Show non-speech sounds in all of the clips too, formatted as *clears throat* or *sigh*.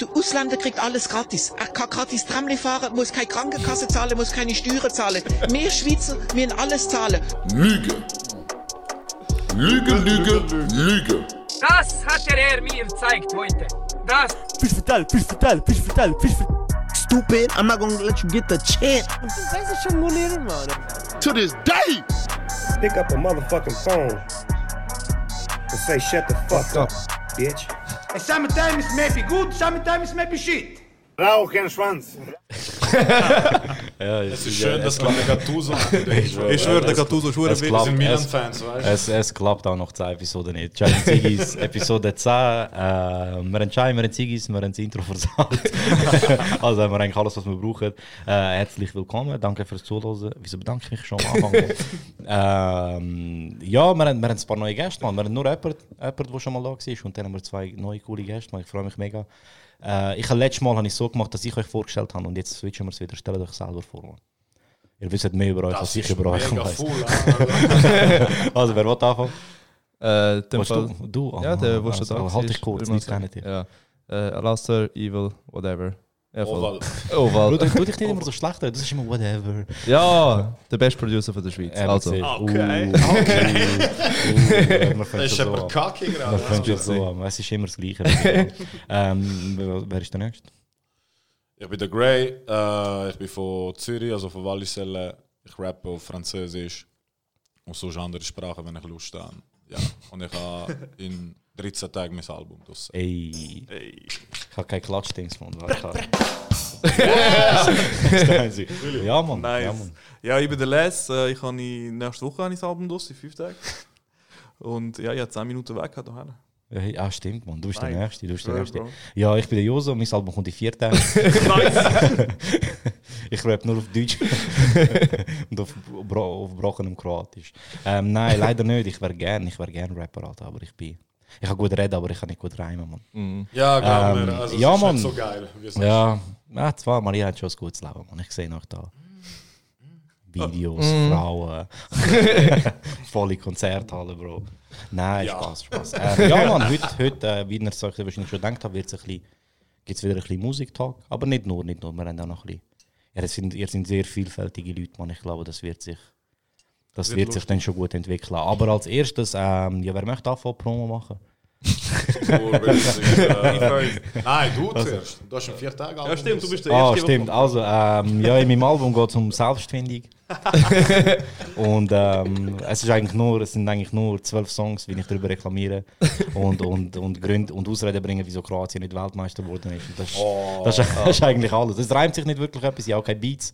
Der Ausländer kriegt alles gratis. Er kann gratis Tramli fahren, muss keine Krankenkasse zahlen, muss keine Steuern zahlen. Wir Schweizer müssen alles zahlen. Lüge. Lüge, Lüge, Lüge. Das hat der Herr mir gezeigt heute. Das. Fish fatal, fish fatal, fish fatal, fish fatal. Stupid, I'm not gonna let you get the chance. Das ist schon monero, mano. To this day. Pick up a motherfucking phone and say shut the fuck up, bitch. Sometimes it may be good, sometimes it may be shit. *laughs* Ja, Es ist schön, dass man Gattuso *laughs* Ich Ich schwöre, der Gattuso ist verdammt klappt, sind Milan-Fans, weißt du? Es, es klappt auch noch zwei Episoden nicht. Challenge Zigis, *laughs* Episode 10. Äh, wir haben Chai, wir haben wir haben das Intro versagt. also haben wir eigentlich alles, was wir brauchen. Äh, herzlich willkommen, danke fürs Zuhören. Wieso bedanke ich mich schon am Anfang? ähm, ja, wir haben, wir haben ein paar neue Gäste. Wir haben nur jemanden, jemanden, der schon mal da war. Und dann haben wir zwei neue coole Gäste. Ich freue mich mega. Äh, ich habe letztes Mal habe ich so gemacht, dass ich euch vorgestellt habe und jetzt switchen wir es wieder. Stellt euch selber vor. Ihr wisst mehr über euch, als ich über euch weiß. ah. *laughs* Also, wer will anfangen? Äh, dem Fall, du? Du? Ja, der, wo schon also, da Halt war, dich kurz, nichts kennen dich. Ja. Äh, Alastair, Evil, whatever. Oval. Oval. Du, du dich nicht immer so schlecht, das ist immer whatever. Ja, der beste Producer von der Schweiz. Also. Okay. Okay. Okay. Uh, fangen Das ist so aber an. kacke gerade. schon so an. Es ist immer das Gleiche. ähm, wer ist der Nächste? Ich bin der Gray, äh, ich bin von Zürich, also von Walliselle. Ich rappe auf Französisch und sonst andere Sprachen, wenn ich Lust habe. Ja. Und ich habe in 13 Tagen mein Album draussen. Ey. Ich habe kein Klatschdings, Mann. *laughs* Der. Ja, Mann. Nice. Ja, Mann. Ja, ich bin der Les. Äh, Ich habe nächste Woche das Album durch, in fünf Tagen. Und ja, ich habe 10 Minuten weg hierher. Ja, ja, stimmt, Mann. Du bist der Nein. Nächste. Du bist der Ja, Nächste. Bro. Ja, ich bin der Joso. Mein Album kommt in vier Tagen. *laughs* *laughs* ich rap nur auf Deutsch und auf, auf gebrochenem Kroatisch. Ähm, nein, leider nicht. Ich wäre gern, ich wäre gern Rapper, Alter, aber ich bin. Ich kann gut reden, aber ich kann nicht gut reimen, Mann. Mhm. Ja, glaub Ähm, mir, also ja, ist Mann. so geil. wie es Ja, ja zwar, Maria hat schon ein gutes Leben, Mann. Ich sehe noch da. Videos, Mhm. Frauen, *laughs* volle Konzerthalle, Bro. Nein, Ja. Spaß, Spaß. Ähm, ja, Mann, heute, heute äh, wie ihr es euch wahrscheinlich schon gedacht habt, gibt es wieder ein bisschen Musiktalk. Aber nicht nur, nicht nur. Wir haben auch noch ein bisschen. Ja, es sind, ihr sind sehr vielfältige Leute, Mann. Ich glaube, das wird sich, das Wird wird sich dann schon gut entwickeln. Aber als erstes, ähm, ja, wer möchte anfangen, Promo machen? *laughs* äh, Nein, du zuerst. Du hast in vier Album Ja, stimmt, du bist der Ah, Erste. stimmt. Also, ähm, ja, in meinem Album geht es um Selbstfindung. *laughs* und ähm, es, ist eigentlich nur, es sind eigentlich nur zwölf Songs, wie ich darüber reklamiere. Und, und, und Gründe und Ausreden bringen, wieso Kroatien nicht Weltmeister geworden ist. Und das, ist- Oh. das, ist, das ist eigentlich alles. Es reimt sich nicht wirklich etwas, ja, auch keine Beats.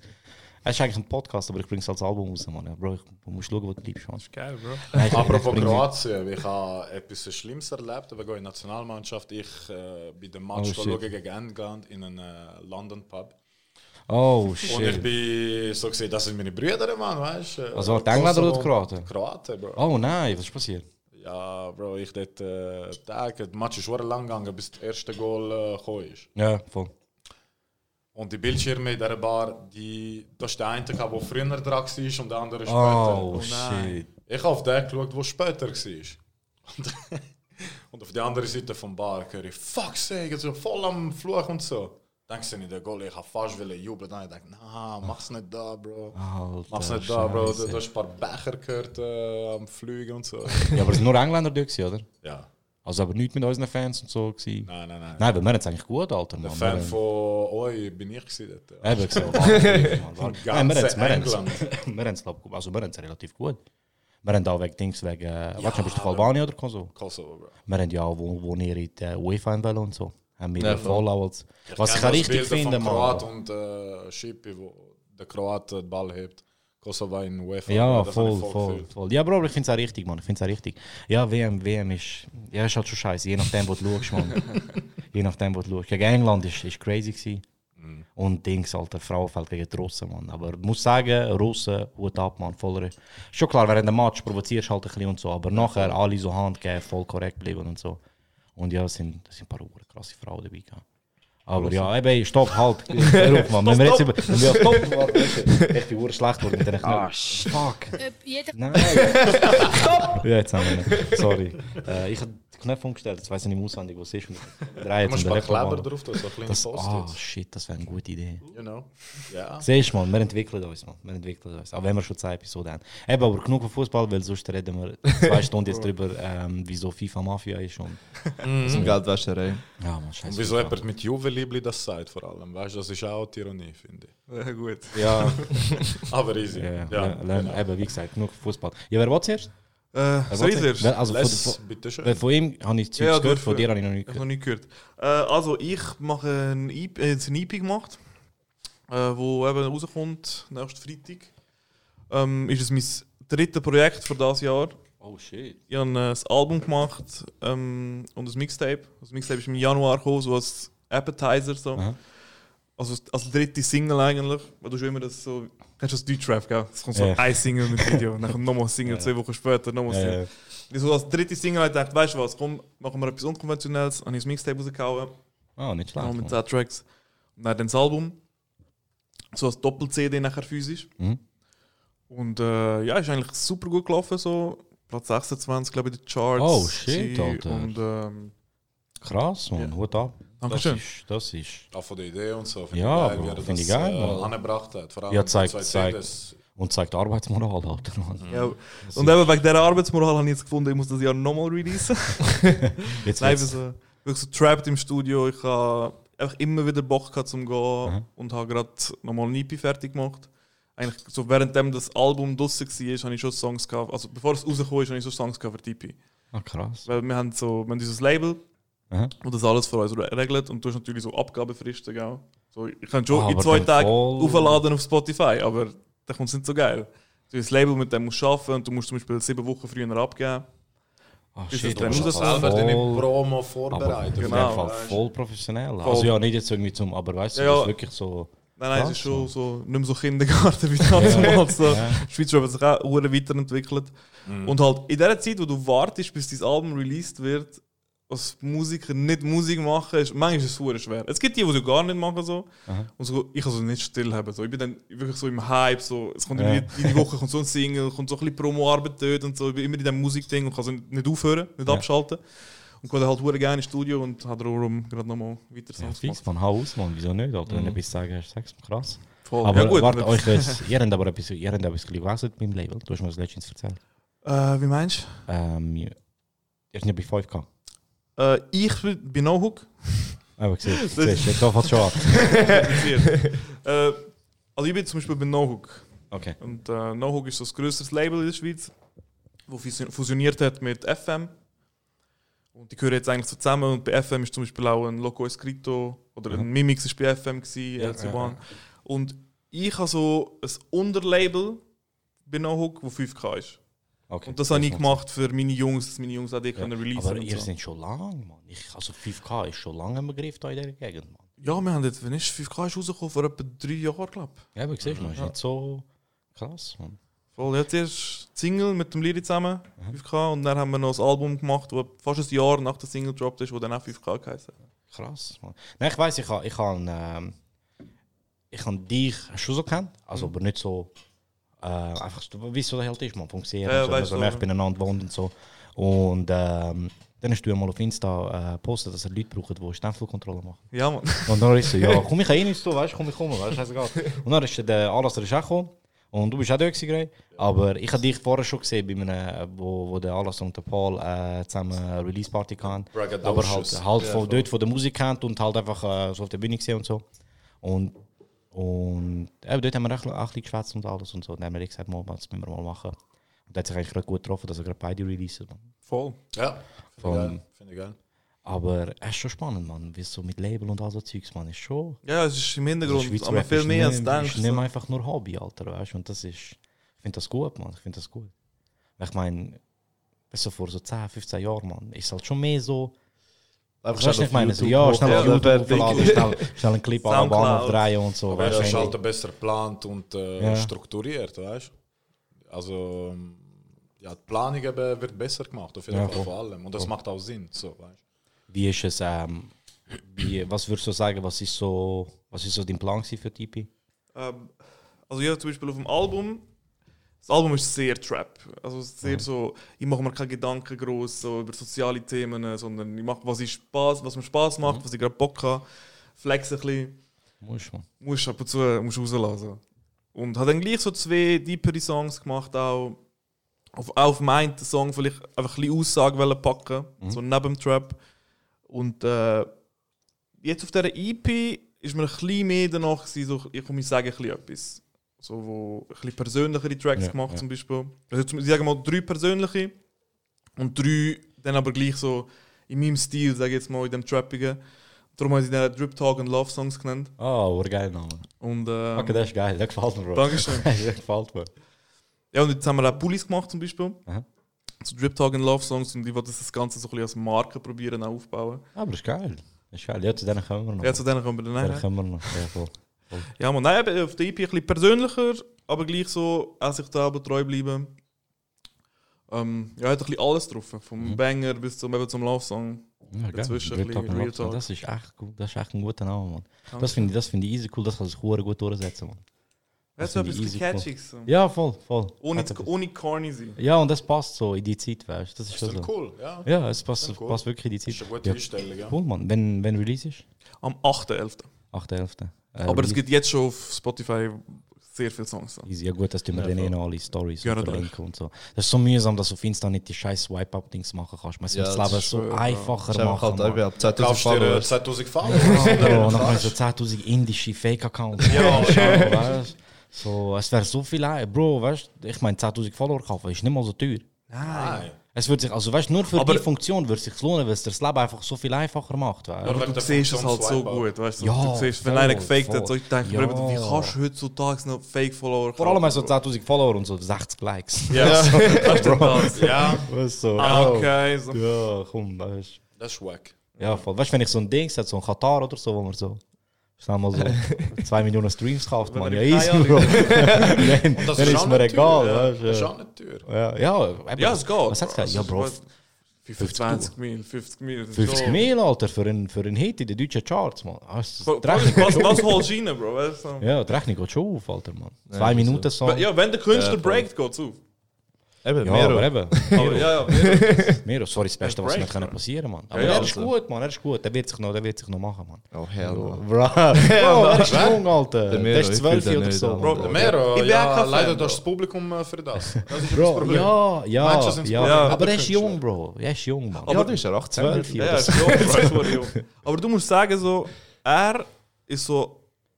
Es ist eigentlich ein Podcast, aber ich bringe es als Album raus. Man. Ja, Bro, ich, du musst schauen, wo du bleibst. Mann. Geil, Bro. *laughs* Nein, Apropos Kroatien, ich habe etwas Schlimmes erlebt. Wir gehen in die Nationalmannschaft. Ich äh, bin den Match Oh, shit. schauen gegen England in einem äh, London Pub. Oh, Und ich shit. bin so gesehen, das sind meine Brüder, Mann, weißt du? Also, die Engländer oder die Kroaten? Kroaten, Bro. Oh nein, was ist passiert? Ja, Bro, ich dort äh, Tag, der Match ist schon lang gegangen, bis das erste Goal äh, gekommen ist. Ja, voll. Und die Bildschirme in dieser Bar, die, das ist der eine, der früher dran war und der andere später. Oh, shit. Ich habe auf den geschaut, der später war. Und, *laughs* und auf der anderen Seite vom Bar höre ich, fuck sake, so voll am Fluch und so. Denkst du nicht, der Goal, ich habe fast wollen jubeln. Dann ich denke, na, mach's nicht da, Bro. Alter, Mach's nicht da, Bro. Du, du hast ein paar Becher gehört äh, am Fliegen und so. Ja, aber es sind nur Engländer oder? Ja, Also aber nicht mit unseren Fans und so. Gewesen. nein, nein, nein. Nein, aber wir haben es eigentlich gut, Alter. Der. Fan von euch bin ich gewesen Eben so. *laughs* Nein, wir haben es- ganz wir haben es- also wir haben es relativ gut. Wir haben auch wegen Dings, wegen, äh, warte, bist du Albanien oder Kosovo? Kosovo, Bro. Wir haben ja auch, wo, wo ihr in der UEFA in wollen und so. Haben wir Ja, ja, voll als, was ich richtig finde, von Kroat Mann. und äh, Schippi, wo der Kroat den Ball hebt. Kosovo in UEFA. Ja, voll, voll, voll. Ja, Bro, ich finde es auch richtig, Mann. Ich finde es auch richtig. Ja, WM, WM ist, ja, ist halt schon scheiße, je nachdem, wo du schaust, Mann. *laughs* je nachdem, wo du schaust. Gegen England ist, ist crazy gewesen. Mhm. Und Dings, Alter, Frauenfeld gegen die Russen, Mann. Aber ich muss sagen, Russen, Hut ab, Mann, voller. Schon klar, während dem Match provozierst du halt ein bisschen und so, aber nachher alle so Hand geben, voll korrekt bleiben und so. Und ja, es sind, es sind ein paar krasse Frauen dabei gehabt. Aber ja, eben, stopp, halt. *laughs* Hör auf, Mann. Wenn wir jetzt über. Wenn wir stopp, du, ich bin ur schlecht geworden mit den Ah, Fuck. Nein. *laughs* Stopp! Ja, jetzt haben wir ihn. Sorry. Äh, ich, Knopf umgestellt, jetzt weiß ich nicht mehr auswendig, was es ist. *laughs* Drei Du musst ein paar Kleber drauf tun, so kleine das, Ah, Post-its. shit, das wäre eine gute Idee. You know. Ja. Siehst du, man, wir entwickeln uns, man. Wir entwickeln uns. Auch wenn wir schon zwei Episoden haben. Eben, aber genug von Fußball, weil sonst reden wir zwei *laughs* Stunden jetzt drüber, ähm, wieso FIFA Mafia ist. Und, Das ist Geldwäscherei. ja, man, scheiße. Und wieso jemand mit Juve-Liebli das sagt vor allem. Weißt du, das ist auch die Ironie, finde ich. Ja, gut. Ja, *laughs* Aber easy. ja, Ja, ja genau. eben, wie gesagt, genug Fußball. Ja, wer war zuerst? Äh, soll ich? Also von, Les, von, weil von ihm habe ich Zeugs Ja, gehört, von dir habe ich noch nicht Ich habe noch gehört. nicht gehört. Äh, also, ich mache ein EP, äh, jetzt ein EP gemacht, äh, wo eben rauskommt, nächsten Freitag. Ähm, ist es mein drittes Projekt für das Jahr. Oh shit. Ich habe äh, ein Album gemacht ähm, und ein Mixtape. Das Mixtape ist im Januar gekommen, so als Appetizer. So. Aha. Also als dritte Single eigentlich. Weil du schon immer das so. Kennst du das Deutschrap, gell? Es kommt so Ja. ein Single mit Video, dann nochmal Single, Ja. zwei Wochen später nochmal Ja, Single. Ich so als dritte Single habe ich gedacht, weißt du was, komm, machen wir etwas Unkonventionelles. Habe ich das Mixtape rausgehauen. Ah, nicht Auch schlecht. mit man. 10 Tracks. Und dann das Album. So als Doppel-CD nachher physisch. Mhm. Und äh, ja, ist eigentlich super gut gelaufen. So. Platz 26, glaube ich, in den Charts. Oh, shit. Alter. Und ähm, Krass, man, Ja. Hut ab. Das Dankeschön. ist, das ist. Auch von der Idee und so. Finde Ja, ich geil, wie Bro, finde das ich geil, äh, angebracht hat. Vor allem Ja, die zeigt- zwei zeigt-. Und zeigt Arbeitsmoral, Alter. Mann. Ja, Das und ist- eben wegen dieser Arbeitsmoral habe ich jetzt gefunden, ich muss das Jahr nochmal releasen. *laughs* Jetzt Nein, wird's- so, wirklich so trapped im Studio. Ich habe einfach immer wieder Bock gehabt zum Gehen Aha. und habe gerade nochmal ein EP fertig gemacht. Eigentlich so währenddem das Album draussen war, habe ich schon Songs gehabt. Also bevor es rausgekommen ist, habe ich schon Songs gehabt für die EP. Ah, krass. Weil wir haben so, wir haben dieses Label, Aha. und das alles für uns re- regelt und du hast natürlich so Abgabefristen, gell? So, ich kann schon Ah, in zwei Tagen voll- aufladen auf Spotify, aber dann kommt es nicht so geil. Du hast ein Label, mit dem musst du arbeiten und du musst zum Beispiel sieben Wochen früher abgeben. Ah, Bis shit, das ist selber deine voll- Promo auf Genau. jeden Fall du. voll professionell. Voll. Also ja, nicht jetzt irgendwie zum, aber weißt du, Ja, das ja. ist wirklich so. Nein, nein, es ist schon so, nicht mehr so Kindergarten *laughs* wie damals. so. Ja. Die Schweiz hat sich auch hure weiterentwickelt. Und halt in der Zeit, wo du wartest, bis dein Album released wird, als Musiker nicht Musik machen, ist, manchmal ist es schwer. Es gibt die, die so gar nicht machen. So. Aha. Und so, ich kann so nicht still haben. So. Ich bin dann wirklich so im Hype. So. Es kommt Ja. jede, jede Woche kommt so ein Single, kommt so ein bisschen Promo-Arbeit dort und so. Ich bin immer in diesem Musikding und kann so nicht aufhören, nicht Ja. abschalten. Und gehe dann halt gerne ins Studio und habe darum gerade nochmal weiter Ja, Songs gemacht. man, hau aus, man. Wieso nicht? Alter, wenn Mhm. du etwas sagen hast, sagst du krass. Voll. Aber ja, gut, warte, aber- euch jetzt, ihr habt aber etwas, ihr habt etwas gelesen beim Label. Du hast mir das letztens erzählt. Äh, wie meinst Ähm, ihr seid ja bei 5K. du? Äh, ich bin No Hook. Aber siehst du, da fängt schon an. *laughs* äh, also ich bin zum Beispiel bei No Hook. Okay. Und äh, No Hook ist das grösste Label in der Schweiz, das fusioniert hat mit FM. Und die gehören jetzt eigentlich so zusammen. Und bei FM ist zum Beispiel auch ein Loco Escrito oder ein Mimix ist bei FM, gewesen, Ja. Und ich habe so ein Unterlabel bei No Hook, wo 5K ist. Okay. Und das habe ich macht gemacht für meine Jungs, dass meine Jungs auch die Sinn. können Ja. releasen Aber ihr so. seid schon lang, Mann. Ich, also 5K ist schon lange im Begriff da in dieser Gegend, Mann. Ja, wir haben jetzt, wenn ist 5K ist rausgekommen, vor etwa drei Jahren, glaube ich. Ja, aber siehst du, man, ist Ja. nicht so krass, Mann. Voll, jetzt erst Single mit dem Liri zusammen, Mhm. 5K, und dann haben wir noch das Album gemacht, das fast ein Jahr nach der Single gedroppt ist, wo dann auch 5K geheißen hat. Krass, Mann. Nein, ich weiß, ich habe ich han, ähm, ich han dich schon so kennt, also Mhm. aber nicht so äh, einfach so, wie es so halt ist, man Sehen, Ja, so, weißt du, ja. beieinander wohnt und so. Und ähm, dann hast du mal auf Insta äh, gepostet, dass er Leute braucht, die Stempelkontrolle machen. Ja, Mann. *laughs* Und dann ist so, ja, *laughs* komm, ich kann eh nichts tun, weißt du, komm, ich komme, weißt du, scheißegal. Und dann ist der Alasser ist auch gekommen. Und du bist auch da gewesen. Aber ich habe dich vorher schon gesehen, bei einem, wo, wo der Alasser und der Paul äh, zusammen eine Release-Party hatten. Aber halt, halt Ja, von dort von der Musik kennt und halt einfach äh, so auf der Bühne gesehen und so. Und, und eben, dort haben wir auch, auch ein bisschen geschwätzt und alles und so. Und dann haben wir gesagt, mal, das müssen wir mal machen. Und da hat sich eigentlich gerade gut getroffen, dass er gerade beide releasen. Man. Voll. Ja, finde ich geil. Finde ich geil. Aber es ist schon spannend, man. Wie so mit Label und all so Zeugs, man. Ist schon. Ja, es ist im Also Hintergrund, Schweizer aber viel mehr als denkst. ist nicht so. einfach nur Hobby, Alter, weißt du? Und das ist, ich finde das gut, man. Ich finde das gut. Ich meine, so vor so 10, 15 Jahren, man, ist halt schon mehr so. Einfach Weißt du, schnell ich meine, ja, schnell auf YouTube aufladen, schnell, schnell einen Clip an der Bahn aufdrehen und so. Aber er weißt ist halt besser geplant und äh, Ja. strukturiert, weißt du? Also, ähm, ja, die Planung eben wird besser gemacht, auf jeden Ja, Fall vor allem. Und das Voll. macht auch Sinn, so, weißt Wie ist es, ähm, wie, was würdest du sagen, was ist so, was ist so dein Plan für die EP? Ähm, also ja, zum Beispiel auf dem Album Das Album ist sehr Trap. Also sehr so, ich mache mir keine Gedanken groß so über soziale Themen, sondern ich mache, was, ich Spaß, was mir Spaß macht, was ich gerade Bock habe. Flex ein bisschen. Muss man. Musst ab und zu musst rauslassen. Und hat dann gleich so zwei deepere Songs gemacht, auch auf, auf meinen Song vielleicht einfach ein bisschen Aussage packen, so neben dem Trap. Und äh, jetzt auf dieser EP ist mir ein bisschen mehr danach, gewesen, so, ich komme sagen, ein bisschen etwas. So, wo ein bisschen persönlichere Tracks Ja, gemacht ja. zum Beispiel. Also ich sage mal drei persönliche und drei dann aber gleich so in meinem Stil, sage ich jetzt mal, in dem Trappigen. Darum habe ich den Drip Talk und Love Songs genannt. Ah, oh, geil Name. Und, ähm, Okay, das ist geil, der gefällt mir, Bro. Dankeschön. *laughs* der gefällt mir. Ja, und jetzt haben wir auch Pullis gemacht zum Beispiel. Aha. So Drip Talk und Love Songs und ich wollte das Ganze so ein bisschen als Marke probieren aufbauen. Aber das ist geil. Das ist geil. Ja, zu denen kommen wir noch. Ja, zu denen kommen wir dann Zu denen nachher. kommen wir noch. Ja, voll. Voll. Ja, man, nein, eben auf der EP ein bisschen persönlicher, aber gleich so, auch sich da aber treu bleiben. Ähm, ja, hat ein bisschen alles drauf, vom Banger bis zum, eben zum Love Song. Ja. Dazwischen ein Real bisschen Talk Real Talk. Das ist echt gut. Das ist echt ein guter Name, Mann. Danke. Das finde ich, das finde ich easy cool, das kann sich gut durchsetzen, Mann. Finde ich etwas Catchiges. cool. So. Ja, voll, voll. Ohne, ohne corny sein. Ja, und das passt so in die Zeit, weißt du. Das ist Das schon ist so. cool, ja. Ja, es passt, cool. passt wirklich in die Zeit. Das ist eine gute ja. Einstellung, ja. Cool, Mann. Wenn, wenn Release ist? Am 8.11. 8.11. Äh, aber es gibt jetzt schon auf Spotify sehr viele Songs. So. Easy. Ja gut, dass du mir Ja, dann eh noch alle Stories Gerne verlinken und so. Das ist so mühsam, dass du auf Insta nicht die scheiß Swipe-Up-Dings machen kannst. Man muss Ja, das Leben ist so schön, ja. einfacher Das ist einfach machen. halt Mann. eben ab 10.000 Kaufst dir äh, Followers. 2000 Follower. Bro, und dann habe ich so 10.000 indische Fake-Accounts. Ja. weißt du? So, es wäre so viel, ein- Bro, weißt du, ich meine, 10.000 Follower kaufen ist nicht mal so teuer. Nein. Es wird sich, also weißt du, nur für Aber- die Funktion würde es sich lohnen, weil es das Leben einfach so viel einfacher macht. Weißt? Ja, Aber du der siehst es halt so gut, weißt du? Ja, du siehst, wenn voll, einer gefaked hat, so ich denke, Ja. mir, wie kannst du heutzutage noch Fake-Follower Vor allem so kaufen, 10.000 Follower und so 60 Likes. Ja, das ist dann das. Ja, Weißt du, so, Ah, okay. So. Ja, komm, weißt du. das ist wack. Ja, voll. Weißt du, wenn ich so ein Ding setze, so ein Katar oder so, wo man so schnell mal so *laughs* 2 Millionen Streams kauft, man. Ja, easy, Bro. *laughs* dann dann ist, mir egal, ja. du. Das ist Ja. auch nicht teuer. Ja, ja, eben, Ja, es geht. Was hat's gesagt? Ja, Also, Bro. was- 25 Mil, 50 Mil. das ist 50 schon- Mil, Alter, für einen für ein Hit in den deutschen Charts, man. Ah, Was, geht holst du rein, Bro? Du? Ja, die Rechnung geht schon auf, Alter, man. Zwei Minuten Song. Ja, wenn der Künstler breakt, geht's auf. Eben, Ja, Mero. aber eben. *laughs* Aber, ja, ja, mehr- Mero, sorry, das Beste, was mir können passieren kann. Aber Ja, ja, er ist also. gut, man, er ist gut. Der wird sich noch, der wird sich noch machen, man. Oh, hell no. Bro, *laughs* Bro, *laughs* er ist jung, Alter. Der Mero, Der ist ich 12 fühl den oder nicht, so. Bro, Der Mero, Ich bin ja, leider Fan, das. Publikum äh, für das. Das ist das Bro, Problem. ja, ja, ja. Problem. Aber er ist jung, Bro. Er ist jung, man. Ja, du bist ja 18. 12 Ja, ja, so. ist jung. Aber du musst sagen, so, er ist so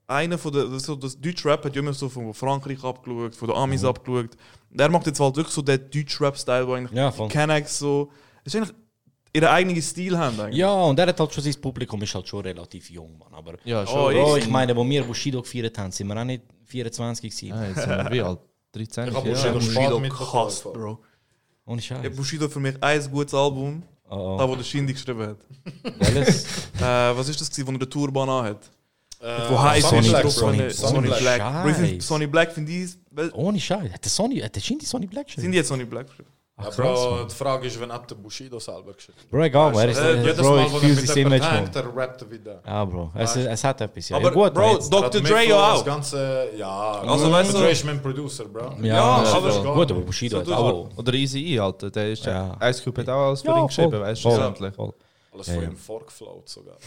einer von der, so, das deutsche Rap hat ja immer so von Frankreich abgeschaut, von den Amis abgeschaut. Und er macht jetzt halt wirklich so den deutschen Rap-Style, wo eigentlich Ja, voll. die Kennex so, es ist eigentlich ihren eigenen Stil haben eigentlich. Ja, und er hat halt schon sein Publikum ist halt schon relativ jung, man. Aber Ja, Oh, schon. Bro, ich- ich meine, wo wir Bushido gefeiert haben, sind wir auch nicht 24 gewesen. Ja, jetzt sind wir wie alt? 13? Ich hab ja. Bushido Bushido spät mitbekommen. gehasst, Bro. Ohne Scheiß. Ja, Bushido für mich ein gutes Album, Oh, da oh. wo der Shindy geschrieben hat. Welches? Äh, *laughs* was ist das gewesen, wo er den Turban anhat? Äh, Wo heiß Sonny Black, Sonny, Sonny, Sonny Black. Black. Black finde ich, Ohne Scheiß. Hat der Sony, hat der Shindy Sony Black geschrieben? sind die jetzt Sonny Black geschrieben? Ach, Ja, krass, Bro, Mann. die Frage ist, wenn hat der Bushido selber geschrieben? Bro, egal, er ist, Äh, jedes Bro, Mal, ich wenn er fühle mit Image, hängt, er rappt er wieder. Ja, Bro, es, es hat etwas, ja. Aber, ja, gut, Bro, jetzt- Dr. Dre auch. Das ganze, ja. Also, weißt du- Dre ist mein Producer, Bro. ja, Ja, ja, aber- gut, aber Bushido hat auch. Oder Easy E, Alter. Der ist Ja. ja. Ice Cube hat auch alles für Ja, ihn geschrieben, weißt du, schlussendlich. Alles von ihm vorgefloat sogar.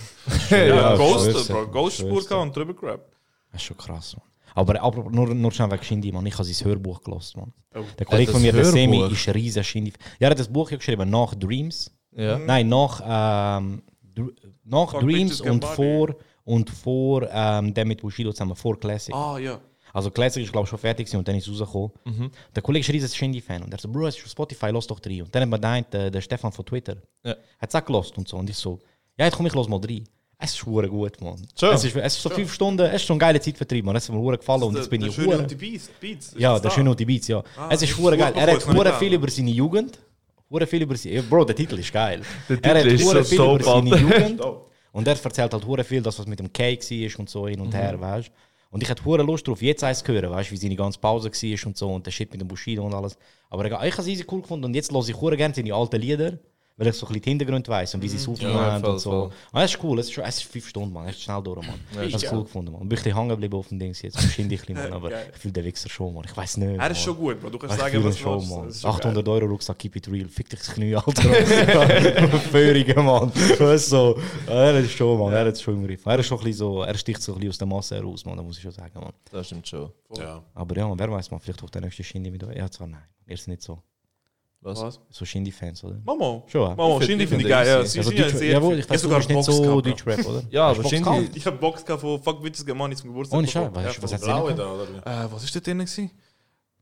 Ja, Ghost, Bro. Ghost schwör's Spur dir. gehabt und drüber gerappt. Das ist schon krass, man. Aber, aber nur, nur schnell wegen Shindy, man. Ich habe sein Hörbuch gelesen, man. Oh. Der Kollege von mir, der Semi, ist ein riesiger Shindy. Ja, er hat das Buch ja geschrieben, nach Dreams. Ja. Nein, nach, ähm, Dr- nach Fuck Dreams und vor, und vor ähm, dem mit Bushido zusammen, vor Classic. Ah, ja. Also Classic ist glaube ich schon fertig gewesen und dann ist es rausgekommen. Der Kollege ist ein riesiger Shindy-Fan und er so, Bro, es ist auf Spotify, lass doch rein. Und dann hat mir der, der, der Stefan von Twitter, Ja. hat es auch gelost und so. Und ich so, ja, jetzt komm, ich los mal rein. Es ist hure gut, man. Schon? Es ist, es ist so fünf Stunden, es ist so ein geiler Zeitvertrieb, man. Es hat mir hure gefallen und jetzt bin der ich und die Beats. Beats. Ist Ja, das der? Schöne und die Beats, ja. Es ist ist geil. Er hat sagen. viel über seine Jugend. Hure viel über seine... Bro, der Titel ist geil. Der er hat ist so viel über seine. Jugend. *laughs* Und er erzählt halt hure viel, das was mit dem Cake war und so hin und Mhm. her, weißt Und ich hatte hure Lust drauf, jetzt eins zu hören, weißt wie seine ganze Pause war und so und der Shit mit dem Bushido und alles. Aber ich habe es easy cool gefunden und jetzt höre ich gerne seine alten Lieder. Weil ich so ein bisschen die Hintergründe weiss und wie sie es aufnehmen Ja, und so. voll. Ah, das ist cool, es ist, schon- es ist fünf Stunden, man. Es ist schnell durch, man. Ja, ich habe es ist cool geil. gefunden, man. Ich bin ein bisschen hängen geblieben auf dem Ding jetzt, wahrscheinlich, ein bisschen, man. *laughs* Aber Geil. ich fühle den Wichser schon, man. Ich weiß nicht. Er ist man. schon gut, Bro. Du kannst ich sagen, was schon, man. Das ist schon 800 Euro Rucksack, keep it real. Fick dich das Knie, Alter. *laughs* *laughs* Föhrigen, man. Weißt so. Er ist schon, man. Er hat es schon im Griff. Er ist schon ein bisschen so, er sticht so ein bisschen aus der Masse heraus, man. Da muss ich schon sagen, man. Das stimmt schon. Ja. Aber ja, wer weiß, man. Vielleicht auf der nächsten Shindy mit euch. Ja, zwar nein. Ihr seid nicht so. Was? Was? So Shindy-Fans, oder? Mama. Schon, ja. Mama, Ich Shindy ich finde ich geil. Ja. Also Shindy Deutsch, jawohl, ich ich weiß, du sogar bist nicht Box so. Deutsch-Rap, oder? Ja, aber Box Shindy-? Ich hab Box gehabt von Fuck Bitches Get Money zum Geburtstag. Ohne Scheiß, weißt du, was hat sie? Äh, was ist da drin? gewesen?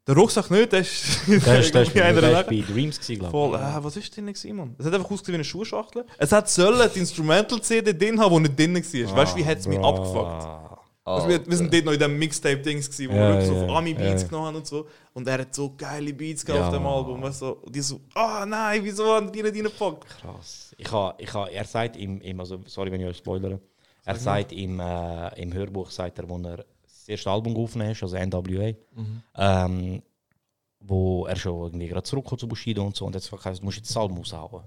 Der Rucksack nicht, der ist. *laughs* Der ist, der ist, der ist bei. Dreams gewesen, glaube Voll, äh, was ist drin, gewesen, Mann? Es hat einfach ausgesehen wie eine Schuhschachtel. Es hat sollen die Instrumental-CD drin haben, die nicht drin war. weißt du, wie hat es mich abgefuckt? Also wir, wir sind dort noch in dem Mixtape-Dings, wo Ja, wir wirklich so ja, auf Ami-Beats ja. genommen haben und so. Und er hat so geile Beats gehabt auf dem Album. Weißt du? Und die so, ah nein, wieso haben die nicht reingepackt? Krass. Ich ha, ich ha, er sagt im, im also, sorry, wenn ich euch spoilere. Er sagt im, äh, im Hörbuch, sagt er, wo er das erste Album aufgenommen hat, also NWA, ähm, wo er schon irgendwie gerade zurückkommt zu Bushido und so, und jetzt gesagt, du musst jetzt das Album raushauen.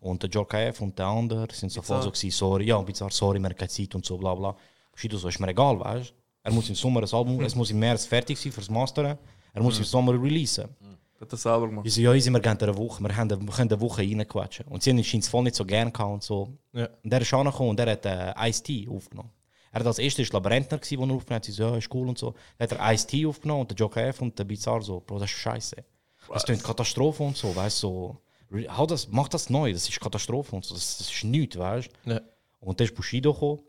Und der Jorkaev und der andere sind so voll so gewesen, sorry, ja, bizarr, sorry, wir haben keine Zeit und so, bla bla. Bushido so, ist mir egal, weißt du. Er muss im Sommer das Album, es muss im März fertig sein fürs Masteren, er muss im Sommer releasen. Hat das selber gemacht. Ich so, ja, easy, wir gehen eine Woche, wir, haben, wir können eine Woche reinquetschen. Und sie haben ihn voll nicht so gern gehabt und so. Ja. Und der ist angekommen und der hat äh, Ice-T aufgenommen. Er hat als erstes Labyrinthner gewesen, wo er aufgenommen hat. Sie so, ja, ist cool und so. Dann hat er Ice-T aufgenommen und der Joker F und der Bizarre so, Bro, das ist scheiße. Das klingt Katastrophe und so, weißt du, so. Hau das, mach das neu, das ist Katastrophe und so, das, das ist nichts, weißt du. Ja. Und dann ist Bushido gekommen,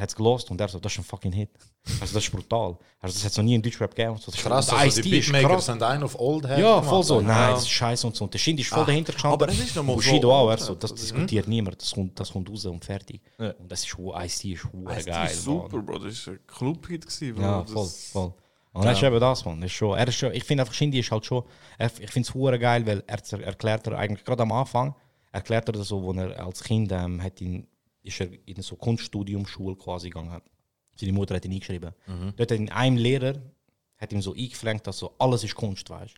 hat es gelost und er so, das ist ein fucking Hit. *laughs* Also das ist brutal. Also das hat es noch nie in Deutschrap gegeben. und So. Das ist- Krass, der also die ist Beatmakers sind einen auf Old Head Ja, voll so. Nein, Ja. das ist scheiße und so. Und der Shindy ist voll Ach, dahinter gestanden. aber es ist noch mal Bushido so- auch, er so, das diskutiert niemand. Das kommt, das kommt raus und fertig. Ja. Und das ist Ice-T ist Das geil. ist super, Mann. Bro. Das ist ein Club-Hit. Ja, Das- voll, voll. Und das ist eben das, man. Das ist schon, er ist schon, ich finde einfach, Shindy ist halt schon, er, ich finde es hure geil, weil er erklärt er eigentlich gerade am Anfang, erklärt er das so, wo er als Kind ähm, hat ihn, ist er in so Kunststudium, Schule quasi gegangen. Seine Mutter hat ihn eingeschrieben. Dort hat ihn einem Lehrer hat ihm so eingeflankt, dass so alles ist Kunst, weißt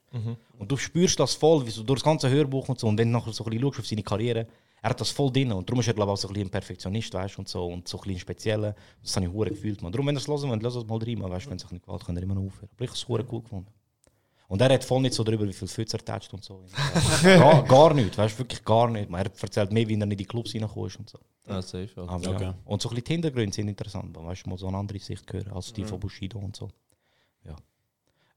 Und du spürst das voll, wie so durch das ganze Hörbuch und so. Und wenn du nachher so ein bisschen schaust auf seine Karriere, er hat das voll drin. Und darum ist er, glaube ich, auch so ein bisschen ein Perfektionist, weißt und so. Und so ein bisschen speziell. Das habe ich hure gefühlt, man. Darum, wenn ihr es hören wollt, lasst es mal rein. Weißt wenn es euch nicht gefällt, könnt ihr immer noch aufhören. Aber ich habe es cool gefunden. Und er hat voll nicht so darüber, wie viel Fütze er tätscht und so. *laughs* gar, gar nicht, weißt du, wirklich gar nicht. Er erzählt mehr, wie er in die Clubs reingekommen ist und so. Ah, safe. ja. Aber, Okay. ja. Und so ein bisschen die Hintergründe sind interessant, weil, weißt du, mal so eine andere Sicht hören als die von Bushido und so. Ja.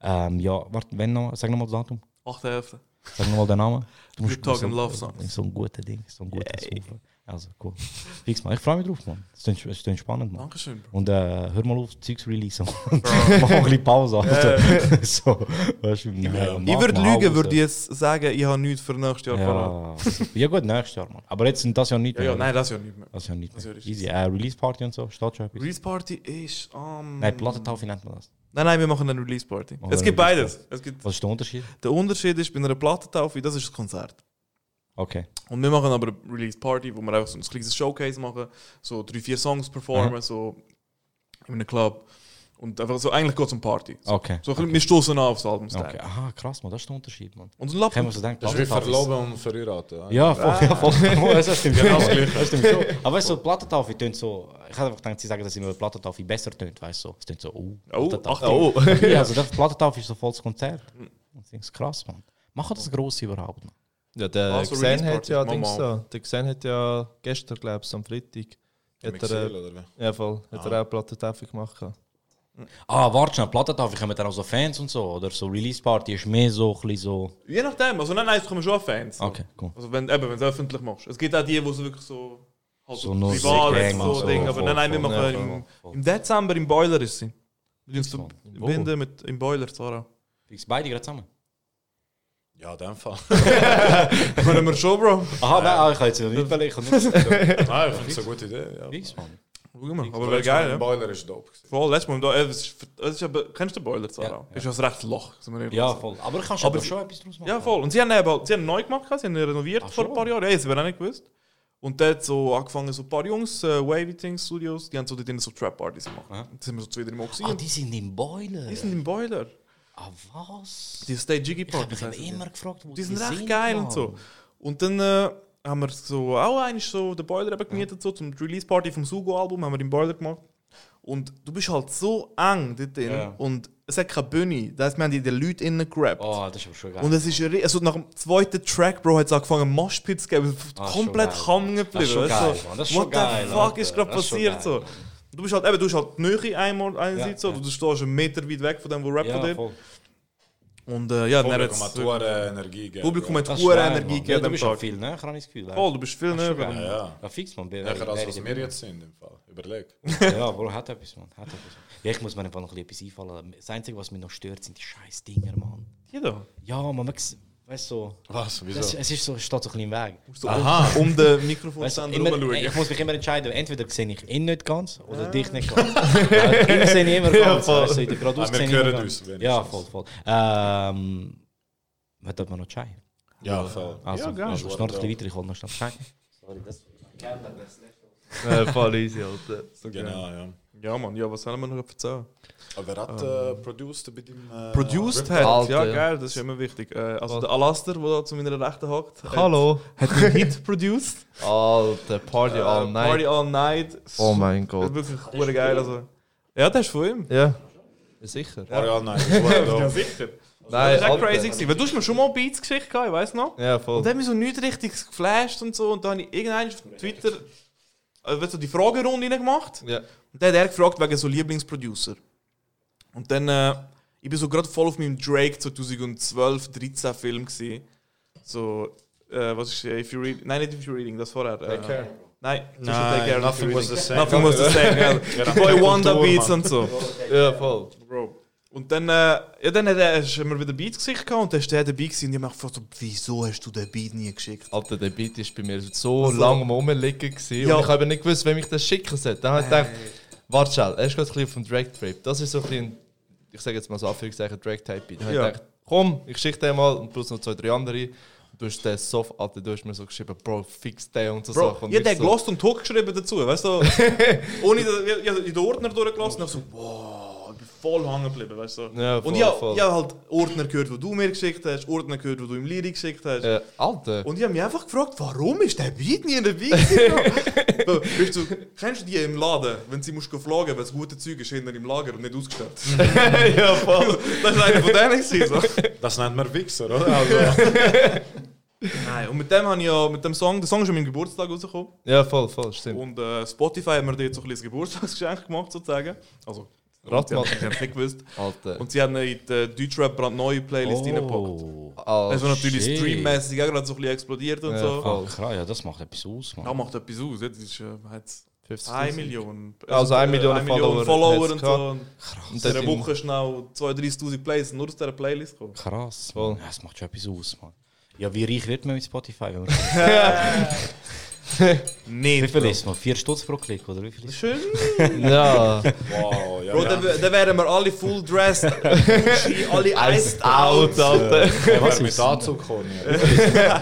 Ähm, ja, warte, wenn noch, sag nochmal das Datum. 8.11. Sag nochmal den Namen. Du *laughs* Good Talk so, and Love Songs. So ein guter Ding, so ein guter Song. Also, cool. Fix mal. Ich freue mich drauf, Mann. Es klingt, klingt spannend, Mann. Dankeschön, Bro. Und äh, hör mal auf, Zeugs releasen. *laughs* Mach mal ein bisschen Pause. *laughs* Alter. so, weißt du, ja, Ich würde lügen, würde ich jetzt sagen, ich habe nichts für nächstes Jahr ja, ja, gut, nächstes Jahr, Mann. Aber jetzt sind das ja nicht Ja, ja, nein, das ja nicht mehr. Das ist ja nicht mehr. ist. Easy. Äh, Release Party und so? Release Party ist am. Nein, Plattentaufe nennt man das. Nein, nein, wir machen eine Release Party. Oh, es gibt beides. Es gibt, Was ist der Unterschied? der Unterschied ist, bei einer Plattentaufe, das ist das Konzert. Okay. Und wir machen aber eine Release Party, wo wir einfach so ein kleines Showcase machen, so drei, vier Songs performen, so in einem Club. Und einfach so, eigentlich geht es um Party. So, Okay. so ein bisschen, wir stoßen an aufs Album. Okay. Aha, krass, man, das ist der Unterschied, man. Und so ein Lappen. Kann man so denken, Das ist wie verloben und verheiraten. Ja, voll, ja, voll. Oh, das stimmt genau das Gleiche. Das stimmt schon. Aber weißt du, so, Plattentaufe tönt so. Ich hätte einfach gedacht, sie sagen, dass immer Plattentaufe besser tönt, weißt du? So. Es tönt so, oh, Oh, ach, oh. *laughs* Ja, also das Plattentaufe ist so volles Konzert. Das ist krass, man. Machen das gross überhaupt? Man. Ja, der Ah, so Xen hat ja Dings da. Der Xen hat ja gestern, glaube ich, am Freitag, hat er, oder wie? ja, voll, hat er auch Plattentaufe gemacht. Ah, warte schnell, Plattentaufe, kommen dann auch so Fans und so? Oder so Release Party ist mehr so, ein bisschen so. Je nachdem, also nein, nein, es kommen schon Fans. so. Okay, cool. Also wenn, eben, wenn du es öffentlich machst. Es gibt auch die, die so wirklich so... Halt So nur privat, so, und so, Ding. Aber nein, nein, wir machen ja, im, im Dezember im Boiler ist sie. Wir uns Mann. Wo? binden mit im Boiler, Zara. Fix beide gerade zusammen. Ja, in dem Fall. *laughs* Können wir schon, Bro? Aha, nein, ah, ich kann jetzt nicht überlegen. Ich kann nicht. *laughs* Nein, ich finde es eine gute Idee. Ja. Fix, man. Schau mal, aber wäre geil, ja. Boiler ist dope. gewesen. Voll, letztes Mal, im Do- äh, es ist, es ist aber, kennst du den Boiler, Zara? Ja, Ist ja ein rechtes Loch, sind wir ehrlich. Ja, voll. Aber ich kann Aber schon, etwas draus machen. Ja, voll. Und sie haben eben, sie haben neu gemacht, sie haben renoviert Ach, vor ein paar Jahren. Ja, das wäre auch nicht gewusst. Und dort so angefangen, so ein paar Jungs, äh, Wavy Things Studios, die haben so dort so Trap-Partys gemacht. Aha. Da sind wir so zwei, drei Mal gewesen. Ah, die sind im Boiler. die sind im Boiler. Ah, was? Die Stay Jiggy Ich habe Partys. mich die. immer gefragt, wo Die sind recht geil und so. Und dann äh, haben wir so auch eigentlich so den Boiler eben gemietet, so zum Release Party vom Sugo-Album, haben wir im Boiler gemacht. Und du bist halt so eng dort drin Ja. und es hat keine Bühne. Das heißt, wir haben die den Leuten innen gerappt. Oh, das ist aber schon geil. Und es ist ri- also nach dem zweiten Track, Bro, hat es angefangen, Moshpits zu geben. Ah, komplett schon hängen geil. Das ist geblieben. schon weißt du? geil, Mann. Das ist What schon geil, the fuck Alter. ist gerade Das ist schon passiert? geil. So. Du bist halt eben, du hast halt die Nähe einmal einerseits Ja, so, du stehst einen Meter weit weg von dem, wo rappt Ja, von dir. voll. Und äh, ja, dann hat Publikum hat hohe Energie gegeben. Publikum hat hohe Energie. Ja, gegeben. Du bist auch viel näher, habe ich das Gefühl. Voll, du bist viel näher. geil. Ja, ja. Ja, fix, man. Näher als was wir jetzt sind im Fall. Überleg. *laughs* Ja, Bro, hat etwas, man. Hat etwas. Ja, ich muss mir einfach noch ein bisschen etwas einfallen. Das Einzige, was mich noch stört, sind die scheiß Dinger, da? Ja, man, man weißt du, so, Was? Wieso? das, es ist so, steht so ein bisschen im Weg. So um, um den Mikrofonständer immer, rumschauen. ich muss mich immer entscheiden, entweder sehe ich ihn nicht ganz oder dich nicht *laughs* ganz. ja, ihn sehe ich immer ganz. voll. weißt du, in der geradeaus Ah, wir ich hören uns. Ja, voll, voll. Ähm, was tut man noch Chai? Ja, voll. Also, Ja, geil. also schnell ein bisschen weiter, ich hole noch schnell Chai. Sorry, das... Äh, voll easy, Alter. Genau, ja. Ja, Mann, ja, was haben wir noch erzählen? Aber wer hat äh, produced bei dem. Äh, Produced hat, Alter, ja, ja. geil, das ist immer wichtig. Äh, also der Alastair, der da zu meiner Rechten hockt, hat- Hallo. hat einen Hit *laughs* produced. Alter, Party all Äh, night. Party All Night. Oh mein Das Gott. ist wirklich hure geil. Also. Ja, das ist von ihm. Ja. Ja, Sicher. Knight. das war Ja, sicher. Nein, das war Alter. crazy. Gewesen. Weil du hast mir schon mal Beats geschickt, ich weiß noch. Ja, voll. Und dann hat mich so nichts richtig geflasht und so. Und dann habe ich irgendwann auf Twitter äh, weißt du, die Fragerunde reingemacht. Ja. Und dann hat er gefragt wegen so Lieblingsproducer. Und dann, äh, ich bin so gerade voll auf meinem Drake 2012, 13 Film gewesen. So, äh, was ist, äh, If You Read, nein, nicht If You Reading, das vorher. Äh, Care. Nein, Nein, Take Care, Nothing Was the. Same. Nothing was the same, ja. *laughs* Boy Wonder Beats und so. Ja, voll. Bro. Und dann, äh, ja, dann hat er, hast wieder Beats geschickt gehabt und dann ist der dabei gewesen und ich habe mich gefragt, so, wieso hast du den Beat nie geschickt? Alter, der Beat ist bei mir so Also- lange am Rumliegen gewesen Ja. und ich habe nicht gewusst, wem ich das schicken soll. Dann habe ich gedacht, warte schnell, er ist gerade ein bisschen auf dem Drag-Trip. Das ist so ein bisschen, ich sage jetzt mal so Anführungszeichen, Drag-Type-Beat. Dann habe Ja. ich gedacht, komm, ich schicke den mal und plus noch zwei, drei andere. Du hast den so, Alter, du hast mir so geschrieben, Bro, fix den und so Bro, Sachen. Und ich habe ich den so, gelost und Talk geschrieben dazu, weißt du? *laughs* Ohne, ich, ich in den Ordner durchgelassen und ich so, wow, ich voll hängen geblieben, weißt du? Ja, voll, und ich, habe- voll. ich habe halt Ordner gehört, die du mir geschickt hast, Ordner gehört, die du im Lyrik geschickt hast. äh, Alter. Und ich habe mich einfach gefragt, warum ist der Beat nie in der Beat? *laughs* Weißt du, kennst du die im Laden, wenn sie musst fragen, weil das gute Zeug ist hinter im Lager und nicht ausgestellt? *laughs* ja, voll. das war einer von denen. gewesen, So. Das nennt man Wichser, oder? Also, *laughs* Nein, und mit dem habe ich ja, mit dem Song, der Song ist an meinem Geburtstag rausgekommen. Ja, voll, voll, stimmt. Und äh, Spotify hat mir dort so ein bisschen ein Geburtstagsgeschenk gemacht, sozusagen. Also, Rat sie mal. haben sie haben es nicht gewusst. Alter. Und sie haben in die Deutschrap brandneue Playlist reingepackt. Oh, Oh, Das war natürlich shit. streammäßig auch gerade so ein bisschen explodiert und Ja, so. voll. ah, krass, ja, das macht etwas aus, man. Ja, macht etwas aus. Jetzt ist äh, hat's 50 1 Millionen. Also eine äh, Million eine Follower Follower hat's und so. gehabt. Und in dieser Woche schnell 32.000 Plays nur aus dieser Playlist gekommen. Krass. Ja, das macht schon etwas aus, man. Ja, wie reich wird man mit Spotify? Wenn man *laughs* *laughs* *laughs* Nicht, wie viel ist man? 4 Stutz pro Klick, oder wie viel ist Schön. *laughs* Ja. wow, ja. Bro, ja. dann, dann wären wir alle full dressed. Gucci, *laughs* alle iced out. Alter. Hey, was Wer mit Anzug kommen.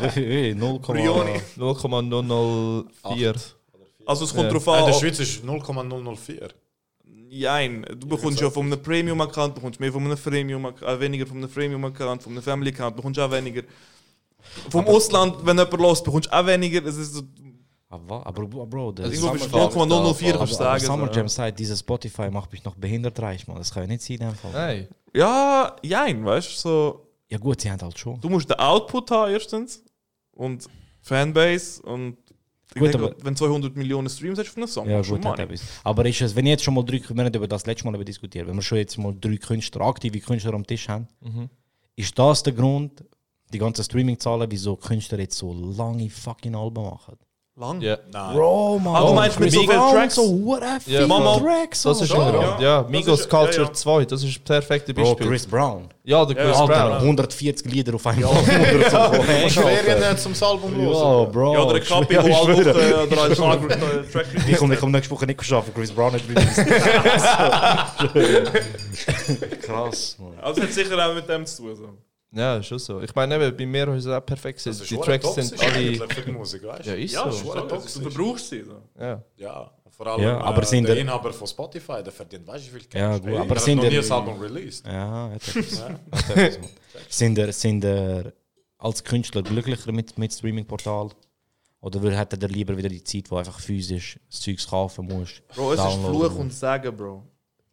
Wie viel? 0, Brioni. 0,004. Also es kommt Ja. drauf In der an. Schweiz ist 0,004. Nein, du bekommst ja von einem Premium-Account bekommst mehr von einem Premium äh, weniger von einem Premium-Account, von einem Family-Account bekommst du auch weniger. Vom Ausland, wenn jemand los, bekommst du auch weniger. Es ist so, Aber, aber Bro, du Summer- 0,004 aber, kannst du aber sagen. Summer so, Jam sagt, dieses Spotify macht mich noch behindert reich, man. Das kann ja nicht sein, in dem Fall. Nein. Ja, jein, weißt du, so, Ja gut, sie haben halt schon. du musst den Output haben erstens und Fanbase und ich Gut, denke, aber- wenn 200 Millionen Streams hast von einem Song, Ja gut, schon hat. Aber ist es, wenn ich jetzt schon mal drei, wir haben über das letzte Mal über diskutiert, wenn wir schon jetzt mal drei Künstler, aktive Künstler am Tisch haben, Mhm. ist das der Grund, die ganzen Streaming-Zahlen, wieso Künstler jetzt so lange fucking Alben machen? Lang? Ja. Nein. Bro, man. Ah, du meinst mit so vielen Tracks? So hure Ja, viele Mama, Tracks. Das ist Alter. ein Grund. Ja, Das Migos ist- Culture ja, ja. 2, das ist das perfekte Bro, Beispiel. Chris Brown. Ja, der Chris Alter, Brown. 140 Lieder auf einmal. oder *laughs* so. *laughs* Hey, Ferien Alter. nicht zum Album Ja, los. Bro. Ja, oder ein Kapi, Ja, ich alle. Woche als Track Ich komme komm nächste Woche nicht geschafft, Chris Brown hat released. *laughs* Krass, man. Also es hat sicher auch mit dem zu tun. Ja, ist schon so. Ich meine, eben, bei mir ist es auch perfekt. Das ist Die Tracks toxisch sind alle. eigentlich für die Musik, weißt du? Ja, ist Ja, so. schon. Schwere Du toxisch. verbrauchst sie. So. Ja. Ja, vor allem Ja, aber äh, sind der der- Inhaber von Spotify, der verdient weißt du wie viel Geld. Ja, gut, aber der hat sind noch nie das Album released. Ja, man. sind er, sind er als Künstler glücklicher mit, mit Streaming-Portal? Oder hätte er lieber wieder die Zeit, wo einfach physisch das Zeugs kaufen musst? Bro, es ist Fluch und Sagen, Bro.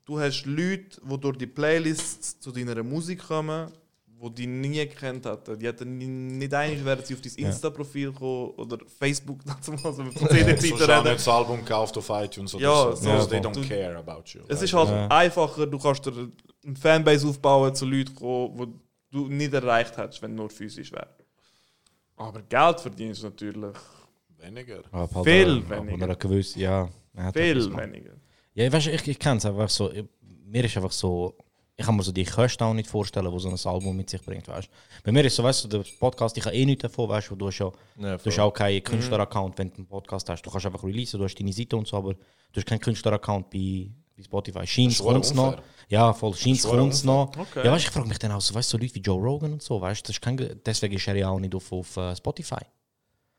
Du hast Leute, die durch die Playlists zu deiner Musik kommen, die die nie gekannt hätten. Die hätten nie- nicht einig wären sie auf dein. Insta-Profil gekommen oder Facebook, *laughs* dazu mal so von So CD-Zeiten schon reden. das Album gekauft auf iTunes oder Ja, so. so. Also they Du- don't care about you. Es ist halt Ja. einfacher, du kannst dir eine Fanbase aufbauen zu Leuten, kommen, die du nicht erreicht hättest, wenn du nur physisch wäre. Aber Geld verdienst du natürlich Weniger. Halt, viel äh, weniger. Gewisse, ja. Viel weniger. Ja, ich, weißt, ich, ich kenne es einfach so. Ich, mir ist einfach so. Ich kann mir so die Kosten auch nicht vorstellen, die so ein Album mit sich bringt, weißt Bei mir ist so, weißt du, der Podcast, ich habe eh nichts davon, weißt du, du hast ja, Ja, du hast auch keinen Künstler-Account, wenn du einen Podcast hast. Du kannst einfach releasen, du hast deine Seite und so, aber du hast keinen Künstler-Account bei, bei Spotify. Scheint schon kommt noch. Ja, voll, scheint kommt noch. Okay. Ja, weißt du, ich frage mich dann auch so, weißt du, so Leute wie Joe Rogan und so, weißt du, deswegen ist er ja auch nicht auf, auf äh, Spotify.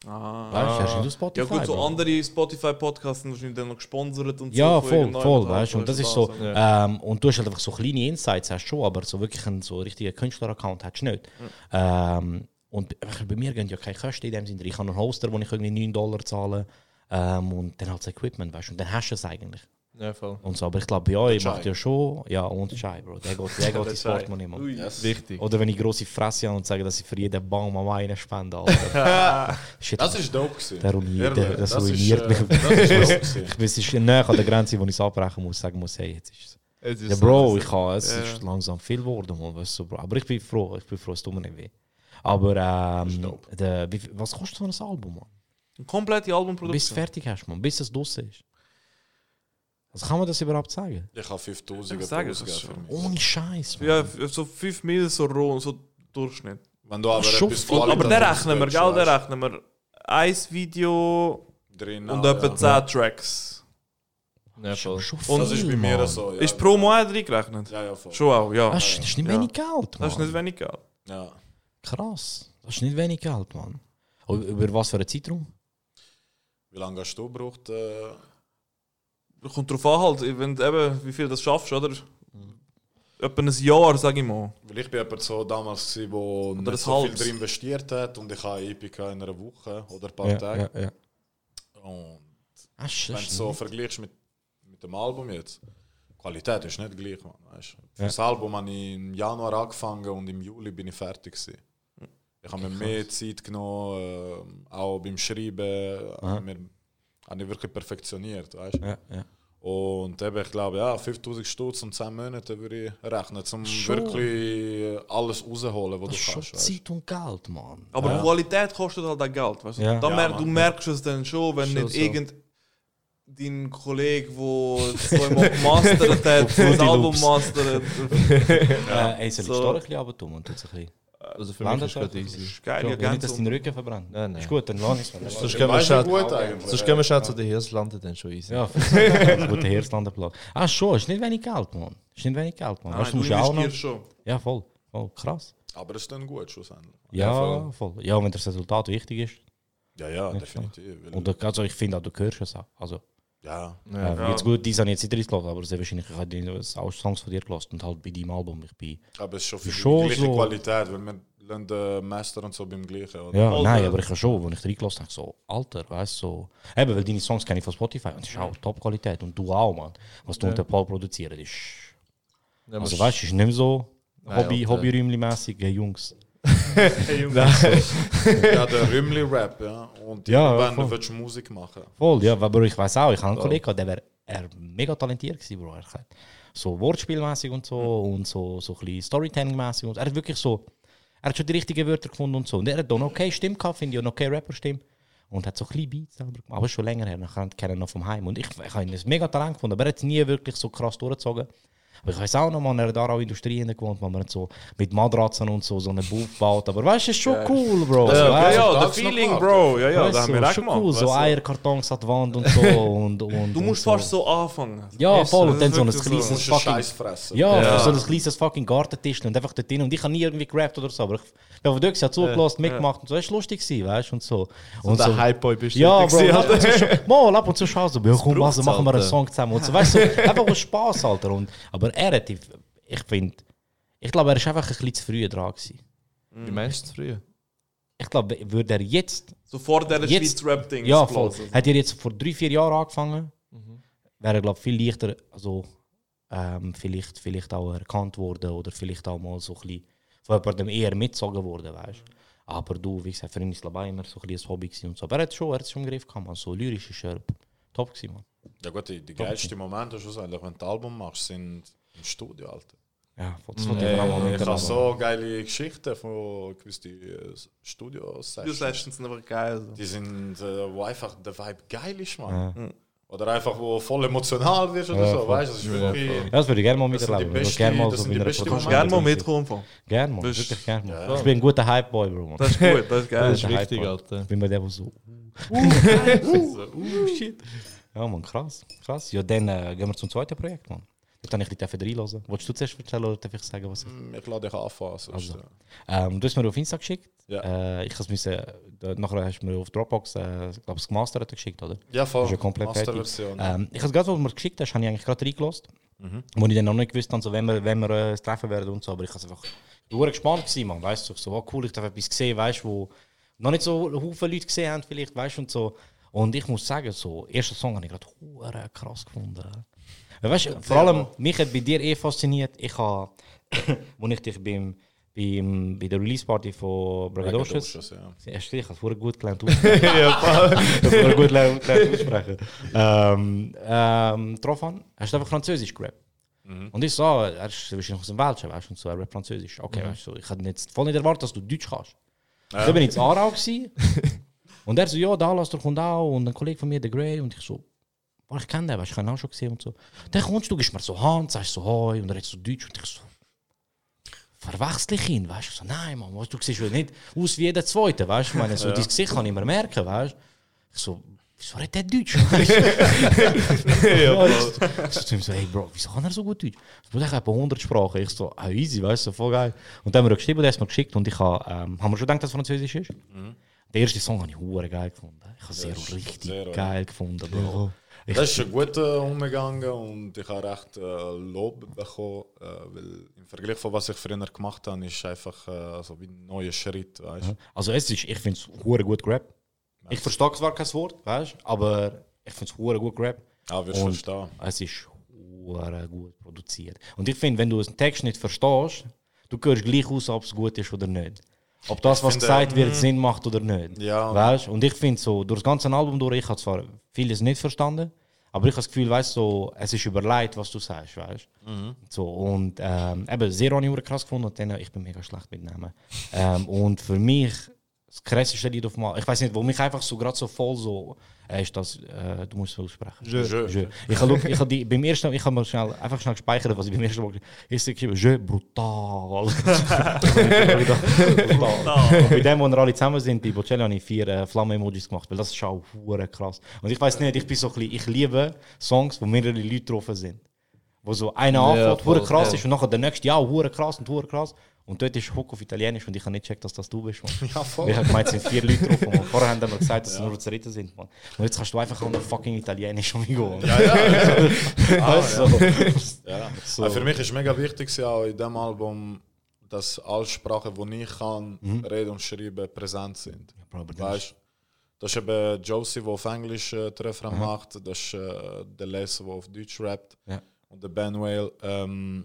Ah. Weißt du, ist nicht auf Ja Spotify. gut, so Bro. andere Spotify-Podcasts sind wahrscheinlich dann noch gesponsert und Ja, so. von voll, voll, weißt du. Und das ist so, ähm, und du hast halt einfach so kleine Insights, hast du schon, aber so wirklich einen so richtigen Künstler-Account hast du nicht. Ähm, und bei- bei mir gehen ja keine Kosten in dem Sinne. Ich habe einen Hoster, wo ich irgendwie 9 Dollar zahle. Ähm, und dann halt das Equipment, weißt du. Und dann hast du es eigentlich. Ja, voll. Und so, aber ich glaube, bei euch macht ja schon, ja, und Chai, Bro. Der geht, der *laughs* geht ins. Portemonnaie, Mann. Yes. Wichtig. Oder wenn ich grosse Fresse habe und sage, dass ich für jeden Baum am einen spende, Alter. *laughs* Shit, Das ist dope gewesen. der ruiniert, der, das, Das ist, ruiniert äh, mich. das ist *laughs* dope gewesen. Ich bin, es näher an der Grenze, wo ich es abbrechen muss, sagen muss, hey, jetzt ist es. Ja, so- Bro, ich kann, es Ja. ist langsam viel geworden, man, weißt du, Bro. Aber ich bin froh, ich bin froh, es tut mir nicht weh. Aber ähm, wie, viel- was kostet so ein Album, man? Eine komplette Bis du Albumproduktion. fertig hast, man, bis es draussen ist. Also kann man das überhaupt sagen? Ich habe 5000 Ich sage es ausgegeben schon. für mich. Ohne Scheiß. Ja, so 5 Mil, so roh, so Durchschnitt. Wenn du aber schon etwas. Aber den rechnen wir, gell? Den rechnen wir. Ein Video drin, und etwa ja. 10 Tracks. Ja, voll. Schon Und Das ist bei mir Mann. so. Ja. Ist pro Monat reingerechnet? Ja, ja, voll. Schon auch, ja. Das ist, nicht Ja. wenig Geld, Mann. Das ist nicht wenig Geld. Ja. Krass. Das ist nicht wenig Geld, Mann. Über was für einen Zeitraum? Wie lange hast du gebraucht? Äh, Kommt drauf an, halt, wenn, du eben, wie viel das schaffst, oder? Etwa ein Jahr, sag ich mal. weil ich bin jemand so damals, gewesen, wo ein nicht so viel halbes. drin investiert hat und ich habe eine EP gehabt in einer Woche oder ein paar Ja, Tage. ja, ja. Und shit, wenn du so vergleichst mit, mit dem Album jetzt, die Qualität ist nicht gleich, man. Weißt? Für Ja. das Album habe ich im Januar angefangen und im Juli bin ich fertig gewesen. Ich habe mir mehr Zeit genommen, äh, auch beim Schreiben. Habe, ich wirklich perfektioniert, weißt? Ja, ja. Und eben, ich glaube, ja, 5000 Stutz und 10 Monate würde ich rechnen, um Schon. wirklich alles rausholen, was Das du ist schon kannst. weißt? Zeit und Geld, Mann. Aber ja. die Qualität kostet halt auch Geld. Weißt du? Ja. Da Ja, mer Mann. du merkst es dann schon, wenn Schon nicht so. irgend dein Kollege, der zweimal gemastert hat, *laughs* das Album mastert. *laughs* Äh, ey, soll ich So. ein bisschen runter tun und ein bisschen. Also für mich ist es gerade easy. ist geil, Ja, ja, nicht, dass dein Rücken verbrennt. Nein, nein. Ist gut, dann lass ich es. Sonst gehen wir Weißt du, schnell, gut eigentlich. sonst gehen wir schnell zu den Hirslanden, dann schon easy. Ja, *laughs* *laughs* ein guter Herzlandenplatz. Ah, schon, ist nicht wenig Geld, Mann. Ist nicht wenig Geld, Mann. Nein, weißt du, musst ja auch noch. schon. Ja, voll. voll. Krass. Aber es ist dann gut, schlussendlich. Ja, voll. voll. Ja, wenn das Resultat wichtig ist. Ja, ja, Ja, definitiv. Und also, ich finde auch, du hörst es auch. Also, ja, ja, Ja. jetzt gut, die ich jetzt nicht gelassen, aber sehr wahrscheinlich, ich habe auch Songs von dir gelassen und halt bei deinem Album. Ich bin. aber es ist schon für Schon die gleiche so. Qualität, weil wir lernen den Master und so beim gleichen. Oder? Ja, Voll, nein, aber ich habe schon, als ich reingelassen habe, so, Alter, weißt du, so. Eben, weil deine Songs kenne ich von Spotify und es ist auch Top-Qualität. Und du auch, Mann. Was du Ja. unter Paul produziert, ist. Ja, Also, weißt du, ist nicht mehr so Nein, Hobby, Alter. Hobby-Räumli-mässig, hey, *laughs* ja, der Rümli-Rap, ja. Und Ja, irgendwann voll. willst du Musik machen. Voll, ja, aber ich weiß auch, ich habe einen Kollegen, gehabt, der wäre er mega talentiert gewesen, Bro. Er hat so wortspielmäßig und so und so, so ein bisschen Storytelling-mäßig. und so. Er hat wirklich so, er hat schon die richtigen Wörter gefunden und so. Und er hat auch eine okay Stimme gehabt, finde ich, und okay Rapper-Stimme. Und hat so ein bisschen Beats selber gemacht. Aber schon länger her, nachher kennen noch vom Heim. Und ich, ich habe ihn ein mega Talent gefunden, aber er hat es nie wirklich so krass durchgezogen. Aber ich weiß auch noch, man, er hat da auch Industrie in gewohnt, man hat so mit Matratzen und so so einen Buff gebaut. Aber weißt du, es ist schon cool, Bro. Ja, ja, ja, der Feeling, Bro. Ja, ja, weißt da du, haben wir auch schon gemacht. cool, so. Eierkartons an die Wand und so. *laughs* und, und, Du musst so. fast so anfangen. Ja, voll. das Und dann so ein kleines fucking. Ja, Ja. so ein kleines fucking Gartentisch und einfach dort drin. Und ich habe nie irgendwie gerappt oder so. Aber ich habe von dort ja zugelassen, mitgemacht und so. Es war lustig, gewesen, weißt du? Und so. Und der Hypeboy bist du Ja, Bro, mal ab und zu schaust du, ja, komm, also machen wir einen. Song zusammen und so. Weißt du, so, *laughs* einfach aus Spaß, Alter. Und, aber er hat, ich, finde, ich glaube, er ist einfach ein bisschen zu früh dran gewesen. Wie meinst du es früher? ich glaube, würde er jetzt. So vor der jetzt- Schweiz-Rap-Ding Ja, zu voll. Hätte er jetzt vor drei, vier Jahren angefangen, wäre er, glaube ich, viel leichter, also ähm, vielleicht, vielleicht auch erkannt worden oder vielleicht auch mal so ein bisschen von jemandem eher mitgezogen worden, weißt du. Aber du, wie gesagt, für ihn ist es immer so ein bisschen ein Hobby gewesen und so. Aber er hat schon, er hat schon im Griff gehabt, man. So lyrisch ist er top gewesen, man. Ja gut, die, die geilsten Momente schlussendlich, wenn du ein Album machst, sind im Studio, Alter. Ja, das äh, wollte ich auch mal ich habe so geile Geschichten von gewissen äh, Studio-Sessions. Studio-Sessions sind aber geil. Die sind, äh, wo einfach der Vibe geil ist, man. Ja. Mhm. Oder einfach, wo voll emotional wirst oder Ja, so, weißt du? Das ist Ja, wirklich... Ja, das würde ich gerne mal die miterleben. Ich gerne mal das so die einer Produktion. Gerne mal mitkommen. Mann. Gerne, ist- Wirklich gerne, man. Ja. Ich bin ein guter Hype-Boy, Bro. Man. Das ist gut, das ist geil. Das ist wichtig. Alter. Ich bin bei dem, der so... so, uh, shit. *laughs* Ja, man, krass. Krass. Ja, dann äh, gehen wir zum zweiten Projekt, man. Dort habe ich bisschen reinhören. Wolltest du zuerst erzählen oder darf ich sagen, was ich... Ich lade dich anfangen. Also. äh, Ähm, du hast mir auf Insta geschickt. Ja. Äh, ich da, nachher hast du mir auf Dropbox, äh, ich glaube, das gemastert geschickt, oder? Ja, voll. Das ist ja komplett fertig. Masterversion, ja. Ähm, ich habe gerade, was du mir geschickt hast, habe ich eigentlich gerade reingelassen. Mhm. Wo ich dann noch nicht gewusst habe, so, wenn wir, wenn wir äh, es treffen werden und so. Aber ich habe einfach, ich war gespannt gewesen, man. Weißt du, so, oh, cool, ich habe etwas gesehen, weißt du, wo noch nicht so viele Leute gesehen haben, vielleicht, weißt du, und so. Und ich muss sagen, so, erster Song habe ich gerade krass gefunden. Weißt du, vor allem, mich hat bei dir eh fasziniert, ich habe, wo ich dich beim, beim, bei der Release-Party von Bragadocious, ja. Erst, ich habe es gut gelernt aussprechen. ja, voll. Ich gut gelernt aussprechen. Ähm, ähm, getroffen, hast du einfach Französisch gerappt. Mhm. Und ich so, ah, er ist wahrscheinlich aus dem Welschen, weißt du, und so, er rappt Französisch. Okay, Mhm. weißt du, ich hatte jetzt voll nicht erwartet, dass du Deutsch kannst. Ja. Dann bin ich in Aarau gewesen, und er so, ja, da lass doch und auch, und ein Kollege von mir, der Grey, und ich so, boah, ich kenne den, weißt du, ich habe ihn auch schon gesehen und so. Dann kommst du, gibst mir so Hand, sagst so Hoi, und er redet so Deutsch, und ich so, verwechsel ich ihn, weißt du, so, nein, Mann, weißt, du siehst ja nicht aus wie jeder Zweite, weißt du, ich meine, so, Ja. dein Gesicht kann ich mir merken, weißt du. Ich so, wieso redet der Deutsch? *laughs* *laughs* Ja, ich so, so zu ihm so, hey Bro, wieso kann er so gut Deutsch? Ich muss etwa 100 Sprachen. Ich so, ah, easy, weißt du, voll geil. Und dann haben wir geschrieben, hat mir geschickt und ich habe, ähm, haben wir schon gedacht, dass es Französisch ist? Mhm. Der erste Song habe ich hure geil gefunden. Ich habe sehr ist richtig sehr, geil gefunden, Bro. Ich, Das ist ein guter umgegangen und ich habe recht äh, Lob bekommen, äh, weil im Vergleich von was ich früher gemacht habe, ist einfach äh, so wie ein neuer Schritt, weißt? Also es ist, ich finde es hure gut gerappt. Ich verstehe zwar kein Wort, weißt aber ich finde es hure gut gerappt. Ah, wirst verstehen. Es ist hure gut produziert. Und ich finde, wenn du einen Text nicht verstehst, du hörst gleich aus, ob es gut ist oder nicht. Ob das, Ich was finde, gesagt wird, mm, Sinn macht oder nicht. Ja. Weißt? Und ich finde so, durch das ganze Album durch, ich habe zwar vieles nicht verstanden, aber ich habe das Gefühl, weißt so, es ist überlegt, was du sagst, weißt Mhm. So, und ähm, eben, Zero habe ich krass gefunden und dann, ich bin mega schlecht mit Namen. ähm, und für mich, das krasseste Lied auf mal, ich weiß nicht, wo mich einfach so gerade so voll so, äh, ist das, äh, du musst es aussprechen. Je. Je. Je. Ich habe ich hab die, beim ersten, ich habe mir schnell, einfach schnell gespeichert, was ich beim ersten Mal ist geschrieben, je, brutal. *laughs* brutal. Und bei dem, wo wir alle zusammen sind, bei Bocelli habe ich vier äh, Flamme-Emojis gemacht, weil das ist auch hure krass. Und ich weiß nicht, ich bin so ein bisschen, ich liebe Songs, wo mehrere Leute drauf sind. Wo so einer Ja, anfängt, hure voll, krass ja. ist und nachher der nächste, ja, hure krass und hure krass. Und dort ist Hook auf Italienisch und ich habe nicht gecheckt, dass das du bist. Man. *laughs* Ja, voll. Ich habe gemeint, es sind vier Leute drauf. Man. Vorher haben wir gesagt, dass es nur Zerritten sind. Man. Und jetzt kannst du einfach noch fucking Italienisch umgehen. Ja, ja. *laughs* ah, Weißt du, ja. so. ja. So. Aber für mich ist mega wichtig gewesen, auch in diesem Album, dass alle Sprachen, die ich kann, Mhm. reden und schreiben, präsent sind. Das weißt das ist eben Josie, der auf Englisch äh, Refrain Aha. macht, das ist äh, der Leser, der auf Deutsch rappt. Ja. Und der Ben Whale, ähm,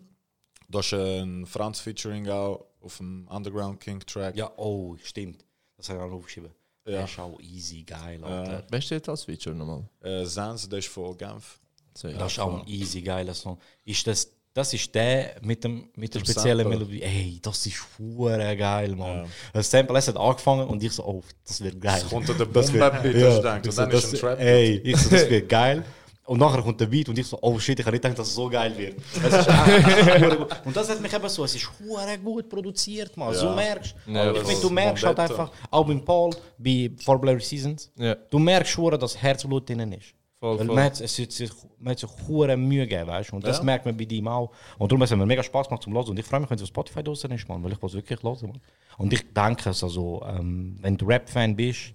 das ist ein Franz-Featuring auch auf dem Underground King Track. Ja, oh, stimmt. Das habe ich auch noch aufgeschrieben. Ja. Der ist auch easy geil, Alter. Wer steht als Feature nochmal? Äh, Sans, der ist von Genf. So, Das ist auch ein easy geiler Song. Ist das, das ist der mit, dem, mit der Dem speziellen Sample. Melodie. Ey, das ist hure geil, Mann. Ja. Das Sample hat angefangen und ich so, oh, das wird geil. Es kommt dann der Das Boom-Bap-Beat, ja, ich Und dann ist das- ein Trap-Beat. Ey, ich so, das wird geil. Und nachher kommt der Beat und ich so, oh shit, ich habe nicht gedacht, dass es so geil wird. Es *laughs* und das hat mich eben so, es ist hure gut produziert, man. So Ja. merkst Ja, Ich finde, du merkst halt einfach, auch beim Paul, bei For Blair Seasons, Ja. du merkst schon, dass Herzblut drin ist. Voll, Weil voll. man hat, es hat sich, man hat sich hure Mühe gegeben, weißt du? Und das Ja. merkt man bei ihm auch. Und darum hat es mir mega Spaß gemacht zum Hören. Und ich freue mich, wenn es auf Spotify draußen ist, Mann, weil ich will es wirklich hören. Und ich denke, es also, ähm, wenn du Rap-Fan bist,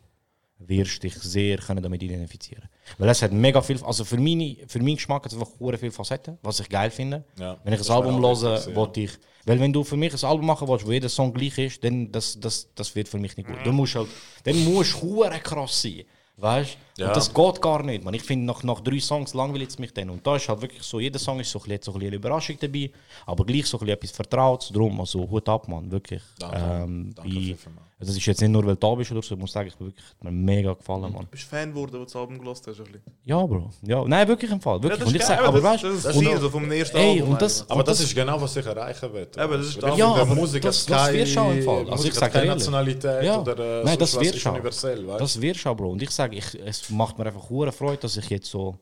wirst dich sehr können damit identifizieren. Weil es hat mega viel, also für, meine, für meinen Geschmack hat es einfach hure viele Facetten, was ich geil finde. Ja, wenn ich ein Album höre, ja. wollte ich, weil wenn du für mich ein Album machen willst, wo jeder Song gleich ist, dann das, das, das wird für mich nicht gut. Du musst halt, dann musst du krass sein. Weißt du? Ja. Und das geht gar nicht. Man. Ich finde, nach, nach drei Songs langweilt es mich dann. Und da ist halt wirklich so, jeder Song ist so ein bisschen, so ein bisschen eine Überraschung dabei, aber gleich so ein bisschen etwas Vertrautes drum. Also Hut ab, Mann, wirklich. Danke. Ähm, Danke ich, also das ist jetzt nicht nur, weil du da bist oder so, ich muss sagen, ich bin wirklich, mir mega gefallen, Mann. Bist du Fan geworden, als du das Album gelost hast? ein bisschen? Ja, Bro. Ja, nein, wirklich im Fall. Wirklich. das und ist ich geil, sag, aber das- weißt das ist und- so vom ersten ey, Album und das, Aber und das ist genau, was ich erreichen will. Eben, das ist das. Ja, aber Musik das- das keine- wirst du auch im Fall. Also ich hat sag keine. Nationalität Ja. oder äh, Nein, das wirst ist du universell, weißt Das wirst du auch, Bro. Und ich sage, ich, es macht mir einfach hure Freude, dass ich jetzt so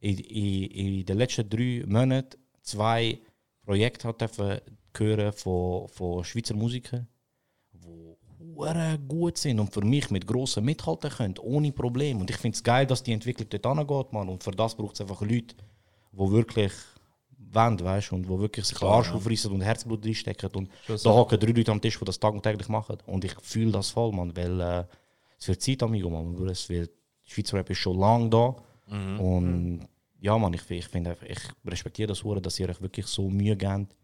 in, in, in den letzten drei Monaten zwei Projekte hat dürfen hören von, von Schweizer Musikern, die hure gut sind und für mich mit grossen mithalten können, ohne Probleme. Und ich finde es geil, dass die Entwicklung dort angeht, man. Und für das braucht es einfach Leute, die wirklich wollen, weißt und wo wirklich sich den Arsch aufreißen und Herzblut reinstecken. Und da hocken drei Leute am Tisch, die das tag und täglich machen. Und ich fühle das voll, man, weil äh, es wird Zeit, amigo, man. Bruder. Es wird, Schweizer Rap ist schon lange da. Und ja, man, ich, ich finde, ich respektiere das hure, dass ihr euch wirklich so Mühe gebt,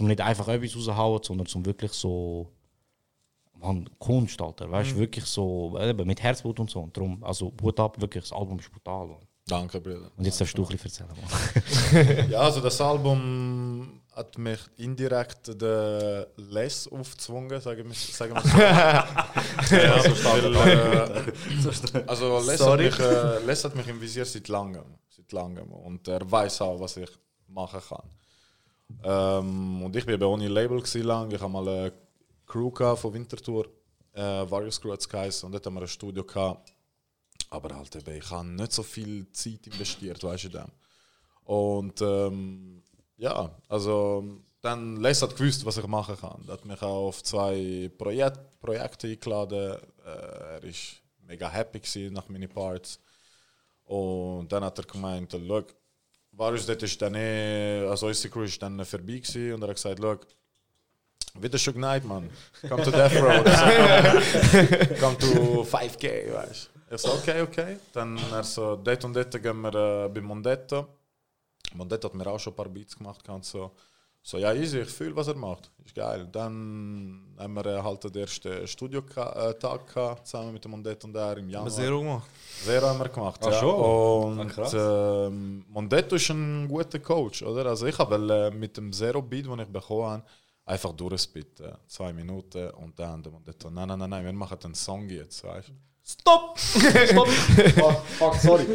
um nicht einfach etwas rauszuhauen, sondern zum wirklich so man, Kunst, Alter, weißt du, wirklich so, eben, mit Herzblut und so. Und darum, also, Hut ab, wirklich, das Album ist brutal. Man. Danke, Bruder. Und jetzt darfst du ein bisschen erzählen. *laughs* Ja, also das Album hat mich indirekt den Les aufgezwungen, sagen wir sagen wir so. *laughs* ja, weil, äh, also Les hat, mich, äh, Les hat mich im Visier seit langem, seit langem und er weiß auch, was ich machen kann. Ähm, und ich bin eben ohne Label lang. Ich habe mal eine Crew von Winterthur, äh, Various Crew hat's geheißen, und dort haben wir ein Studio gehabt. Aber halt eben, ich habe nicht so viel Zeit investiert, weißt du dem. Und ähm, ja, also dann Les hat gewusst, was ich machen kann. Er hat mich auch auf zwei Projekt, Projekte eingeladen. Äh, er ist mega happy gewesen nach meinen Parts. Und dann hat er gemeint, schau, Varus, das ist dann eh, also unsere Crew ist dann vorbei gewesen und er hat gesagt, schau, wieder Suge Knight, man. Come to Death Row. *laughs* Come to 5K, weißt du. Ich so, okay, okay. Dann er so, dort und dort gehen wir äh, bei Mondetto. Mondetto hat mir auch schon ein paar Beats gemacht. Und so, so, ja, easy, ich fühle, was er macht. Ist geil. Dann haben wir äh, halt den ersten Studio-Tag gehabt, zusammen mit dem Mondetto und er im Januar. Zero gemacht. Zero haben wir gemacht. Ah, ja. schon? Und Ah, ähm, Mondetto ist ein guter Coach, oder? Also ich habe äh, mit dem Zero Beat, den ich bekommen habe, einfach durchspitten. Zwei Minuten und dann der Mondetto. Nein, nein, nein, nein, wir machen einen Song jetzt, weißt du? Stop! *laughs* Stop! fuck, fuck, sorry.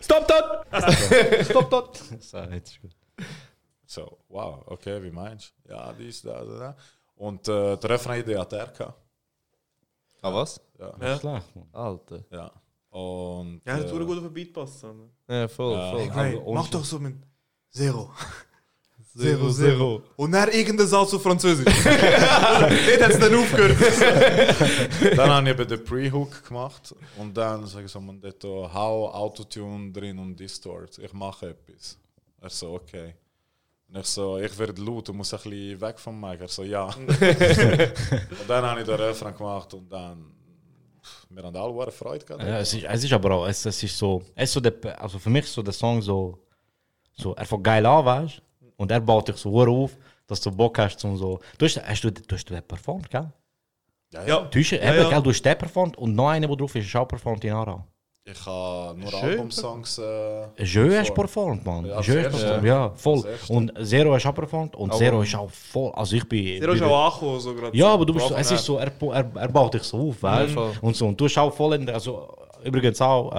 Stop dort! *laughs* Stop dort! *laughs* so, jetzt ist gut. So, wow, okay, wie meinst du? Ja, dies, da, da, da. Und äh, der Refrain-Idee hat er gehabt. Ah, was? Ja. Ja. Schlecht, man. Alter. ja. Und. Ja, das äh, gut auf den Beat passen. Ja, voll, Ja. voll. Hey, mach doch so mit Zero. Zero, zero. Satz auf Französisch. Dort hat es dann aufgehört. dann habe ich eben den Pre-Hook gemacht und dann sage ich so, man dort hau Autotune drin und Distort. Ich mache etwas. Er so, okay. Und ich so, ich werde laut und muss ein bisschen weg vom Mic. Er so, ja. und dann habe ich den Refrain gemacht und dann, wir haben alle eine Freude gehabt. Ja, es, ist, es ist aber auch, es, es ist so, es ist so der, also für mich ist so der Song so, so er fängt geil an, weißt du? Und er baut dich so auf, dass du Bock hast zum so, du hast, hast du, du hast den performt, gell? ja, Ja. Du hast, eben, ja. Gell, du hast den performt und noch einer, der drauf ist, ist auch performt in Aarau. Ich habe nur Schön. Albumsongs. Äh, Jeu hast performt. man. Ja, Jeu hast performt, ja. voll. Und Zero hast auch performt und Aber- Zero ist auch voll, also ich bin... Zero ist auch angekommen, so gerade. Ja, aber du bist so, es ist so, er, er, er baut dich so auf, weißt voll. du? Und so, und du hast auch voll in der, also übrigens auch,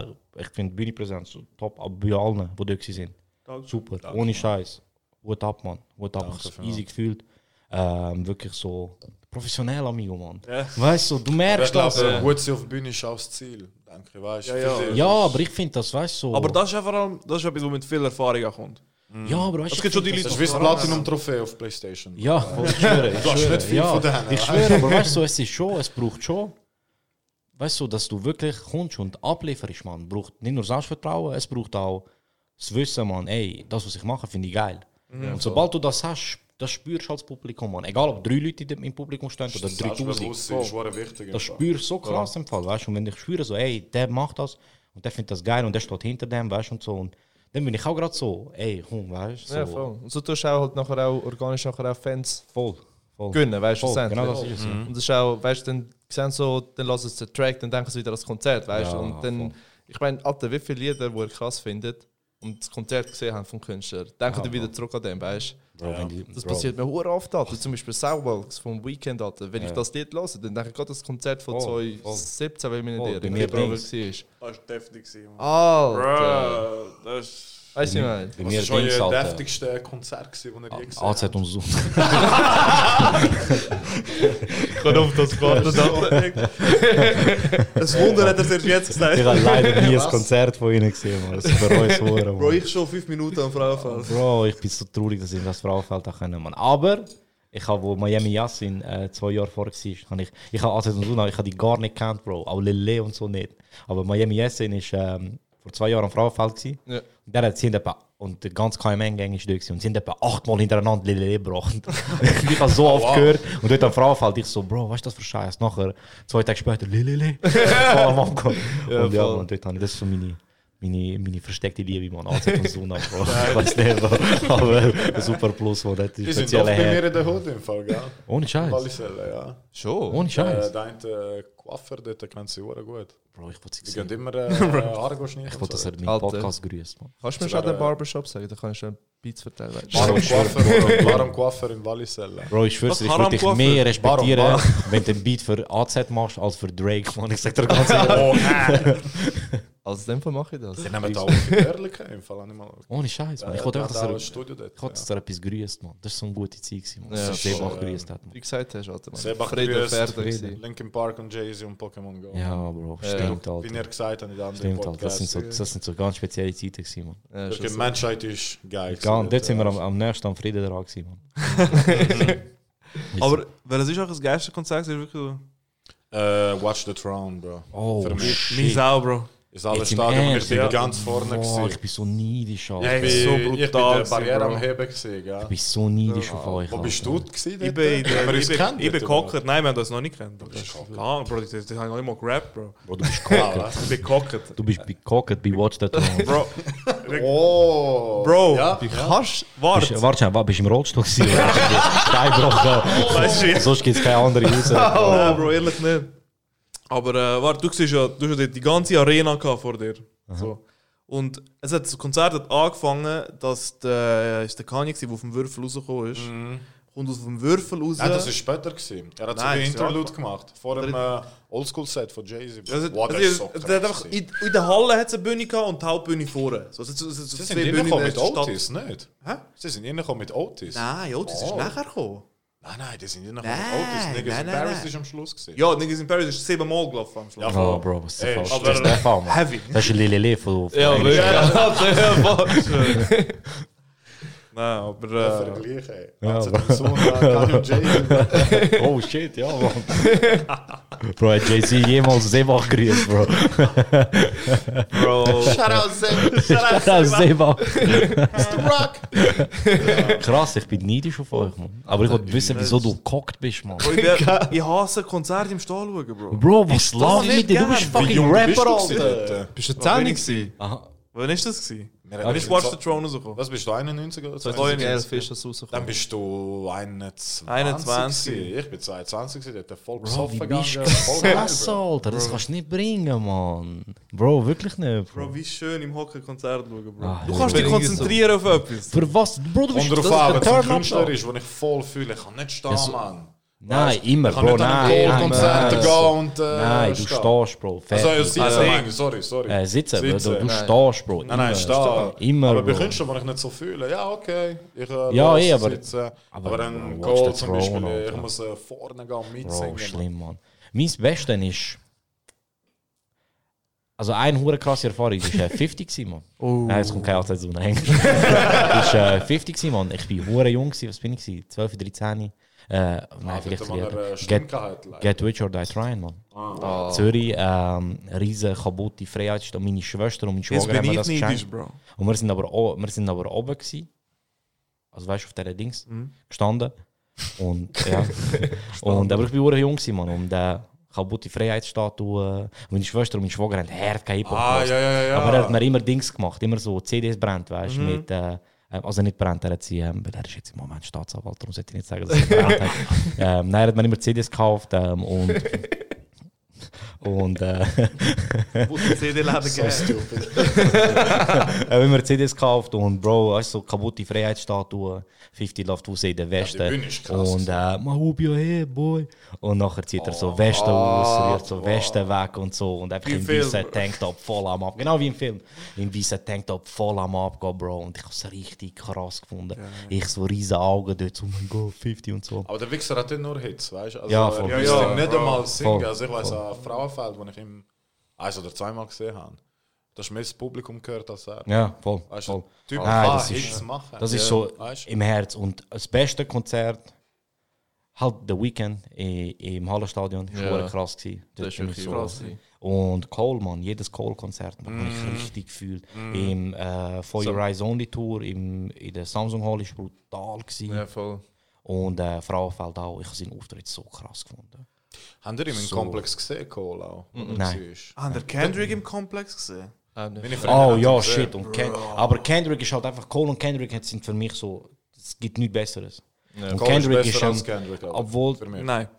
äh, ich finde Bühnenpräsenz so top, aber bei allen, die dort sind. Danke. Super, ohne Scheiß. Hut ab, Mann. Hut ab, Danke easy gefühlt. Ähm, wirklich so professionell, amigo, Mann. Ja. Weißt du, du merkst das. glaube, Ja, gut sein auf der Bühne ist auch das Ziel. Denke weißt du? Ja, ja. Ja aber ich finde das, weißt du, so. Aber das ist ja vor allem das ist etwas, was mit viel Erfahrung kommt. ja, aber weißt Es ich gibt schon die Leute, Das die das Platinum-Trophäe auf Playstation. Ja, ich schwöre. Ich Du hast schwöre, nicht viel ja. von denen, Ich schwöre, aber weißt du, es ist schon, es braucht schon, weißt du, dass du wirklich kommst und ablieferst, man. Braucht nicht nur Selbstvertrauen, es braucht auch das Wissen, man, ey, das, was ich mache, finde ich geil. Und sobald du das hast, das spürst du als Publikum, man. Egal ob drei Leute im Publikum stehen oder 3000. Selbstbewusstsein ist schon wichtig. im Das Fall. spürst du so krass im Fall, weißt du? Und wenn ich spüre, so, ey, der macht das und der findet das geil und der steht hinter dem, weißt du, und so. Und dann bin ich auch gerade so, ey, komm, weißt du? So, Ja, voll. Und so tust du auch halt nachher auch organisch nachher auch Fans voll. voll. gönnen, weißt du, Voll, genau das ist es, ja. Und das ist auch, weißt du, dann sehen so, dann lassen sie den Track, dann denken sie wieder an das Konzert, weißt du. Ja, Und dann, ich meine, Alter, wie viele Lieder, die er krass findet und das Konzert gesehen haben vom Künstler, denken die wieder zurück an den, weißt du. Wenn die- Das Bro. passiert mir hure oft, Alter. Zum Beispiel Soundwalks vom Weekend, Alter. Wenn ich Ja. das Lied höre, dann denke ich gerade das Konzert von Voll, 2017, weil mir Voll, nicht bei der mir Februar war. Dings. Das war deftig. Alter! Bro, das ist. Weißt du? Bei Was mir ist euer Alter. deftigste Konzert, das ihr je gesehen AZ habt? und so. Ich kann auf das warten, Alter. Das Wunder hat er erst jetzt gesagt. Ich habe leider nie ein Konzert von ihnen gesehen, man. Das ist für uns hure, Bro, ich schon fünf Minuten am Frauenfeld. Bro, ich bin so traurig, dass ich das Frauenfeld auch können, man. Aber ich habe, wo Miami Yassin äh, zwei Jahre vor war, habe ich, ich habe AZ und Suna, ich habe die gar nicht gekannt, Bro. Auch Lele und so nicht. Aber Miami Yassin ist ähm, vor zwei Jahren am Frauenfeld gewesen. Ja. Und der sie etwa, und der ganze KMN-Gang ist da gewesen, und sie haben etwa achtmal hintereinander Lele gebracht. ich habe so oft gehört. Und dort am Frauenfeld, ich so, Bro, was ist das für Scheiß? Nachher, zwei Tage später, Lele. *laughs* Voll am Ankommen. Ja, und ja, man, dort habe ich, das so meine, meine, meine versteckte Liebe, man. AZ und Suna, Bro. *laughs* ich weiß nicht, Bro. aber ein super Plus, man. Das Die ist sind speziell doch bei mir in der Hood im Fall, gell? Ohne Scheiß. Walliselle, ja. Schon? Ohne Scheiß. Äh, der eine Coiffeur dort kennt sie sehr gut. Bro, ich wollte Die sie gehen sehen. immer äh, *laughs* Haare schneiden. Ich wollte, dass er meinen. Podcast grüßt, man. Kannst du mir schon den äh, Barbershop sagen? Dann kann ich schon Beats verteilen. du. Warum Coiffeur, warum Coiffeur in Walliselle? Bro, ich schwör's dir, ich würde dich mehr respektieren, wenn du einen Beat für AZ machst, als für Drake, man. Ich sag dir ganz *laughs* ehrlich. Also in dem Fall mache ich das. Die nehmen da auch viel Ehrlichkeit im Fall. mal- Ohne Scheiß, man. Ich wollte der einfach, dass hat auch er, ein Studio dort. ich wollte, dass er etwas grüßt, man. Das ist so eine gute Zeit, gewesen, man. Ja, dass er Seebach grüßt hat, man. Wie gesagt hast, Alter. man. Sebach Frieden grüßt. Linkin Park und Jay-Z und Pokémon Go. Ja, Bro, stimmt, Wie Alter. ihr gesagt habt in den anderen Stimmt, Alter. Das sind, so, das sind so ganz spezielle Zeiten, gewesen, man. Ja, Die. Menschheit ist geil. Dort sind wir am, am nächsten am Frieden dran, gewesen, man. *laughs* Aber welches ist auch das geilste Konzert? Ist wirklich so. Äh, Watch the Throne, Bro. Oh, Für mich shit. Sau, Bro. Ist alles Stadion und ich bin ja. ganz vorne. Boah, ich bin so neidisch, Alter. Ich so bin, ich bin brutal der gewesen, Barriere Bro. am Heben gewesen, gell? Ich bin so neidisch auf euch, Wo bist du gewesen? Ich dort? bin, ich bin, ich bin. Nein, wir haben das noch nicht kennt. Das ist lang, Bro. Das, das, habe ich noch nicht mal gerappt, Bro. Bro, du bist Ah, gekocht. was? Ich bin gekockert. Du bist gekocht bei Watch the Throne. Bro, Oh! Bro, Ja, wie kannst du. Warte. warte schnell, bist du im Rollstuhl gewesen? *laughs* du, wie- Sonst gibt es keine andere raus. Nein, Bro, ehrlich nicht. Aber äh, warte, du siehst ja, du hast ja die ganze Arena vor dir. So. Und es hat, das Konzert hat angefangen, dass der, ist der Kanye, gewesen, der auf dem Würfel rausgekommen ist. Und aus dem Würfel raus. Nein, das war später. Gewesen. Er hat so Nein, ein das ist Interlude gemacht. Vor dem äh, Oldschool-Set von Jay-Z. Also, Wow, also, das ist so krass in, in der Halle hat es eine Bühne gehabt und die Hauptbühne vorne. So, es, es, es, Sie sind reingekommen mit Stadt. Otis, nicht? Hä? Sie sind reingekommen mit Otis. Nein, Otis ist Oh. nachher gekommen. Nein, nein, die sind reingekommen Nein, mit Otis. Niggas nein, in nein, Paris nein. ist am Schluss gewesen. Ja, Niggas in Paris ist siebenmal gelaufen am Schluss. Ja, Oh, Bro, was ist falsch? aber- Das ist der Fall, man. Heavy. Das ist ein Lilele von, von Ja, Englisch. *laughs* *laughs* Nein, aber. Ja, Äh, Vergleich, ey. Ja, aber- und Jay-Z. *laughs* Oh shit, ja, man. Bro, hat Jay-Z jemals Seebach grüßt, Bro? Bro. Shout out, Zay. Das Seebach. Mr. Rock. *laughs* Krass, ich bin neidisch auf euch, man. Aber ich wollte wissen, wieso du gekocht bist, man. Ich, hasse Konzerte im Stall schauen, Bro. Bro, was läuft mit dir? Du bist fucking Rapper, Alter. Bist du 10 gewesen? Aha. Wann ist das? Gewesen? Wir Wann haben- ist Watch the Throne rausgekommen? Was bist du, 91 oder 2011 ist das Dann rausgekommen. bist du 21. 21. gewesen. Ich bin 22, gewesen, der hat voll Bro, besoffen wie bist du gegangen. Voll geil, krass, Bro. Alter? Das kannst du nicht bringen, man. Bro, wirklich nicht, Bro, Bro. wie schön im Hockey Konzert schauen, Bro. Ah, du kannst dich Ich bin konzentrieren auf etwas. Für was? Bro, du bist das darauf an, wenn es ein Künstler ist, den ich voll fühle, ich kann nicht stehen, Ja, so- Mann. Nein, immer, Ich Bro, nicht an nein. nein, Goal-Konzert nein. gehen und äh, Nein, du stehst, Bro. Also, ja, Fertig. sitzen, Also- ich, sorry, sorry. Äh, sitzen, Bro. Du, Sitzen. du Nein. stehst, Bro. Nein, nein, Immer. stehen. Immer, aber bei Bro. Künstlern, die ich nicht so fühle, ja, okay. Ich, äh, Ja, lass eh, aber- sitzen. aber, Aber, dann Bro, Goal zum Beispiel, throne, ich Alter. muss äh, vorne gehen und Bro, mitsingen. schlimm, Mann. Mein Beste ist. Also eine hure krasse Erfahrung ist äh, *laughs* 50 gewesen, Mann. Oh. Nein, es kommt keine Auszeit so hängen. ist äh, 50 gewesen, Mann. Ich bin hure jung. Was bin ich gewesen? 12, 13? Äh, nein, vielleicht Get, leider. Get Rich or Die Trying, Mann. Ah. Zürich, ähm, riesen kaputte Freiheitsstadt. Meine Schwester und mein Schwager haben mir das geschenkt. Bro. Und wir sind aber, wir sind aber oben gewesen. Also weißt du, auf dieser Dings Mhm. gestanden. Und *laughs* ja. und, aber ich war auch jung, gewesen, Mann. Und äh, kaputte Freiheitsstatue. Meine Schwester und mein Schwager haben hart kein Hip-Hop Ah, ja, ja, ja. Aber er hat mir immer Dings gemacht, immer so CDs brennt, weißt du, Mhm. mit. Äh, also nicht brennt, er sie, ähm, weil er ist jetzt im Moment Staatsanwalt, darum sollte ich nicht sagen, dass er brennt ähm, nein, er hat mir immer CDs gekauft ähm, und. Und äh, Wo die CD-Läden *laughs* So geben. stupid. *laughs* hat immer CDs gekauft und Bro, weißt du, so kaputte Freiheitsstatue, 50 Love to Say, der Westen. Ja, krass und äh, my hope you're here, boy. Und nachher zieht er so Westen aus, rührt so Westen weg und so. Und einfach im weißen Tanktop voll am Ab. Genau wie im Film. Im weißen Tanktop voll am Abgehen, Bro. Und ich habe es richtig krass gefunden. Ich so riesen Augen dort, so, oh mein Gott, 50 und so. Aber der Wichser hat nicht nur Hits, weißt du? Also, Ja, voll. Er Ja, ja, ja, nicht Bro. einmal singen. Voll. Also ich weiß Voll. Frauenfeld, wo ich ihn eins oder zweimal gesehen habe. Da hast du mehr das Publikum gehört als er. Ja, voll. Weißt voll. Typ Nein, kann das ist- machen. Das ist Ja. so Weißt du? im Herz. Und das beste Konzert, halt der Weekend im Hallenstadion, das Ja. war krass. Gewesen. Das Dort ist so- krass. gewesen. Und Cole, man, jedes Cole-Konzert man, habe Mm. ich richtig gefühlt. Im äh, For Your Eyes Only Tour im, in der Samsung Hall war brutal. Gewesen. Ja, voll. Und äh, Frauenfeld auch. Ich habe seinen Auftritt so krass gefunden. Habt ihr ihn im So. Komplex gesehen, Cole auch? er Nein. Ah, der Kendrick im Komplex gesehen? Freunde Oh ja, gesehen. shit. Und Ken aber Kendrick ist halt einfach, Cole und Kendrick sind für mich so, es gibt nichts Besseres. Ja. Und Cole Kendrick ist ist besser als schon, Kendrick, aber obwohl, für mich. Nein. *laughs*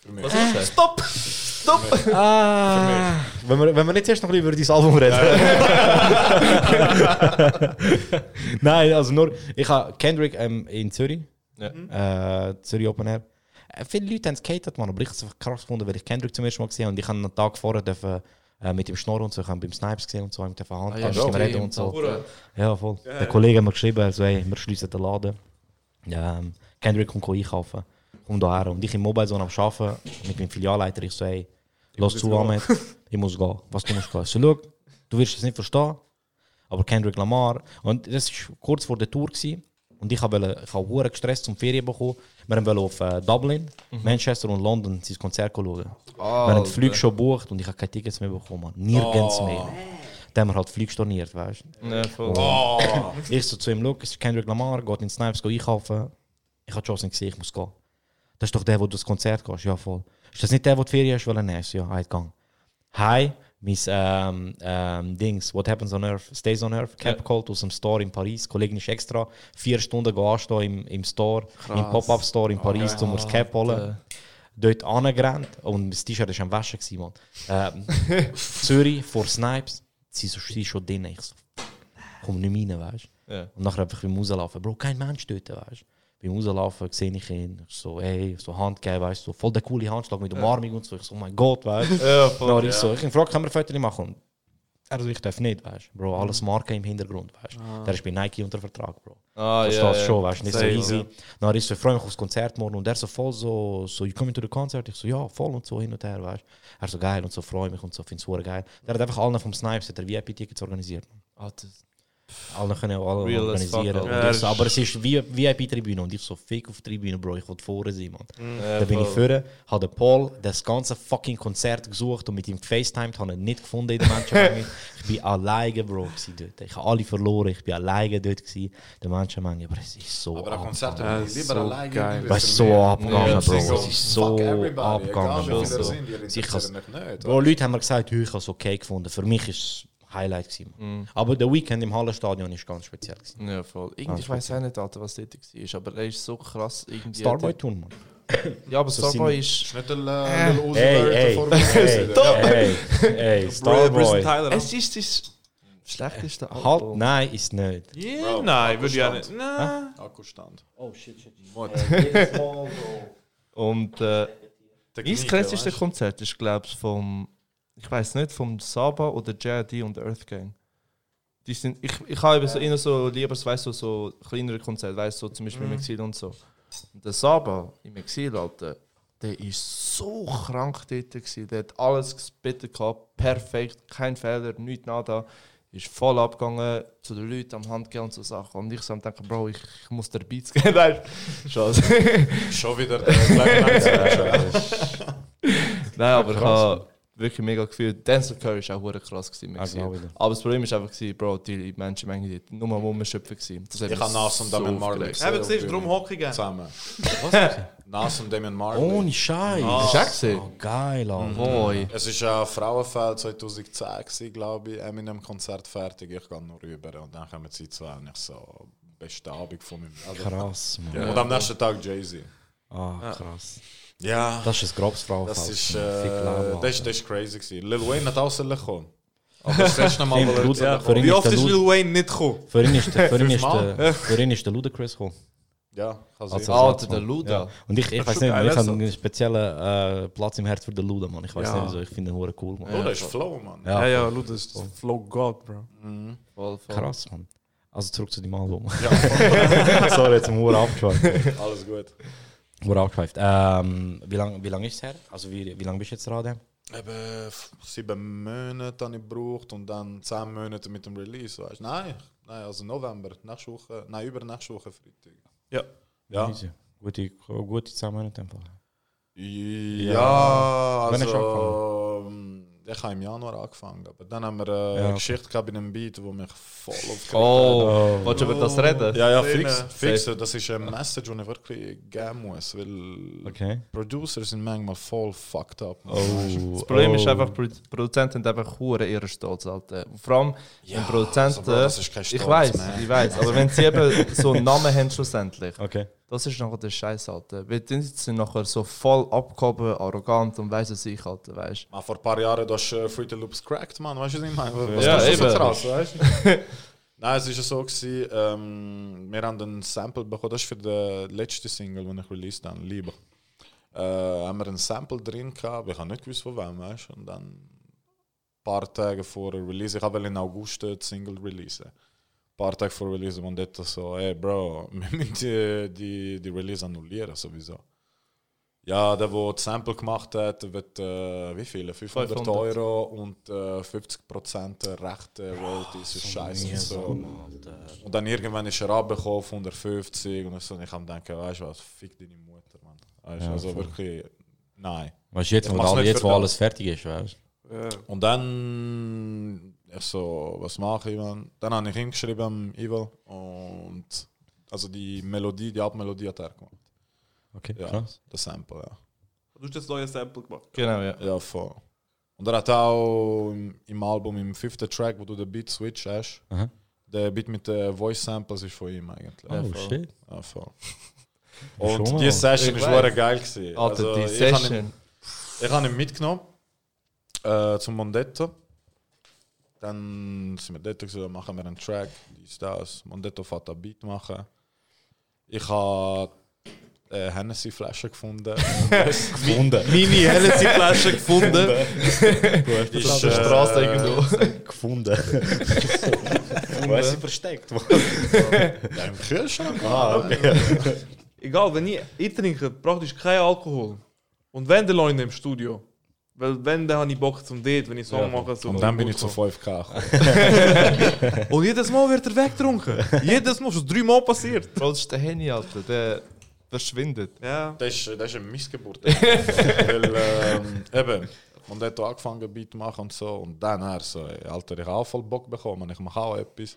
Für mich. Was ist das? Stopp! Stopp! Ah, wenn, wir, wenn wir nicht erst noch ein über dein Album reden. *laughs* Nein, also nur, ich habe Kendrick ähm, in Zürich, Ja. äh, Zürich Open Air. Viele Leute haben es gehatet, man, aber ich habe es einfach krass gefunden, weil ich Kendrick zum ersten Mal gesehen habe und ich habe einen Tag vorher dürfen, äh, mit ihm schnorren und so, ich habe beim Snipes gesehen und so, mit der Hand, Ah, ja, okay, reden und so. Tal. Ja, voll. Der Kollege hat mir geschrieben, also, hey, wir schließen den Laden. Ja, ähm, Kendrick kommt einkaufen. Komm da her. Und ich im Mobile Zone am Arbeiten mit meinem Filialleiter. Ich so, hey, lass zu, Ahmed, *laughs* ich muss gehen. Was du musst gehen? Ich so, schau, du wirst es nicht verstehen, aber Kendrick Lamar. Und das war kurz vor der Tour. Gewesen. Und ich habe ich habe hure gestresst zum Ferien bekommen. Wir haben auf äh, Dublin, Manchester und London sein Konzert schauen. Wir haben die Flüge schon gebucht und ich habe keine Tickets mehr bekommen. Nirgends mehr. Dann haben wir halt Flüge storniert, weißt du. Ja, voll. Ich so zu ihm, look, es ist Kendrick Lamar, geht in Snipes go einkaufen. Ich habe Chance nicht gesehen, ich muss gehen. Das ist doch der, wo du das Konzert gehst. Ja, voll. Ist das nicht der, wo die Ferien hast, weil er? Ja, halt gang. Hi, mein ähm, ähm, Dings, What Happens on Earth, Stays on Earth, Cap Cult aus dem Store in Paris. Kollegin ist extra vier Stunden anstehen im, im Store, im Pop-Up-Store in Paris, um mir das Cap zu holen. Dort angerannt und das T-Shirt war am Waschen. Gewesen, Mann. Ähm, *laughs* Zürich vor Snipes, sie, so, sie schon drin. Ich so, komm nicht rein, weißt du. Ja. Und nachher einfach beim Rauslaufen, Bro, kein Mensch dort, weißt du. Beim Rauslaufen sehe ich ihn, ich so, hey, so Hand geben, weißt du, so, voll der coole Handschlag mit Umarmung und so. Ich so, oh mein Gott, weißt du. Ja, voll. Dann ich so, ich frage, können wir Fotos machen? Und er so, ich darf nicht, weißt du. Bro, alles Marken im Hintergrund, weißt du. Der ist bei Nike unter Vertrag, Bro. Ah, Verstehst ja, du ja. schon, weißt du, nicht so Safe, easy. ja. Dann ist so, ich freue mich aufs Konzert morgen und er so voll so, so, you coming to the concert? Ich so, ja, voll und so hin und her, weißt du. Er so geil und so, freue mich und so, finde es geil. Der hat einfach allen vom Snipes, hat er VIP-Tickets organisiert. Ah, das- Alle können auch alle Real organisieren. Alter. Und ich so, aber es ist wie VIP-Tribüne und ich so, fick auf die Tribüne, Bro, ich will vorne sein, man. Ja, da bin ich vorne, habe Paul das ganze fucking Konzert gesucht und mit ihm gefacetimed, habe ihn nicht gefunden in der Menschenmenge. ich bin alleine, Bro, dort. Ich habe alle verloren, ich bin alleine dort gewesen, der Menschenmenge, aber es ist so Aber ein Konzert habe ich lieber so alleine. geil. lieber Es ist für so mich. abgegangen, Bro. es ist so Fuck everybody, abgegangen, Bro. Leute haben mir gesagt, ich habe es okay gefunden. Für mich ist Highlight gewesen. Mhm. Aber der Weekend im Hallenstadion ist ganz speziell. Gewesen. Ja, voll. Irgendwie, ich weiß auch nicht, Alter, was dort war, aber er ist so krass. Irgendwie Starboy Tour, man. Ja, aber So Starboy ist. Ist nicht der äh, Lil Uzi Hey, Vert hey, vor hey, hey, hey, Bro, Starboy. Es ist das schlechteste Halt, Album. nein, ist nicht. Yeah, Bro, nein, würde ich auch nicht. Nein. Akkustand. Oh shit, shit. Und äh, mein krasseste? Konzert ist, glaube ich, vom. Ich weiß nicht, vom Saba oder JD und der Earth Gang. Die sind, ich, ich habe eben so, eher so lieber weißt, du, so, so kleinere Konzerte, weißt du, so zum Beispiel im Exil und so. Und der Saba im Exil, Alter, der ist so krank dort. Gewesen. Der hat alles gespittet gehabt, perfekt, kein Fehler, nichts nada. Ist voll abgegangen zu den Leuten am Handgehen und so Sachen. Und ich so am denken, Bro, ich, ich muss der Beats geben. *laughs* Du? Scheiße. Schon wieder der. Nein, aber ich habe wirklich mega gefühlt. Denzel Curry ist auch hure krass gewesen. Ah, genau wieder. Aber das Problem ist einfach, gewesen, Bro, die Menschenmenge, die nur rumschöpfen gewesen. Das Ich habe Nas und Damian Marley gesehen. Eben, siehst du, auf darum Bühne. hocke ich gerne. Zusammen. Was? *laughs* Nas und Damian Marley. Ohne Scheiß. Hast du auch gesehen? Oh, geil, Alter. Boy. Es war ein Frauenfeld 2010, glaube ich, Eminem-Konzert fertig. Ich gehe nur rüber und dann kommen sie zwei und ich so, beste Abend von meinem Leben. Krass, Mann. Und am nächsten Tag Jay-Z. Ah, krass. Ja, Das ist ein grobes Frauenfeld. das ist, äh, das, ist- das ist crazy gewesen. Lil Wayne hat auch sollen kommen. Aber das letzte Mal, er ihn Wie oft ist Lil Wayne nicht gekommen? Für ihn ist der, für ihn ist der, für ihn ist der Ludacris gekommen. Ja. Also der. Luda. Ja. Und ich, ich weiß nicht, ich habe einen speziellen äh, Platz im Herz für den Luda, Mann. Ich weiß Ja. nicht wieso, ich finde ihn hure cool, Mann. Das ist Flow, Mann. Ja, ja, Luda ist Flow God, Bro. Voll, voll. Krass, Mann. Also zurück zu dem Album. Sorry, jetzt haben wir abgeschweift. Alles gut. Hure abgeschweift. Ähm, wie lange wie lang ist es her? Also wie, wie lange bist du jetzt dran? Eben sieben Monate habe ich gebraucht und dann zehn Monate mit dem Release. Weißt? Nein, nein, also November, nächste Woche, nein, über nächste Woche Freitag. Ja. Ja. Easy. Gute, gute zehn Monate einfach. Ja, du also ich habe im Januar angefangen, aber dann haben wir äh, Ja, eine okay. Geschichte gehabt in einem Beat, wo mich voll aufgeregt Oh, Oh. willst du über das reden? hat. Ja, ja, fix, fix. Das ist eine Message, die ich wirklich geben muss, weil Okay. Producer sind manchmal voll fucked up. Oh, Das Problem ist oh. einfach, Produ- Produzenten haben einfach hure ihre Stolz, Alter. Vor allem, wenn Produzenten... also, Bro, das ist kein ich Stolz weiß, mehr. ich weiß, aber wenn sie eben so einen Namen haben schlussendlich, Okay. Das ist nachher der Scheiß, Alter. Weil die sind nachher so voll abgehoben, arrogant und weiss es sich, Alter, weißt Ah, vor ein paar Jahren du hast äh, Fruity Loops cracked, man. Weißt du, was ich meine? Was Ja, tust du so eben. krass, weißt du? *laughs* Nein, es war so, gewesen, ähm, wir haben ein Sample bekommen, das ist für die letzte Single, die ich released habe, Lieber. Äh, haben wir ein Sample drin gehabt, aber ich habe nicht gewusst, von wem, weißt du? Und dann ein paar Tage vor der Release, ich habe in August die Single releasen. Ein paar Tage vor der Release und dort so, hey Bro, wir müssen die, die, die Release annullieren sowieso. Ja, der, der das Sample gemacht hat, wird äh, wie viele? 500, 500. Euro und äh, 50% Rechte, Royalties, ist scheiße und so. Und dann irgendwann ist er abgekommen auf 150 und so. Und ich habe gedacht, weißt du was, fick deine Mutter, Mann. Weißt, du, Ja, also voll. wirklich, nein. Weißt du, jetzt, wo, alles fertig ist, weißt Und dann, ich so, was mache ich, Mann? Dann habe ich ihm geschrieben, am Ivo, und also die Melodie, die Abmelodie hat er gemacht. Okay, Ja, krass. das Sample, ja. Du hast das neue Sample gemacht. Genau, ja. Ja, voll. Und er hat auch im, im Album, im fiften Track, wo du den Beat switch hast, Aha. der Beat mit den Voice Samples ist von ihm eigentlich. Oh, shit. Ja, voll. *laughs* Und die Session Ich weiß. wirklich geil gewesen. Alter, die ich habe ihn, Session. ich habe ihn mitgenommen äh, zum Mondetto. Dann sind wir dort gesagt, machen wir einen Track, dies, das. Mondetto fährt einen Beat machen. Ich habe äh, Hennessy-Flasche gefunden. *laughs* Gefunden. Mini Hennessy-Flasche gefunden. *laughs* ist, auf der Straße irgendwo. Gefunden. Wo ist sie versteckt? Ja, im Kühlschrank. ah, okay. Egal, wenn ich, ich trinke praktisch kein Alkohol. Und wenn, dann ihn im Studio. Weil wenn, dann habe ich Bock zum Date, wenn ich Song mache. So Und dann bin ich zu 5K gekommen. *laughs* Und jedes Mal wird er weggetrunken. jedes Mal, schon drei Mal passiert. Das ist der Henny, Alter. Der verschwindet. Ja. Das ist, das ist eine Missgeburt. *laughs* Weil, ähm, eben, und er hat auch angefangen, Beat zu machen und so. Und dann er so, Alter, ich habe auch voll Bock bekommen, ich mache auch etwas.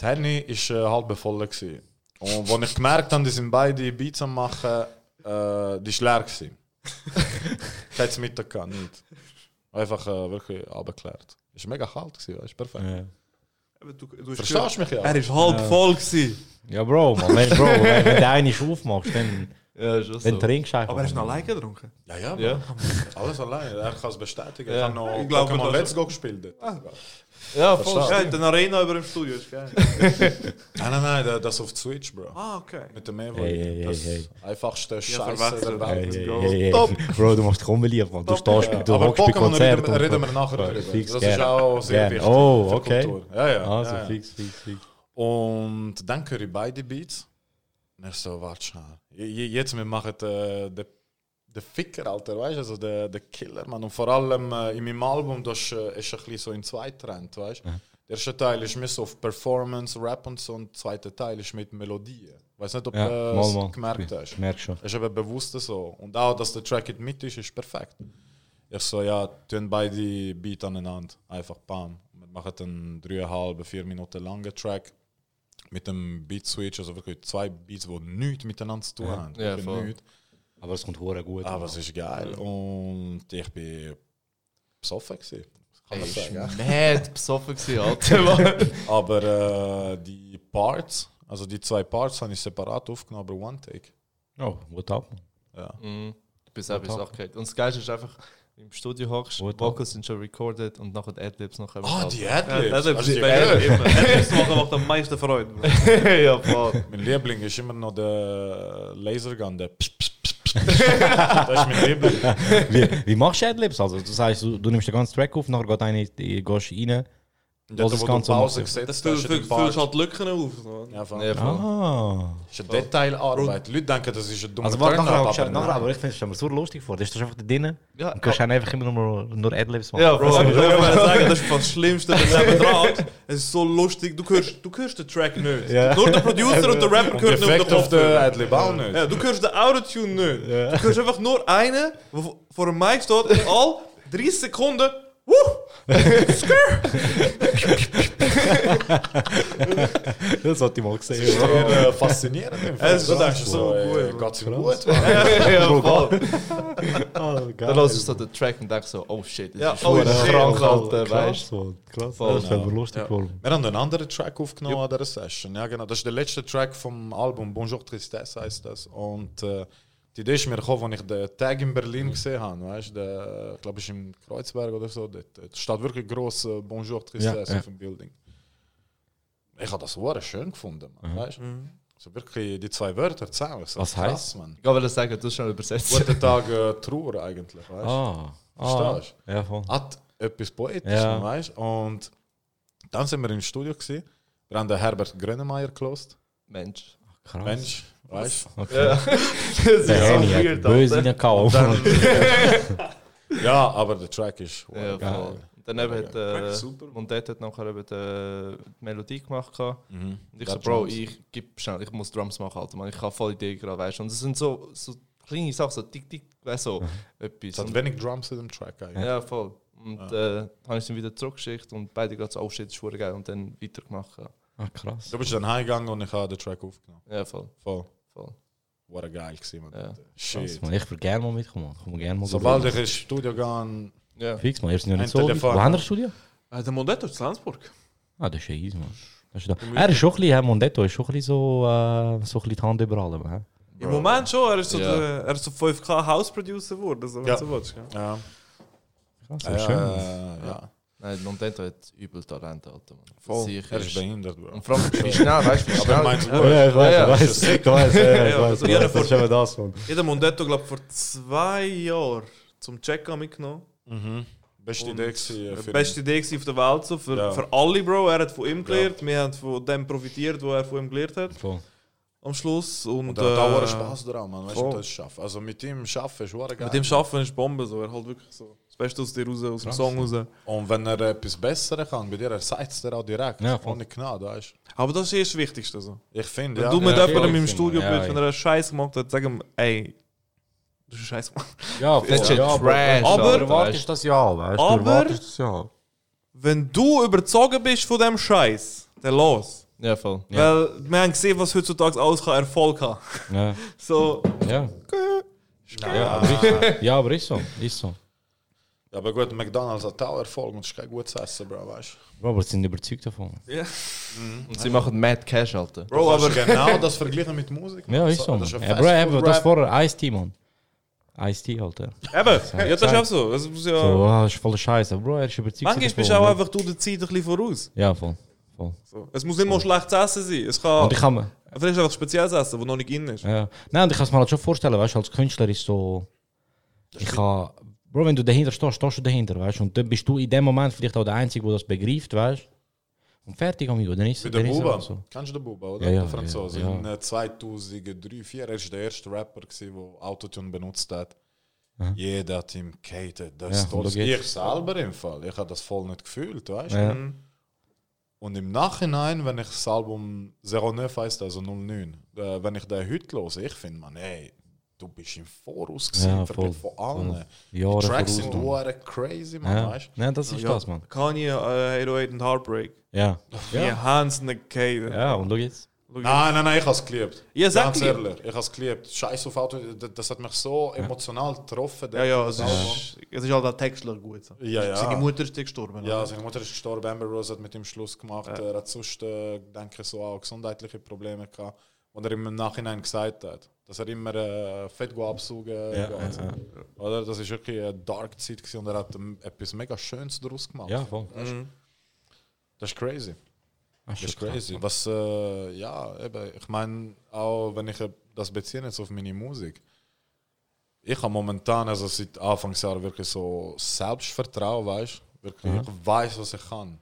Die Henny war äh, halb voll. Gewesen. Und als ich gemerkt habe, die sind beide Beats am machen, äh, die war leer. Gewesen. Ich hätte es Mittag gehabt, nicht. Einfach äh, wirklich abgeklärt. Es war mega kalt, gewesen, weißt perfekt. Ja. Aber Du, du Verstehst du mich ja? Er ist halb voll gewesen. ja, Bro, man, wenn, Bro, wenn, wenn du einen aufmachst, dann Ja, auch wenn du trinkst einfach. Aber er ist noch alleine getrunken. Ja, ja, Ja. Alles allein. Er kann es bestätigen. Ich habe noch Ich glaube, Pokémon Let's Go gespielt. Ja, voll. Ja, in der Arena über dem Studio, ist geil. *laughs* Nein, nein, nein, das- auf Switch, Bro. ah, okay. Mit dem Evo. Hey, hey, hey, das hey. einfachste Scheiße der Welt. hey, go. hey, hey. Top. Bro, du machst unbeliebt, man. Du stehst Ja, du aber hockst bei Konzerten. reden, reden wir nachher drüber. Fix, das gern. ist auch sehr Gern. wichtig. Oh, okay. Kultur. Ja, ja. Also, ja, ja. fix, fix, fix. Und dann höre ich beide Beats. Und ich so, warte schnell. Je- je- Jetzt wir machen äh, den den Ficker, Alter, weißt du, also der, der Killer, man. Und vor allem äh, in meinem Album, das ist, äh, ist ein bisschen so in zwei Trend, weißt du. Der erste Teil ist mehr so auf Performance, Rap und so, und der zweite Teil ist mit Melodien. Weiß nicht, ob Ja, du mal, gemerkt hast. Ich merke schon. Ist eben bewusst so. Und auch, dass der Track in Mitte ist, ist perfekt. Ich so, ja, tun beide Beat aneinander. Einfach bam. Wir machen einen dreieinhalb, vier Minuten langen Track mit dem Beat Switch, also wirklich zwei Beats, die nichts miteinander zu tun Ja. haben. Ja. Aber es kommt hure gut. Aber es ist geil. Und ich bin besoffen gewesen. Kann man sagen. *laughs* Mad besoffen gewesen, Alter. *laughs* Aber äh, die Parts, also die zwei Parts, habe ich separat aufgenommen, aber One Take. Oh, what up? Ja. Mhm. Du bist auch gehört. Und das Geilste ist einfach, im Studio hockst, Gut, Vocals sind schon recorded und nachher die Adlibs noch. Ah, die Ja, Adlibs. ist die bei gehört? immer. *laughs* Adlibs machen macht am meisten Freude. *laughs* Ja. Mein Liebling ist immer noch der Lasergun, der Psch, Psch, Psch. Das ist mein Liebling. wie, wie machst du Adlibs? Also, das heißt, du, du nimmst den ganzen Track auf, nachher geht eine, die gehst rein. Ja, Was da, das wo du Ganze Pause macht. gesetzt Das die Part. füllst halt Lücken auf. Ja, voll. Ja. Ah. Das ist eine Detailarbeit. Leute denken, das ist ein dummer Also, Turn-up, aber aber nein. ich finde es mir so lustig vor. Das ist einfach drinnen. Ja, Du kannst dann einfach immer nur, nur Adlibs machen. Ja, Bro, ich will mal sagen, das ist fast das Schlimmste dran. Es ist so lustig, du hörst, du hörst den Track nicht. Ja. Nur der Producer und der Rapper Und hören die Effekt den auf Kopfhörer. Adlib auch nicht. Ja, du hörst den Autotune nicht. Du hörst einfach nur einen, der vor dem Mic steht und all 30 Sekunden. Wuh! *laughs* das sollte ich mal gesehen. Das ist sehr äh, faszinierend. Es ist Du denkst so gut, geht's ihm gut? ja, voll. *laughs* Oh, Dann hörst du so den Track und denkst so, oh shit, das Ja, ist oh shit. krank, Alter, Krass, weißt Mann. Krass. Voll, das ja. mir lustig Ja. Wir haben einen anderen Track aufgenommen an dieser Session. Ja, genau. Das ist der letzte Track vom Album Bonjour Tristesse heißt das. Und äh, die Idee ist mir gekommen, als ich den Tag in Berlin gesehen habe. Weißt, der, ich glaube, es ist im Kreuzberg oder so. Dort, dort steht wirklich groß äh, Bonjour Tristesse Ja, ja. auf dem Building. Ich habe das sehr schön gefunden. Man, weißt? So wirklich die zwei Wörter zusammen. So Was krass, heisst? man? Ich wollte sagen, du hast schon übersetzt. Guten Tag äh, Trauer eigentlich. Weißt? Ah. Verstehst ah. Ja, voll. Hat etwas Poetisches, Ja. weißt Und dann sind wir im Studio. Gewesen. Wir haben den Herbert Grönemeyer gelost. Mensch. Krass. Mensch, weißt Okay. Ja. *laughs* *laughs* das ist Der so hat böse Alter. reingehauen. *laughs* Ja, aber der Track ist. Ja, geil. Und Dann eben hat äh, super. Mondet hat nachher eben die, die Melodie gemacht. Mhm. Und ich so, Bro, ich gib schnell, ich muss Drums machen, Alter, man. Ich habe voll Idee gerade, weißt du. Und es sind so, so kleine Sachen, so tick, tick, weißt du, so etwas. Es hat Und- wenig Drums in dem Track eigentlich. ja, voll. Und äh, dann habe ich sie wieder zurückgeschickt und beide gerade so, oh shit, das ist geil. Und dann weitergemacht. Ja, Ah, krass. Du bist dann heimgegangen und ich habe den Track aufgenommen. ja voll. Voll. voll. War geil gewesen, man. Ja. Krass, Shit. Mann. Ich würde gerne mal mitkommen. Ich gerne mal Sobald ich ins Studio gehe, Ja. Fix, man. Ihr seid ja Ein nicht so. Telefon. Wo haben wir das Studio? Äh, der Mondetto in Lenzburg. Ah, das ist ja easy, man. Das ist da. Er ist schon ein bisschen, Mondetto ist schon ein bisschen so, äh, so ein bisschen die Hand über allem. hä? Im Moment schon, er ist so, Ja. der, er ist so 5K House Producer geworden. So, wenn Ja. du so willst, ja. ja. Krass, Äh, ist schön. ja. Nein, Montento hat übel Talent, Alter. Man. Voll. Sicher Er ist behindert, Bro. Und vor allem, wie schnell, *laughs* weißt du, wie Aber schnell. er meint Ja, ja, ich weiß, Ja, ja. ich weiß, ich weiß, ja, ja, ich Ja, weiß, also ich das ist eben das, man. Jeder Mondetto, glaube ich, vor zwei Jahren zum Check mitgenommen. Mhm. Beste Idee gewesen. äh, beste Idee auf der Welt, so, für, Ja. für alle, Bro. Er hat von ihm gelernt, wir haben von dem profitiert, was er von ihm gelernt hat Voll. am Schluss. Und, Und er hat auch äh, Spaß daran, man. Weißt du, das schaffen. Also mit ihm schaffen ist geil. Mit dem Schaffen ist Bombe, so. er halt wirklich so Beste aus dir raus, aus dem Song raus. Und wenn er etwas Besseres kann, bei dir, er sagt es dir auch direkt. Ja, voll. ohne Gnade, weißt du. Aber das ist eh das Wichtigste. So. Ich finde, Wenn ja. du mit ja, jemandem im Studio bist, ja. wenn er einen Scheiß gemacht hat, sag ihm, ey, du hast einen Scheiß gemacht. Ja, Das ist ja ja, Trash, aber- Du erwartest das ja, weißt du? Aber- das ja. Wenn du überzogen bist von dem Scheiß, dann los. Ja, voll. Ja. Weil wir haben gesehen, was heutzutage alles kann Erfolg haben. Ja, *laughs* So, ja. Ja, aber ist, ja, aber ist so. Ist so. Ja, aber gut, McDonalds hat auch Erfolg und es ist kein gutes Essen, Bro, weißt du. Bro, aber sie sind überzeugt davon. Und sie machen Mad Cash, Alter. Bro, aber genau das vergleichen mit Musik. Ja, ist so. Das ist Ja, ein Bro, eben, das vorher Ice-T, man. Ice-T, Alter. eben, ja, das ist auch so. Das muss ja, So, ah, das ist voll Scheiße. Bro, er ist überzeugt manchmal davon, bist du auch einfach du der Zeit ein bisschen voraus. Ja, voll. voll. So. Es muss nicht mal schlechtes Essen sein. Es kann Und ich kann mir... vielleicht einfach spezielles Essen, das noch nicht in ist. Ja. Nein, und ich kann es mir halt schon vorstellen, weißt du, als Künstler ist so. Ich kann. Bro, wenn du dahinter stehst, stehst du dahinter, weißt du? Und dann bist du in dem Moment vielleicht auch der Einzige, der das begreift, weißt du? Und fertig, amigo, dann ist dann der ist es Buba. so. Kennst du den Buba, oder? Ja, ja, der Franzose. ja, ja. In äh, 2003, 2004 er war der erste Rapper, der Autotune benutzt hat. Jeder hat ihm gehatet. Das Ja, ist. Ich selber im Fall. Ich habe das voll nicht gefühlt, weißt du? Ja. Und im Nachhinein, wenn ich das Album 09 heisst, also 09, äh, wenn ich den heute höre, ich finde, man, ey, du bist im Voraus gewesen, Ja, voll. Von allen. Die Tracks sind voraus, hure crazy, man, Ja. weißt Ja, das ist das, man. Kanye, äh, Hero 8 und Heartbreak. Ja. Ja. Ja. Hans nicht gegeben. Ja, und schau jetzt. Nein, nein, nein, ich habe es geliebt. Ja, sag Ganz ehrlich, ich habe es geliebt. Scheiß auf Auto, das- hat mich so emotional getroffen. Ja, ja, das es ist, es ist halt auch Textler gut. So. Ja, ja. Seine Mutter ist gestorben. Ja, oder? seine Mutter ist gestorben, Amber Rose hat mit ihm Schluss gemacht. Er hat sonst, äh, denke ich, so auch gesundheitliche Probleme gehabt. Und er ihm im Nachhinein gesagt hat, dass er immer äh, Fett go absaugen Ja, geht. ja, Oder? Das ist wirklich eine dark Zeit und er hat ähm, etwas mega Schönes daraus gemacht. Ja, voll. Du? Das ist crazy. Das Das ist crazy. Was, äh, ja, eben, ich meine, auch wenn ich äh, das beziehe jetzt auf meine Musik, ich habe momentan, also seit Anfangsjahr wirklich so Selbstvertrauen, weißt du? Wirklich, Mhm. ich weiß, was ich kann.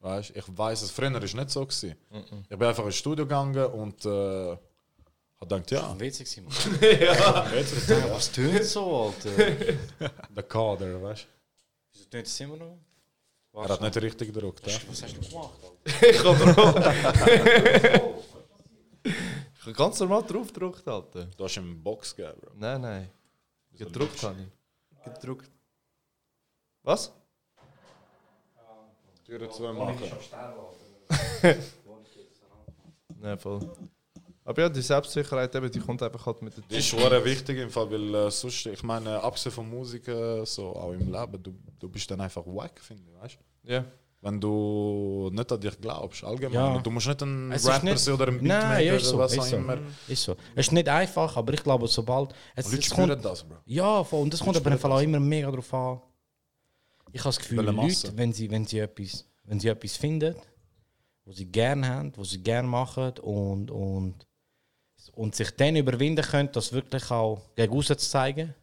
Weißt? Ich weiß es. Früher war es nicht so. Gewesen. Mhm. Ich bin einfach ins Studio gegangen und äh, habe gedacht, *laughs* ja. Witzig, Simon. ja. Was tönt so, Alter? Der Kader, weißt du? Wieso tönt es immer noch? Er hat nicht richtig gedruckt. Ja? Was hast du gemacht, Alter? ich habe Ich habe ganz normal drauf gedruckt, Alter. Du hast ihm Box gegeben, Bro. Nein, nein. Gedruckt habe ich. Gedruckt. Was? Türen zwei machen. Nein, voll. Aber ja, die Selbstsicherheit, eben, die kommt einfach halt mit der Das ist schon wichtig im Fall, weil äh, sonst, ich meine, abgesehen von Musik, äh, so auch im Leben, du, du bist dann einfach wack, finde ich, weißt du? Ja. Wenn du nicht an dich glaubst, allgemein. Ja. Du musst nicht ein Es ist Rapper nicht- sein oder ein Nein, Beatmaker ja, ist so, oder was ist auch so. immer. Ist so. Es ist nicht einfach, aber ich glaube, sobald. Es, Und Leute es spüren kommt, das, Bro. Ja, voll. und das kommt aber im Fall auch immer mega drauf an. Ich habe das Gefühl, Leute, wenn sie, wenn, sie etwas, wenn sie etwas finden, was sie gerne haben, was sie gerne machen und, und, und sich dann überwinden können, das wirklich auch gegen aussen zu zeigen,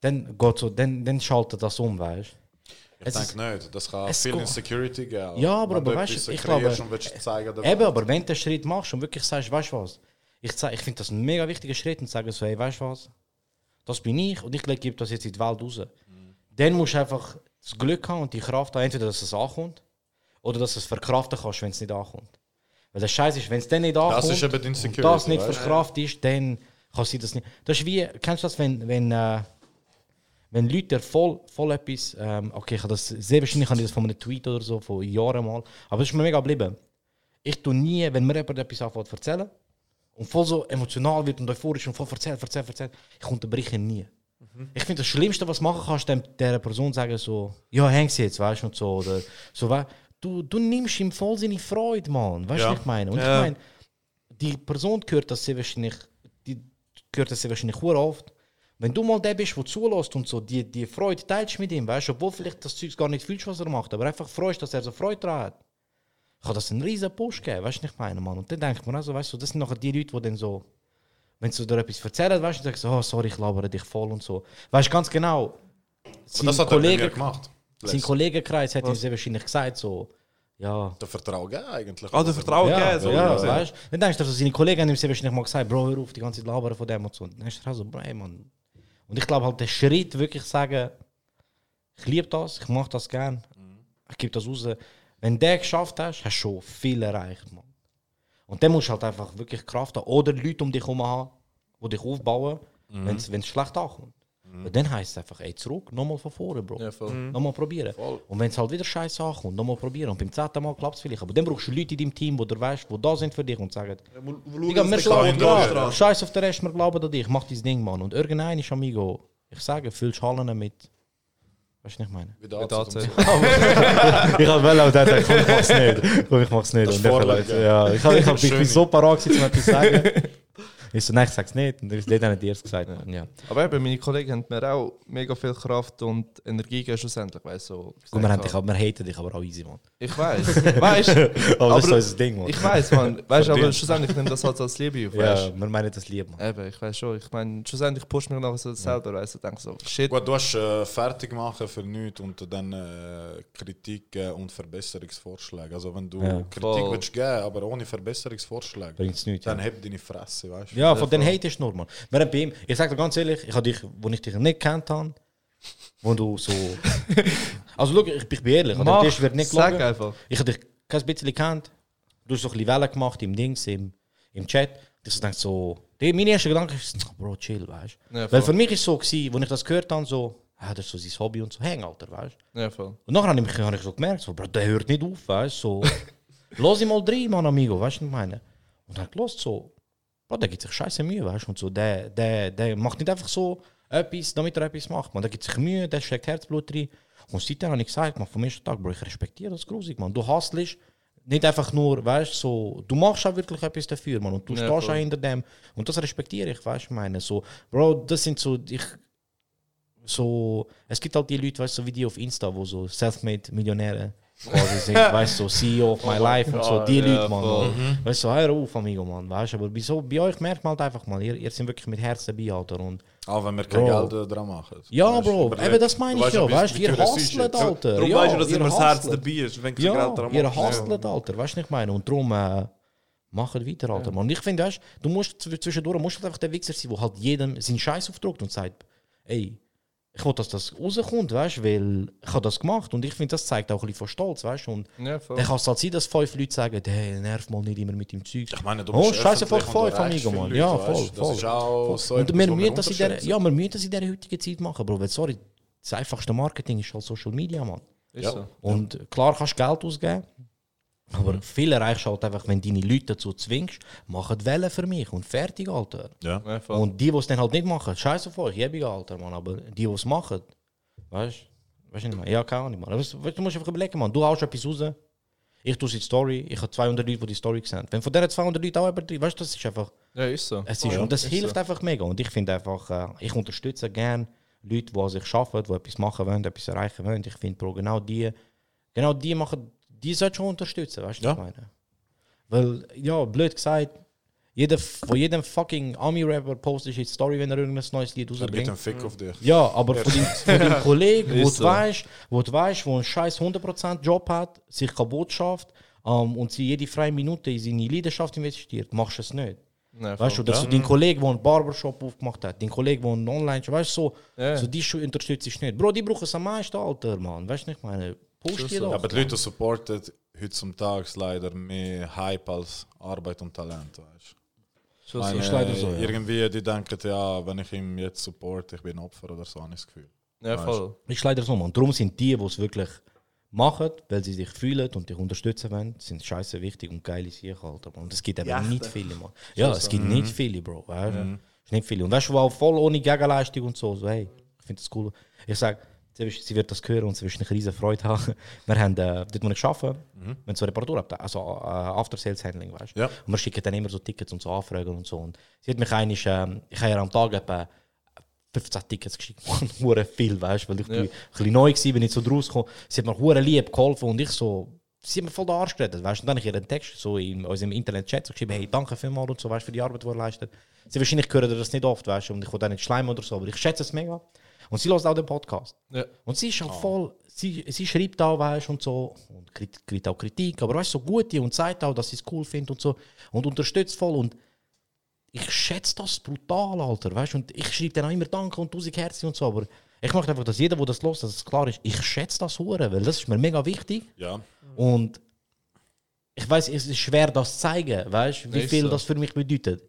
dann, geht so, dann, dann schaltet das um, weißt Ich Es denke nicht. Das kann viel Insecurity geben. Ja, aber, aber weißt du, ich glaube. Zeigen, eben, aber wenn du den Schritt machst und wirklich sagst, weißt du was, ich, zeig- ich finde das ein mega wichtiger Schritt und sage so, hey, weißt du was, das bin ich und ich gebe das jetzt in die Welt raus. Dann musst du einfach das Glück haben und die Kraft haben, entweder dass es ankommt oder dass du es verkraften kannst, wenn es nicht ankommt. Weil das Scheiß ist, wenn es dann nicht ankommt ist eben und das nicht weißt verkraft ist, dann kann sie das nicht. Das ist wie, kennst du das, wenn, wenn, äh, wenn Leute voll, voll etwas, ähm, okay, ich habe das, sehr wahrscheinlich habe ich das von einem Tweet oder so, von Jahren mal, aber es ist mir mega geblieben. Ich tue nie, wenn mir jemand etwas anfängt zu erzählen und voll so emotional wird und euphorisch und voll erzählt, erzählt, erzählt, ich unterbreche nie. Ich finde das Schlimmste, was du machen kannst, dem, der Person sagen so, ja, hängst jetzt, weißt du, und so, oder so, wei- du, du nimmst ihm voll seine Freude, Mann, weißt du, Ja. was ich meine? Und Ja. ich meine, die Person gehört das sehr wahrscheinlich, die gehört das sehr wahrscheinlich oft. Wenn du mal der bist, der zulässt und so, die, die Freude teilst mit ihm, weißt du, obwohl vielleicht das Zeug gar nicht fühlst, was er macht, aber einfach freust, dass er so Freude daran hat, kann das einen riesen Push geben, weißt du, ich meine, Mann. Und dann denkt man also, weißt du, das sind nachher die Leute, die dann so, wenn sie dir etwas erzählen, weißt du, sagst du, oh, sorry, ich labere dich voll und so. Weißt du ganz genau, Und das hat mir gemacht. Sein Kollegenkreis hat ihm sehr wahrscheinlich gesagt, so, ja, Der Vertrauen geben eigentlich. Ah, der Vertrauen ja, gegeben. So, ja, so. weißt du? Dann denkst du, also seine Kollegen haben ihm sehr wahrscheinlich mal gesagt, Bro, hör auf, die ganze Zeit labern von dem und so. Und dann hast du also, Bro, Mann. Und ich glaube halt, der Schritt wirklich sagen, ich liebe das, ich mache das gern, ich gebe das raus. Wenn du den geschafft hast, hast du schon viel erreicht, Mann. Und dann musst du halt einfach wirklich Kraft haben oder Leute um dich herum haben, die dich aufbauen, wenn es schlecht ankommt. Und dann heisst es einfach, ey, zurück, nochmal von vorne, Bro. Ja, voll. Nochmal probieren. Und wenn es halt wieder scheiße ankommt, nochmal probieren. Und beim zehnten Mal klappt es vielleicht. Aber dann brauchst du Leute in deinem Team, die du weißt, die da sind für dich und sagen, Digga, wir glauben dran. Scheiß auf den Rest, wir glauben an dich, mach dein Ding, Mann. Und irgendein ist Amigo, ich sage, füllst Hallen mit. Weißt du, was ich meine? Mit da AC. *laughs* ich habe well auch gedacht, komm, ich mach's nicht. Komm, ich mach's nicht. Das Und Vorlage. vielleicht, ja, ich habe ich hab, ich bin so parat gewesen, um etwas zu sagen. *laughs* Ich so, nein, ich sag's nicht. Und dann haben die erst gesagt. Mann, Ja. Aber eben, meine Kollegen haben mir auch mega viel Kraft und Energie gegeben, schlussendlich. Weißt, so, Gut, wir, haben dich, aber wir haten dich aber auch easy, Mann. Ich weiß. weißt *laughs* Aber das ist so unser Ding, Mann. Ich weiß, man. Weißt du, aber schlussendlich nimmt das halt als Liebe auf. Ja, wir meinen das lieb, Mann. Eben, ich weiß schon. Ich meine, schlussendlich pusht mich nachher so selber. Weißt du, denk so, shit. Gut, du hast äh, fertig machen für nichts und dann äh, Kritik und Verbesserungsvorschläge. Also wenn du Ja. Kritik Voll. willst geben, aber ohne Verbesserungsvorschläge, Bringt's nichts. dann Ja. heb deine Fresse, weißt du? Ja, von den Hate ist. Wir haben bei ihm, ich sag dir ganz ehrlich, ich habe dich, wo ich dich nicht kennt habe, wo du so. *laughs* also, schau, ich, ich bin ehrlich? Mach, Das wird nicht sag einfach. Ich habe dich kein bisschen kennt. Du hast so ein bisschen Wellen gemacht im Dings, im, im Chat. Ich so denk so, Die, mein erster Gedanke ist, Bro, chill, weißt du. Ja, Weil für mich ist es so, gewesen, als ich das gehört habe, so, ah, das ist so sein Hobby und so, häng, Alter, weißt du. Ja, voll. Und nachher habe ich, habe ich so gemerkt, so, Bro, der hört nicht auf, weißt du. So, *laughs* lass ihn mal rein, Mann, Amigo, weißt du, was ich meine? Und dann los so, Bro, der gibt sich scheiße Mühe, weißt du. Und so, der, der, der macht nicht einfach so etwas, damit er etwas macht, man. Der gibt sich Mühe, der steckt Herzblut rein. Und seitdem habe ich gesagt, man, vom ersten Tag, Bro, ich respektiere das grusig, man. Du hasselst nicht einfach nur, weißt du, so, du machst auch wirklich etwas dafür, man. Und du Ja, stehst voll. auch hinter dem. Und das respektiere ich, weißt du, meine. So, Bro, das sind so, ich, so, es gibt halt die Leute, weißt du, so wie die auf Insta, wo so self-made Quasi sind, weißt du, so CEO of my life und so, die Ja, Leute, man. Und, Weißt du, so, hör auf, Amigo, man, weißt du, aber wieso, bei euch merkt man halt einfach mal, ihr, ihr seid wirklich mit Herz dabei, Alter, und Auch wenn wir kein Bro. Geld äh, dran machen. Ja, Weißt Bro, eben das meine ich ja, weißt du, ihr jetzt. Alter. Darum ja, weißt du, dass ihr immer das Herz dabei ist, wenn Ja, Geld daran ihr machst. hustlet, Alter, weißt du, was ich meine? Und darum, äh, macht weiter, Alter, man. Und ich finde, weißt du, musst zw- zwischendurch musst halt einfach der Wichser sein, der halt jedem seinen Scheiß aufdruckt und sagt, ey, ich will, dass das rauskommt, weißt du, weil ich habe das gemacht und ich finde, das zeigt auch ein bisschen von Stolz, weißt du, und Ja, voll. dann kann es halt sein, dass fünf Leute sagen, hey, nerv mal nicht immer mit dem Zeug. Ich meine, du oh, bist scheiße, fuck und du fünf, Amigo, viele man. Leute, Ja, weißt voll. Das voll. ist auch voll. so und wir müssen das in der, ja, wir müssen das in der heutigen Zeit machen, Bro, weil, sorry, das einfachste Marketing ist halt Social Media, man. Ist Ja. so. Und klar kannst du Geld ausgeben, aber viel erreichst du halt einfach, wenn du deine Leute dazu zwingst, machen Wellen für mich und fertig, Alter. Ja. Und die, die es dann halt nicht machen, scheiß auf euch, jebig, Alter, Mann. Aber die, die es machen, weißt du, weißt du nicht, man. Ja, keine Ahnung, Mann. Weißt, du musst einfach überlegen, Mann. Du haust etwas raus, ich tue die Story, ich habe 200 Leute, die die Story sehen. Wenn von diesen 200 Leuten auch jemand, weißt du, das ist einfach. ja, ist so. Es ist, Ja, und das ist hilft so. einfach mega. Und ich finde einfach, äh, ich unterstütze gerne Leute, die an sich arbeiten, die etwas machen wollen, etwas erreichen wollen. Ich finde, Bro, genau die, genau die machen, die sollst du schon unterstützen, weißt du, Ja. was ich meine? Weil, ja, blöd gesagt, jeder, von jedem fucking Army-Rapper postet jetzt Story, wenn er irgendein neues Lied Er gibt rausbringt. einen Fick auf dich. Ja, aber von deinem *laughs* Kollegen, wo du weißt, wo du weißt, wo einen scheiß 100% Job hat, sich kaputt schafft ähm, und sie jede freie Minute in seine Leidenschaft investiert, machst du es nicht. Ja, Weißt du, dass du deinen Kollegen, der einen Barbershop aufgemacht hat, den Kollegen, der einen online weißt du, so, Ja. so die unterstützt ich nicht. Bro, die brauchen es am meisten, Alter, Mann. Weißt du nicht, meine, push die. Ja, aber die Leute supporten heutzutage leider mehr Hype als Arbeit und Talent. Weißt. so. Meine, ist leider so, ja. Irgendwie, die denken, ja, wenn ich ihm jetzt support, ich bin Opfer oder so, habe ich das Gefühl. Ja, voll. Ist leider so, Mann. Darum sind die, die es wirklich machen, weil sie sich fühlen und dich unterstützen wollen, sind scheiße wichtig und geile Sachen, Alter. Und es gibt eben Ja, nicht viele, Mann. Ja, es gibt Mhm. nicht viele, Bro. Weißt? ist nicht viele. Und weißt du, auch voll ohne Gegenleistung und so. so hey, ich finde das cool. Ich sage, sie, wird das hören und sie wird eine riesen Freude haben. *laughs* Wir haben äh, dort, wo ich arbeite, wenn so Reparatur habt, also äh, After-Sales-Handling, weißt du. Ja. Und wir schicken dann immer so Tickets und so Anfragen und so. Und sie hat mich eigentlich, ähm, ich habe ja am Tag etwa 15 Tickets geschickt, *laughs* man, hure viel, weißt du, weil ich bin ein bisschen neu war, bin nicht so draus gekommen. Sie hat mir hure lieb geholfen und ich so, sie hat mir voll den Arsch geredet, weißt du. Und dann habe ich ihr einen Text so in unserem Internet-Chat so geschrieben, hey, danke vielmals und so, weißt für die Arbeit, die er leistet. Sie wahrscheinlich hören das nicht oft, weißt du, und ich will auch nicht schleimen oder so, aber ich schätze es mega. Und sie hört auch den Podcast. Ja. Und sie ist auch voll, sie, sie schreibt auch, weißt du, und so, und kriegt, kriegt auch Kritik, aber weißt du, so gute und sagt auch, dass sie es cool findet und so, und unterstützt voll. Und ich schätze das brutal, Alter, weißt du, und ich schreibe dann auch immer Danke und tausend Herzen und so, aber ich möchte einfach, dass jeder, der das los, dass es klar ist, ich schätze das hure, weil das ist mir mega wichtig. Ja. Und ich weiß, es ist schwer, das zu zeigen, weißt du, wie viel so. das für mich bedeutet.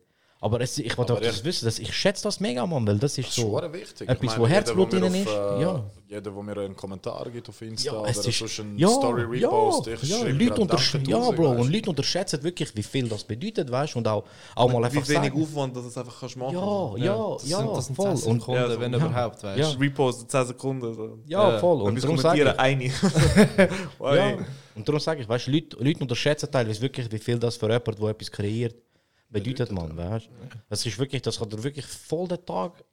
Aber es, ich wollte auch das wissen, dass ich schätze das mega, Mann, weil das ist Das ist so wichtig. etwas, Ich wo meine, Herzblut drin ist. äh, ja. Jeder, der mir einen Kommentar gibt auf Insta Ja, oder es ist, ein ja, Story Repost, ja, ich ja, Leute untersch ja, Bro, weißt und Leute unterschätzen wirklich, wie viel das bedeutet, weißt du, und auch, auch mal einfach Wie wenig sagen. Aufwand, dass du es einfach kannst machen Ja, ja, Das ja, sind, das sind voll. 10 Und, Sekunden, Ja, wenn ja. überhaupt, weißt du. Ja. Repost 10 Sekunden. So. ja, Ja. voll. Und darum sage kommentieren, ich, eine. *laughs* Ja, und darum sage ich, weißt du, Leute, Leute unterschätzen teilweise wirklich, wie viel das für jemanden, der etwas kreiert, bedeutet, man, weißt du. Das ist wirklich, das hat er wirklich voll den Tag,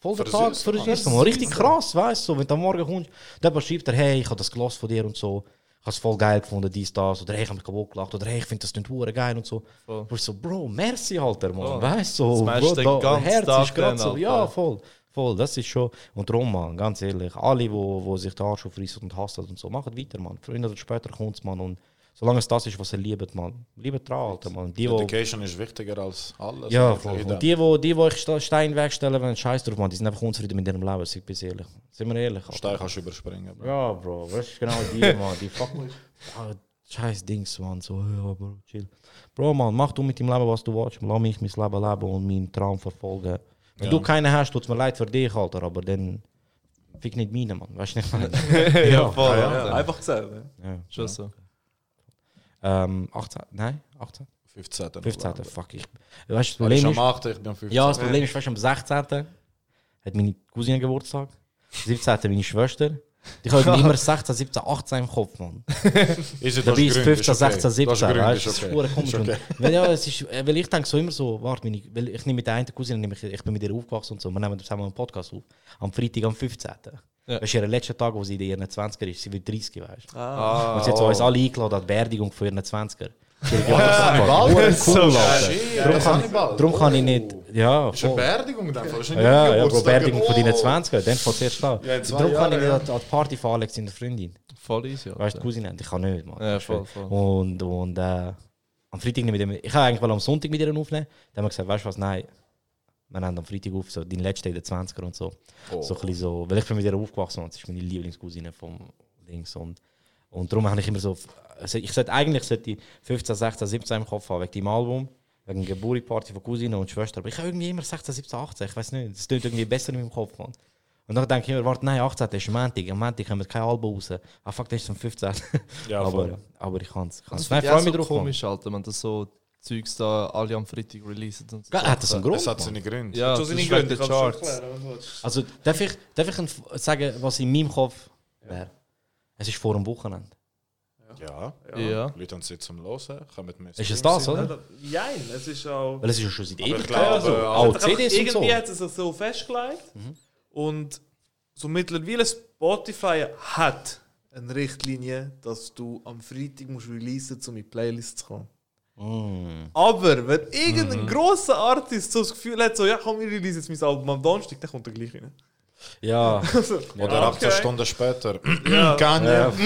voll den Tag für Mann. uns mal. Richtig krass, weißt du, so, wenn du am Morgen kommst, dann schreibt er, hey, ich habe das Glas von dir und so, ich habe es voll geil gefunden, dies, das, oder hey, ich habe mich kaputt gelacht, oder hey, ich finde das nicht hure geil und so. Voll. Wo ich so, Bro, merci, Alter, man, Voll. weißt du, so, Das Bro, den ganzen Herz Tag ist gerade so, ja, voll. Voll, das ist schon. Und darum, man, ganz ehrlich, alle, wo, wo sich den Arsch aufreißen und hassen und so, machen weiter, man. Früher oder später kommt es, man. Und solange es das ist, was ihr liebt, man, liebt dran, Alter, man. Die, wo, Dedication ist wichtiger als alles. ja, voll. Und die, wo, die, wo ich Stein wegstellen wollen, scheiß drauf, man. Die sind einfach unzufrieden mit ihrem Leben, sag ich bin ehrlich. Sind wir ehrlich? Alter. Stein kannst du überspringen. Bro. Ja, Bro, das ist genau die, *laughs* man. Die fuck. Ja, scheiß Dings, Mann. So, ja, Bro, chill. Bro, Mann, mach du mit dem Leben, was du willst. Lass mich mein Leben leben und meinen Traum verfolgen. Wenn Ja. du keinen hast, tut es mir leid für dich, Alter, aber dann fick nicht meine, Mann. Weißt du nicht, meine? *laughs* *laughs* ja, voll. Ja, Alter. einfach gesagt. Ja. Ja. Schon so. Ähm, 18, nein, 18? 15. 15. November. Fuck, ich. Weißt das Er ist Problem am ist. 8. Ich bin am 15. Ja, das Problem ist, weißt am 16. hat meine Cousine Geburtstag. Am 17. meine Schwester. Die haben immer 16, 17, 18 im Kopf, Mann. *laughs* Ist es, Dabei ist Gründe, 15, ist okay. 16, 17. Das ist Gründe, Weißt ist okay. Ist okay. Weil, ja, es ist, äh, weil ich denke so immer so, warte, meine, weil ich nehme mit der einen Cousine, ich, ich bin mit ihr aufgewachsen und so, wir nehmen zusammen einen Podcast auf. Am Freitag, am 15. Ja. Das ist ihr letzter Tag, wo sie in ihren 20er ist. Sie wird 30, weißt du. Ah, Und sie hat so uns alle eingeladen an die Beerdigung von ihren 20er. Hannibal? Cool, So Alter. shit, Darum das kann, darum kann ich nicht. Ja, Ist eine. Beerdigung nicht Ja, ja, Bro? Beerdigung von deinen Oh. 20er, dann da. Ja, in zwei Darum kann ich nicht an die Party von Alex in der Freundin. voll easy. Weißt du, Cousine, ich kann nicht, Mann. Ja, voll, voll. Und, und äh, am Freitag nicht mit dem. Ich habe eigentlich mal am Sonntag mit ihr aufnehmen. Dann haben wir gesagt, weißt du was, nein. Wir nehmen am Freitag auf, so dein letzter in den 20er und so. Oh. So ein bisschen so, weil ich bin mit ihr aufgewachsen und sie ist meine Lieblingscousine vom Dings. Und, und darum habe ich immer so. Also ich sollte eigentlich sollte ich 15, 16, 17 im Kopf haben, wegen dem Album, wegen der Geburtstagsparty von Cousine und Schwester. Aber ich habe irgendwie immer 16, 17, 18. Ich weiß nicht, das klingt irgendwie besser in meinem Kopf. Mann. Und dann denke ich immer, warte, nein, 18 ist Montag. Am Montag kommt kein Album raus. Ah, fuck, das ist am 15. Ja, *laughs* aber, aber ich kann es. Das Ich finde ich freue auch mich so drauf. Komisch, Alter, wenn das so Zeugs da alle am Freitag releasen und so. Ja, hat das einen Grund? Es hat seine Gründe. Ja, So das seine ist Gründe, wegen Charts. Also, darf ich, darf ich ein- sagen, was in meinem Kopf wäre? Es ist vor dem Wochenende. Ja. Ja. Leute haben es jetzt zum Hören. Kommen mit Ist es das, Ja, oder? Nein, es ist auch. Weil es ist ja schon seit glaube, so. äh, Auch einfach- CDs und so. Irgendwie hat es sich so festgelegt. Und so mittlerweile Spotify hat eine Richtlinie, dass du am Freitag musst releasen, um in die Playlist zu kommen. Mm. Aber wenn irgendein grosser Artist so das Gefühl hat, so, ja komm, ich release jetzt mein Album am Donnerstag, dann kommt er gleich rein. Ja. *laughs* Oder Ja, 18 okay. Stunden später. *clears throat* Ja. *clears throat* Kanye. ja, *clears throat*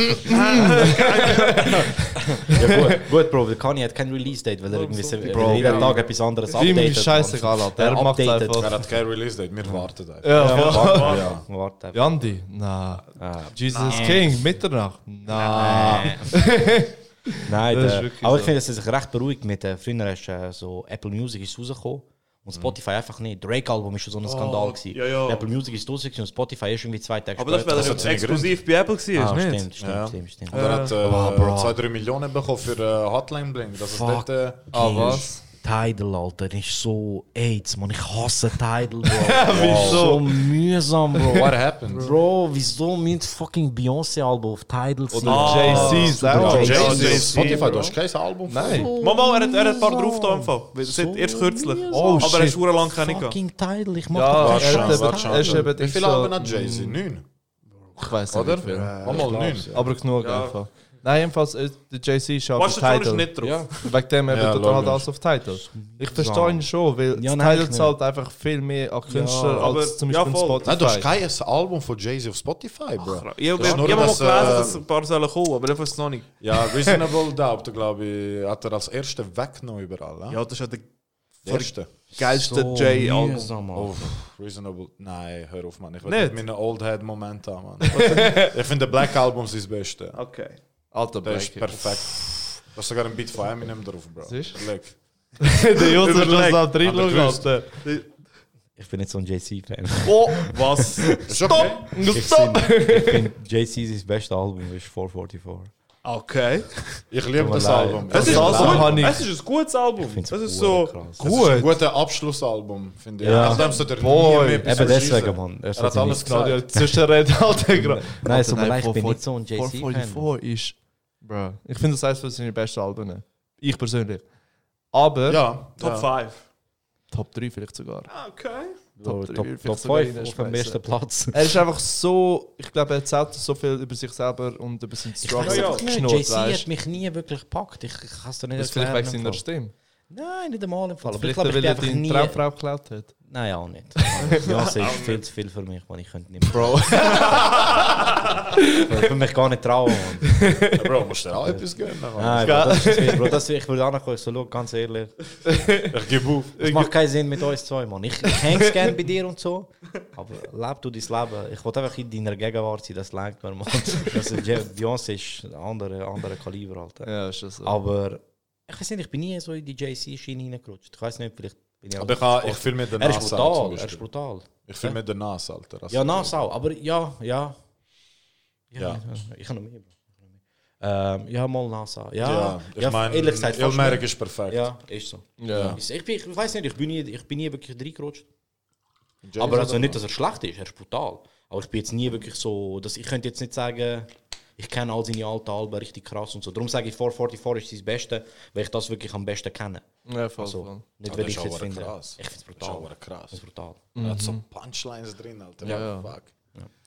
*laughs* gut, gut, Bro, der Kanye hat kein Release-Date, weil er irgendwie so, Bro, jeden Bro. Tag etwas anderes Ihm updatet. ist scheißegal. Alter. Er macht einfach. Er hat kein Release-Date. Wir warten einfach. Ja, Ja, voll. warte, ja, warte einfach. Jandi? Na. Ah. Jesus King, Mitternacht? Na. Nein, Das ist der, aber ich so. finde, dass er sich recht beruhigt mit äh, früher ist äh, so Apple Music ist rausgekommen und Spotify einfach nicht. Drake Album ist schon so ein Skandal gewesen. ja, ja. Apple Music ist raus gewesen und Spotify ist irgendwie zwei Tage Aber das, später. weil er seine exklusiv bei Apple war, ah, nicht? stimmt, stimmt, Ja. stimmt, stimmt. Und er hat Ah, äh, Bro. 2-3 Millionen bekommen für äh, Hotline Bling. Das ist Fuck. dort. Äh, Ah, was? Tidal, Alter, ist so AIDS, man. Ich hasse Tidal, Bro. *laughs* Wieso? So mühsam, Bro. What happened? Bro, wieso mit fucking Beyoncé-Album auf Tidal? Oder Ja, auf Jay-Z, Spotify, du hast kein Album Nein. Mama, er hat, er hat ein paar drauf da hat erst kürzlich. Oh, aber er hat shit. schon lange keine. Fucking Tidal, ich er er ist eben Wie viele Alben hat Jay-Z? Neun? Ich weiß Oder? nicht. wie viel. Mal neun. Aber genug einfach. Nein, jedenfalls, äh, der JC ist auf Washington ist nicht drauf. Ja, wegen dem eben Ja, logisch. alles auf Title. Ich verstehe ihn schon, weil Ja, das nein, ich zahlt einfach viel mehr an Künstler als zum ja, Beispiel. Spotify. Nein, du hast kein Album von Jay-Z auf Spotify, Bro. Ich habe ist hab mal gelesen, äh, dass ein paar sollen kommen, aber weiß es noch nicht. Ja, Reasonable Doubt, glaube ich, hat er als erster weggenommen überall. Ja, Ja, das ist ja der der erste. geilste So mühsam, Alter. Oh, Reasonable. Nein, hör auf, Mann. Ich will Nicht? nicht meine Old Head Moment haben, Mann. *laughs* ich finde Black Album ist das Beste. Okay. Alter Das ist Breaker. perfekt. Da ist sogar ein Beat von Eminem drauf, Bro. Siehst Leck. der Jungs ist schon am gewusst. Alter. Ich bin nicht so ein JC-Fan. Oh, was? Ist okay. Ich finde, ich find JC's beste Album ist 444. Okay. Ich liebe das leid. Album. Es ist, Das gut. habe ich- es ist ein gutes Album. Das ist so. krass. Es ist ein guter Abschlussalbum, finde ich. Ja. Nachdem so der Boy. nie mehr etwas Eben deswegen. Mann. Er hat alles Genau, gesagt. der Zwischenrede, Alter. gerade. Nein, es Alter, leid, ich bin nicht so ein JC-Fan. 444 ist. Bro. Ich finde das eines von seinen besten Alben. Ich persönlich. Aber Ja, Top ja. 5. Top 3 vielleicht sogar. Okay. Top Top, drei, Top, vielleicht Top sogar 5 auf dem besten Platz. *laughs* Er ist einfach so, ich glaube, er erzählt so viel über sich selber und über seinen Ich Struggle. weiß ja. Geschnurrt, JC hat mich nie wirklich gepackt. Ich, ich kann es dir nicht Das ist vielleicht erklären wegen seiner. Stimme. Nein, nicht einmal im Fall. Aber ich Vielleicht, weil er einfach deine. Traumfrau geklaut hat. Nein, auch nicht. *laughs* Beyoncé ist viel zu viel für mich, man. Ich könnte nicht mehr. Bro. ich würde mich gar nicht trauen. Ja, Bro, musst du dir auch etwas gönnen. Nein, Bro, das ist zu viel, Bro. Das, ich würde ankommen, so, schau, ganz ehrlich. Ich gebe auf. Es macht keinen Sinn mit uns zwei, Mann. Ich, ich häng's gerne bei dir und so, aber leb du dein Leben. Ich will einfach in deiner Gegenwart sein, das lenkt mir, Mann. Also, Beyoncé ist ein anderer andere Kaliber, Alter. Ja, ist das so. Aber ich weiß nicht, ich bin nie so in die JC-Schiene reingerutscht. Ich weiß nicht, vielleicht ich Aber ich, ich fühle mit der Er ist brutal, er ist brutal. Ich fühle Ja. mit der Nas, Alter. Also, Ja, Nas auch, aber ja, ja. Ja. Ich habe noch mehr. Bro. Ich habe noch mehr. Ähm, ja, mal NASA. Ja, Ja, ich meine, ehrlich gesagt, Ilmerk ist perfekt. Ja, ist so. Ja. Ich, ich, bin- ich weiß nicht, ich bin nie, ich bin nie wirklich reingerutscht. Aber also nicht, dass er schlecht ist, er ist brutal. Aber ich bin jetzt nie wirklich so, dass ich könnte jetzt nicht sagen, ich kenne all seine alten Alben richtig krass und so. Darum sage ich 444 ist sein Beste, weil ich das wirklich am besten kenne. Ja, voll, Also, voll. nicht weil das ich ist es jetzt finde. krass. Ich finde es Das ist brutal. krass. Das ist brutal. Er hat so Punchlines drin, Alter. Ja, Ja, ja. fuck.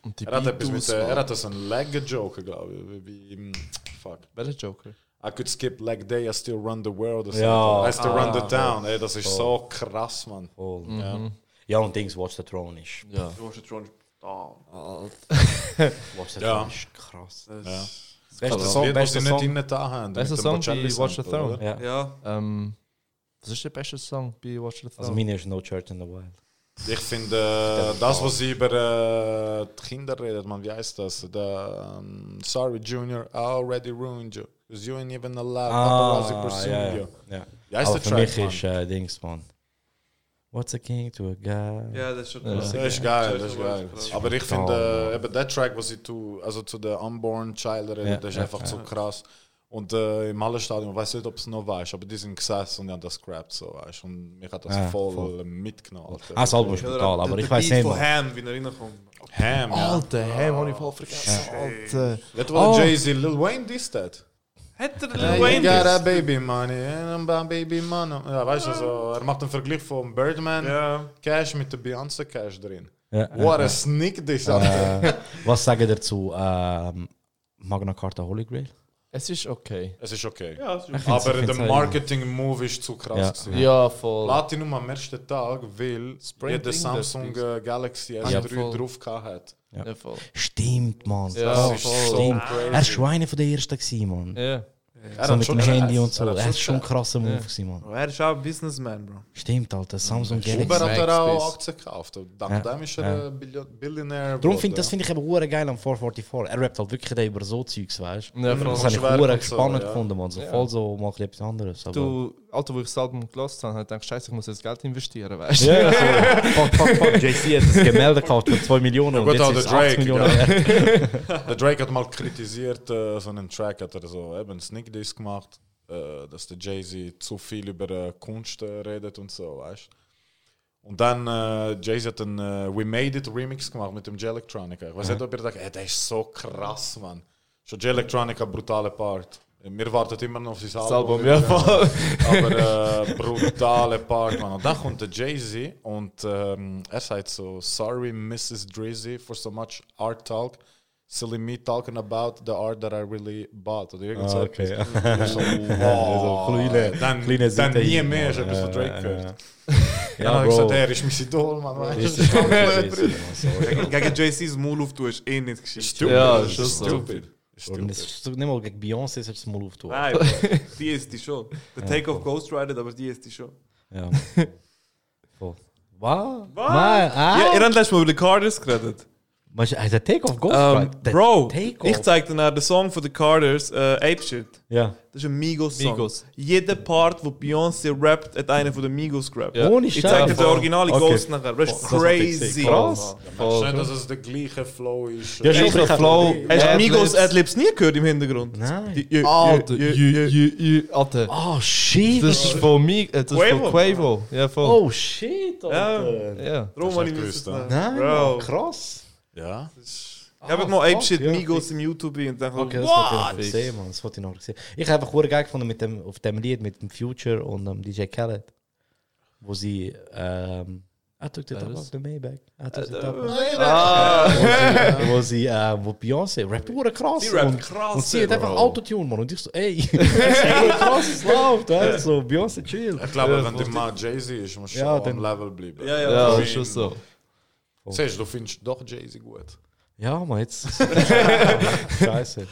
Und die Er hat etwas mit der, er hat so einen Leg-Joker, glaube ich. Wie im, fuck. Welcher Joker? I could skip leg day, I still run the world. Ja. I still run the Ah. town. Ey, das ist Voll. so krass, man. Voll. Ja. Ja, und Dings, Watch the Throne ist. Ja. Du hast jetzt schon. Ah. Watch the Ja. Throne ist krass. Das- Ja. Bester Das Song, Lied, was bester sie nicht Song. innen da haben. Bester mit dem Song Bocelli bei Watch the Sample, Throne. Ja. Ja. Ähm, was ist der beste Song bei Watch the Throne? Also meine ist No Church in the Wild. Ich finde, äh, das, was sie über äh, die Kinder redet, man, wie heißt das? Der, ähm, sorry, Junior, I already ruined you. Because you ain't even allowed paparazzi Ah, ja, you. ja. ja. Wie heißt Aber der für Track, mich man? ist äh, Dings, man. What's a king to a guy? Ja, das ist schon krass. Das ist geil, das ist geil. Das ist Aber ich finde, äh, eben der Track, was sie tu, also zu der Unborn Child Ja, das ist einfach so krass. Und äh, im Hallenstadion, ich weiß nicht, ob es noch weiß, aber die sind gesessen und die haben das gerappt, so, weißt. Und mich hat das Ja, voll, voll. mitgenommen. Alter. Ah, das Album ist brutal, aber ich weiß nicht, von. Ham, wie er reinkommt. Ham, ja. Alter, hey, Mann, ich voll vergessen. Alter. That was Oh. Jay-Z, Lil Wayne dissed that. Hat er you Wayne got a das? baby money, and I'm a baby money. Ja, weißt du, so, er macht einen Vergleich von Birdman Ja. Cash mit der Beyoncé Cash drin. Ja, What ja, a sneak diss, ja. Alter. Äh, *laughs* was sagen ihr dazu? Ähm, Magna Carta Holy Grail? Es ist okay. Es ist okay. Ja, das ist Aber der Marketing-Move ist zu krass. Ja. gewesen. Ja, voll. Platinum am ersten Tag, weil jeder Ding Samsung äh, Galaxy Ja, S3 voll. drauf gehabt hat. Ja. Stimmt, man. Ja, Das ist so stimmt. crazy. Er war schon einer von der ersten, gewesen, man. Ja. Er so mit dem Handy und so. Er Er ist schon krasser Move, Ja. gewesen, man. Oh, Er ist auch ein Businessman, Bro. Stimmt, Alter. Samsung Uber Galaxy. hat er auch. Aktien gekauft. Dank Ja. dem ist er Ja. Billionär. Darum find, das finde ich eben hure geil am 444. Er rappt halt wirklich über so Zeugs, weißt du? Ja. Das habe ich spannend ja. gefunden, man. So Ja. voll so mal etwas anderes. Aber Du, Alter, wo ich das Album gelost habe, habe ich gedacht, scheiße, ich muss jetzt Geld investieren, weißt du? Ja, so. *laughs* fuck, fuck, fuck. JC hat das Gemälde gekauft für 2 Millionen und gut, jetzt auch ist es der 8 Drake, Millionen. *laughs* Der Drake hat mal kritisiert, äh, so einen Track hat er so eben Sneak Diss gemacht, äh, dass der Jay-Z zu viel über Kunst äh, redet und so, weißt Und dann äh, Jay-Z hat einen äh, We Made It Remix gemacht mit dem J-Electronica. Ich weiß nicht, ob ihr sagt, ey, der ist so krass, Mann. Schon J-Electronica, brutale Part. Wir warten immer noch auf sein Album. Album, ja, voll. *laughs* Aber äh, brutale Part, Mann. Und dann kommt der Jay-Z und ähm, er sagt so, sorry Mrs. Drizzy for so much art talk. Silly me talking about the art that I really bought. Oder irgend so Ah, okay, etwas. ja. Ich so, Ja, so kleine- dann, kleine dann Seite nie hin, mehr, ich Mann. habe etwas von Ja, Drake ja, gehört. Ja, Dann habe ich Bro. gesagt, er ist mein Idol, Mann. weißt du? Das ist komplett *laughs* Bruder. Gegen, gegen JC's Maul auftun ist eh nicht gescheit. Stupid. Ja, das ist ist so. stupid. Und es ist nicht mal gegen Beyoncé, es ist das mal auftun. Nein, Bro. die ist die schon. Der Take-Off Ghost Rider, aber die ist die schon. Ja. Voll. Was? Was? Nein, *laughs* ah. Ja, ihr habt letztes Mal über Carters geredet. Was ist der Take-Off Ghost? Der Bro, Take-Off? ich zeig dir den Song von den Carters, äh, Ape Shit. Ja. Das ist ein Migos-Song. Migos. Jeder Part, wo Beyoncé rappt, hat einer von den Migos gerappt. Ja. Ohne Ich Scheiß. zeig dir den originale Okay. Ghost nachher. Das ist ich crazy. Krass. Schön, dass es der gleiche Flow ist. Ja, schon, ich hab- Flow. Hast du. Migos Adlibs nie gehört im Hintergrund? Nein. Alter. Oh shit. Das ist von mir, das ist Quavo. von Quavo. Ja, voll. Oh shit, Ja. Alter. Ja. Darum habe ich ich gewusst. Nein, krass. Ja. Ich habe mal Ape fuck, Shit. Migos im YouTube und dann Okay, das wollte ich noch sehen, Mann. Das wollte ich noch sehen. Ich habe einfach geil gefunden mit dem, auf dem Lied mit dem Future und dem DJ Khaled, wo sie ähm, I took the top das? off the Maybach. I took the top off. Ah. Wo sie, äh, wo Beyoncé rappt, wurde krass. Sie rappt krass, Und sie hat einfach. Autotune, Mann. Und ich so, ey, *laughs* das ist krass, es läuft. weißt du, So, Beyoncé chill. Ich glaube, wenn du mal Jay-Z ist, musst du dann- am Level bleiben. Ja, ja. Ja, ist schon so. Siehst du, du findest doch Jay-Z gut. Ja, man, jetzt. *laughs* Scheiße.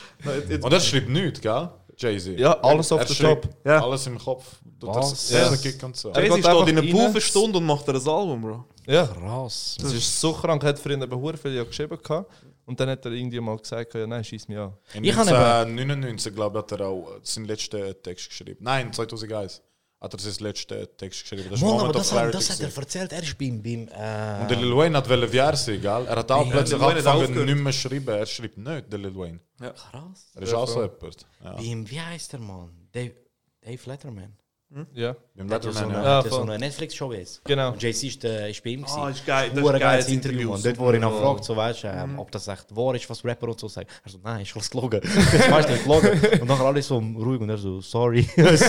Und das schreibt nichts, gell? Jay-Z. Ja, alles auf der schreibt Top. Ja. Alles im Kopf. Das Ja. Kick und so. Er Jay-Z steht einfach in einer rein. Pool eine Stunde und macht er ein Album, Bro. Ja, Krass. das ist so krank. Er hat früher eben viele Jahre geschrieben gehabt. Und dann hat er irgendwie mal gesagt, ja, nein, schieß mich an. In Ich habe 1999, glaube ich, hat er auch seinen letzten Text geschrieben. Nein, 2001 hat er seinen letzten Text geschrieben. Das Mann, aber das, hat, das hat er erzählt. Er ist beim. beim äh, Und der Lil Wayne hat er sein, gell? Er hat auch Ja, plötzlich angefangen, nicht mehr schreiben. Er schreibt nicht, der Lil Wayne. krass. Er ist auch so jemand. Ja. Beim, wie heißt der Mann? Dave, Dave Letterman. Ja, Beim Der hat so Letterman, eine, ja. Ja, der so voll. eine Netflix-Show ist. genau. Und JC ist, äh, ist bei ihm. Ah, ist geil. Das ist ein geiles Interview. Interview. Und dort, wo er ihn noch Ja. fragt, so, weißt, ähm, ob das echt wahr ist, was Rapper und so sagen. Er so, nein, es loggen. Das *laughs* meiste nicht loggen. Und nachher alle so ruhig und er so, sorry. *laughs* so, ich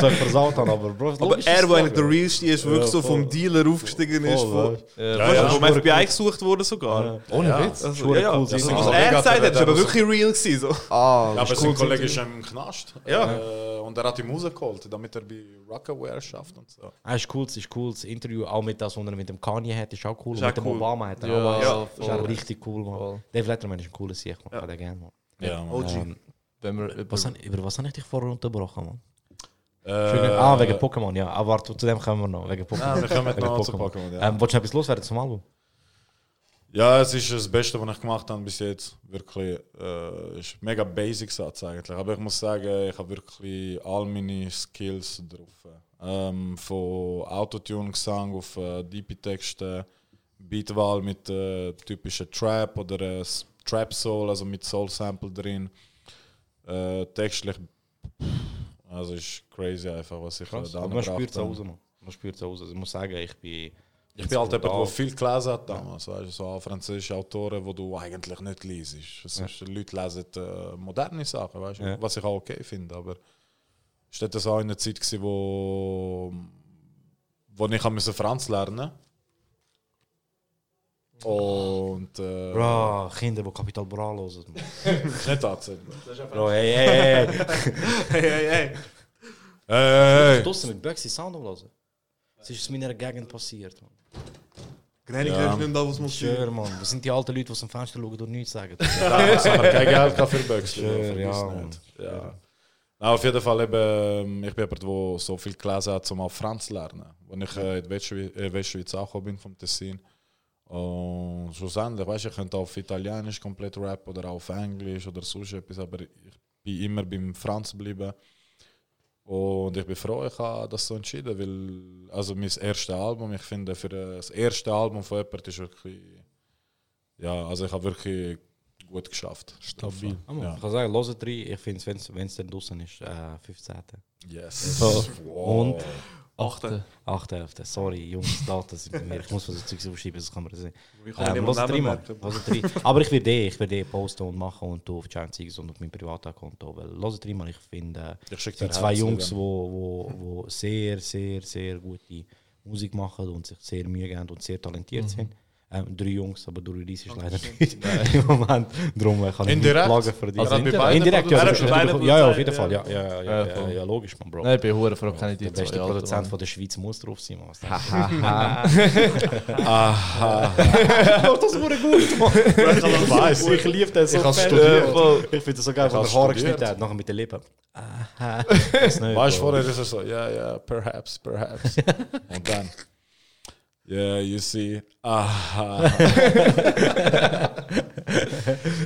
so versaut haben, aber Bro, Aber logisch ist er, wo eigentlich der realste ist, wirklich Ja, so vom voll. Dealer aufgestiegen ist. Voll, Von, weißt Ja, weißt ja, du, vom ist FBI gesucht wurde sogar. Ja. Ohne Ja. Witz. Also, ja, ja. Also, Interview. was Kollege er gesagt hat, ist der aber wirklich real gewesen. Ah, Ja, aber ist sein cool. Kollege ist im Knast. Ja. Und er hat ihn rausgeholt, damit er bei Rockaware schafft und so. Ah, ist cool, ist cool. Das Interview auch mit das, was er mit dem Kanye hat, ist auch cool. Ist auch mit dem cool. Obama hat er Ja, auch. ja, ist auch richtig cool, man. Voll. Dave Letterman ist ein cooler Sieg, man. Ja. Kann den gerne, man. Ja, man. OG. Ähm, Wenn wir über, was, über was habe ich dich vorher unterbrochen, man? Äh, ah, wegen Pokémon, ja. Aber zu dem kommen wir noch. Wegen Pokémon. Ah, wir kommen Wegen noch zu Pokémon, ja. Ähm, wolltest du noch etwas loswerden zum Album? Ja, es ist das Beste, was ich gemacht habe bis jetzt. Wirklich, äh, ist mega basic Satz eigentlich. Aber ich muss sagen, ich habe wirklich all meine Skills drauf. Ähm, von Autotune, Gesang auf äh, DP-Texte, Beatwahl mit äh, typischen Trap oder äh, Trap Soul, also mit Soul Sample drin. Äh, textlich, also ist crazy einfach, was ich Krass. äh, da Aber man spürt es raus, man. Man spürt es raus. Also ich muss sagen, ich bin... Ich bin halt jemand, der viel gelesen hat damals. Weißt, du, so auch französische Autoren, die du eigentlich nicht liest. Es ist, Leute lesen äh, moderne Sachen, weißt, du, Ja. was ich auch okay finde. Aber es war dort so eine Zeit, gewesen, wo, wo ich musste Franz lernen Und. Äh, Bro, Kinder, die Capital Bra hören. *laughs* Nicht tatsächlich. Bro, hey, *laughs* hey, hey. Hey, hey, hey. Hey, Draussen mit Bugsy Sound hören. Es ist in meiner Gegend passiert, man. Granny, Ja. ja. nicht da, was muss Schön, man. Was sind die alten Leute, die aus dem Fenster schauen und nichts sagen? *laughs* damals haben wir kein Geld *laughs* für. Schön, ja, Mann. nicht. ja. Nou, auf jeden Fall eben, ähm, ich bin jemand, der so viel gelesen hat, um auch Franz zu lernen. Als ich äh, in die Westschweiz, äh, Westschweiz angekommen bin, vom Tessin. Und schlussendlich, weißt du, ich könnte auf Italienisch komplett rappen oder auf Englisch oder sonst etwas, aber ich bin immer beim Franz geblieben. Und ich bin froh, ich habe das so entschieden, weil also mein erstes Album, ich finde, für das erste Album von jemandem ist wirklich, ja, also ich habe wirklich gut geschafft. Stabil. Ja. Ich kann sagen, hört rein. Ich finde es, wenn es dann draußen ist, äh, 15. Yes. Und Achte. 8. Sorry, Jungs, Daten sind bei mir. Ich muss was Zeugs aufschreiben, das kann man sehen. Wie kann Ähm, Mann. nebenmerken? Hört rein. Aber ich werde eh, ich werde eh posten und machen und auf Giant Seegers und auf meinem Privatkonto. Weil rein, Mann. Ich finde, Ich die zwei Herz, Jungs, die wo, wo, wo sehr, sehr, sehr gute Musik machen und sich sehr Mühe geben und sehr talentiert sind. Ähm, drei Jungs, aber du Release ist leider nicht im Moment. Darum äh, kann ich Indirekt? nicht plagen für die. Also indirekt, bei indirekt ja, ja, ja, auf jeden Fall. Ja, ja, ja, Ja, ja, voll. ja, logisch, man, Bro. Nein, ich bin hure froh, kann ich die Der beste Produzent machen. von der Schweiz muss drauf sein, man. *laughs* Aha. das wurde gut, man. Ich weiß. Ich liebe das so Ich. Ich finde das so geil, wenn der Haare geschnitten hat, nachher mit den Lippen. Aha. Weißt du, vorher ist er so, ja, ja, perhaps, perhaps. *laughs* Und dann, yeah, you see, *laughs* aha.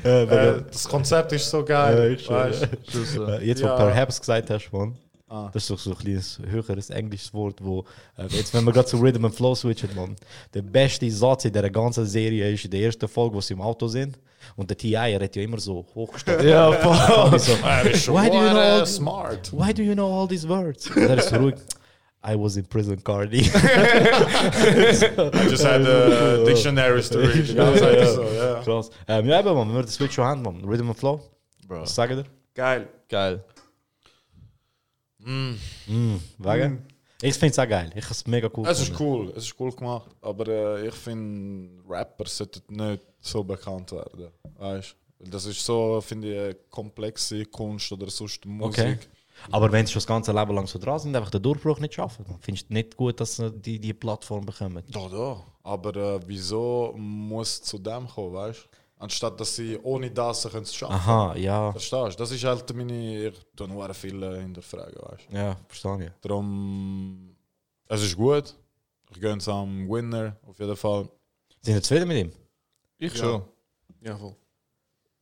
äh, das Konzept ist so geil. Ja, weißt du? ist schon, Äh, Jetzt, wo Ja. perhaps gesagt hast, man. Ah. Das ist doch so ein kleines höheres englisches Wort, wo äh, jetzt, wenn wir gerade zu Rhythm and Flow switchen, man, der beste Satz in der ganzen Serie ist in der ersten Folge, wo sie im Auto sind. Und der T.I. er hat ja immer so hochgestellt. Ja, voll. *laughs* so, Why do you know all smart. Why do you know all these words? Und er ist so ruhig. I was in prison, Cardi. *laughs* *laughs* I just had uh, *laughs* dictionaries to read. Ganze Zeit so, ja. Krass. Ähm, ja, eben, man, wenn wir den Switch schon haben, man. Rhythm and Flow. Bro. Was sagen wir? Geil. Geil. Mm, wegen? Ich finde es auch geil. Ich es mega cool Es ist cool, es ist cool gemacht. Aber äh, ich finde, Rapper sollten nicht so bekannt werden. Weißt du? Das ist so, finde ich, eine komplexe Kunst oder sonst Musik. Okay. Aber wenn sie schon das ganze Leben lang so dran sind, einfach den Durchbruch nicht schaffen, dann findest du nicht gut, dass sie die, die Plattform bekommen. Da, da. Aber äh, wieso muss es zu dem kommen, weißt du? Anstatt dass sie ohne das können es schaffen. Aha, ja. Verstehst du? Das ist halt meine. Ich tue nur viele hinterfragen, weißt du? Ja, verstehe ich. Darum. Es ist gut. Ich gönne es am Winner, auf jeden Fall. Sind ihr zufrieden mit ihm? Ich Ja. schon. Ja, voll.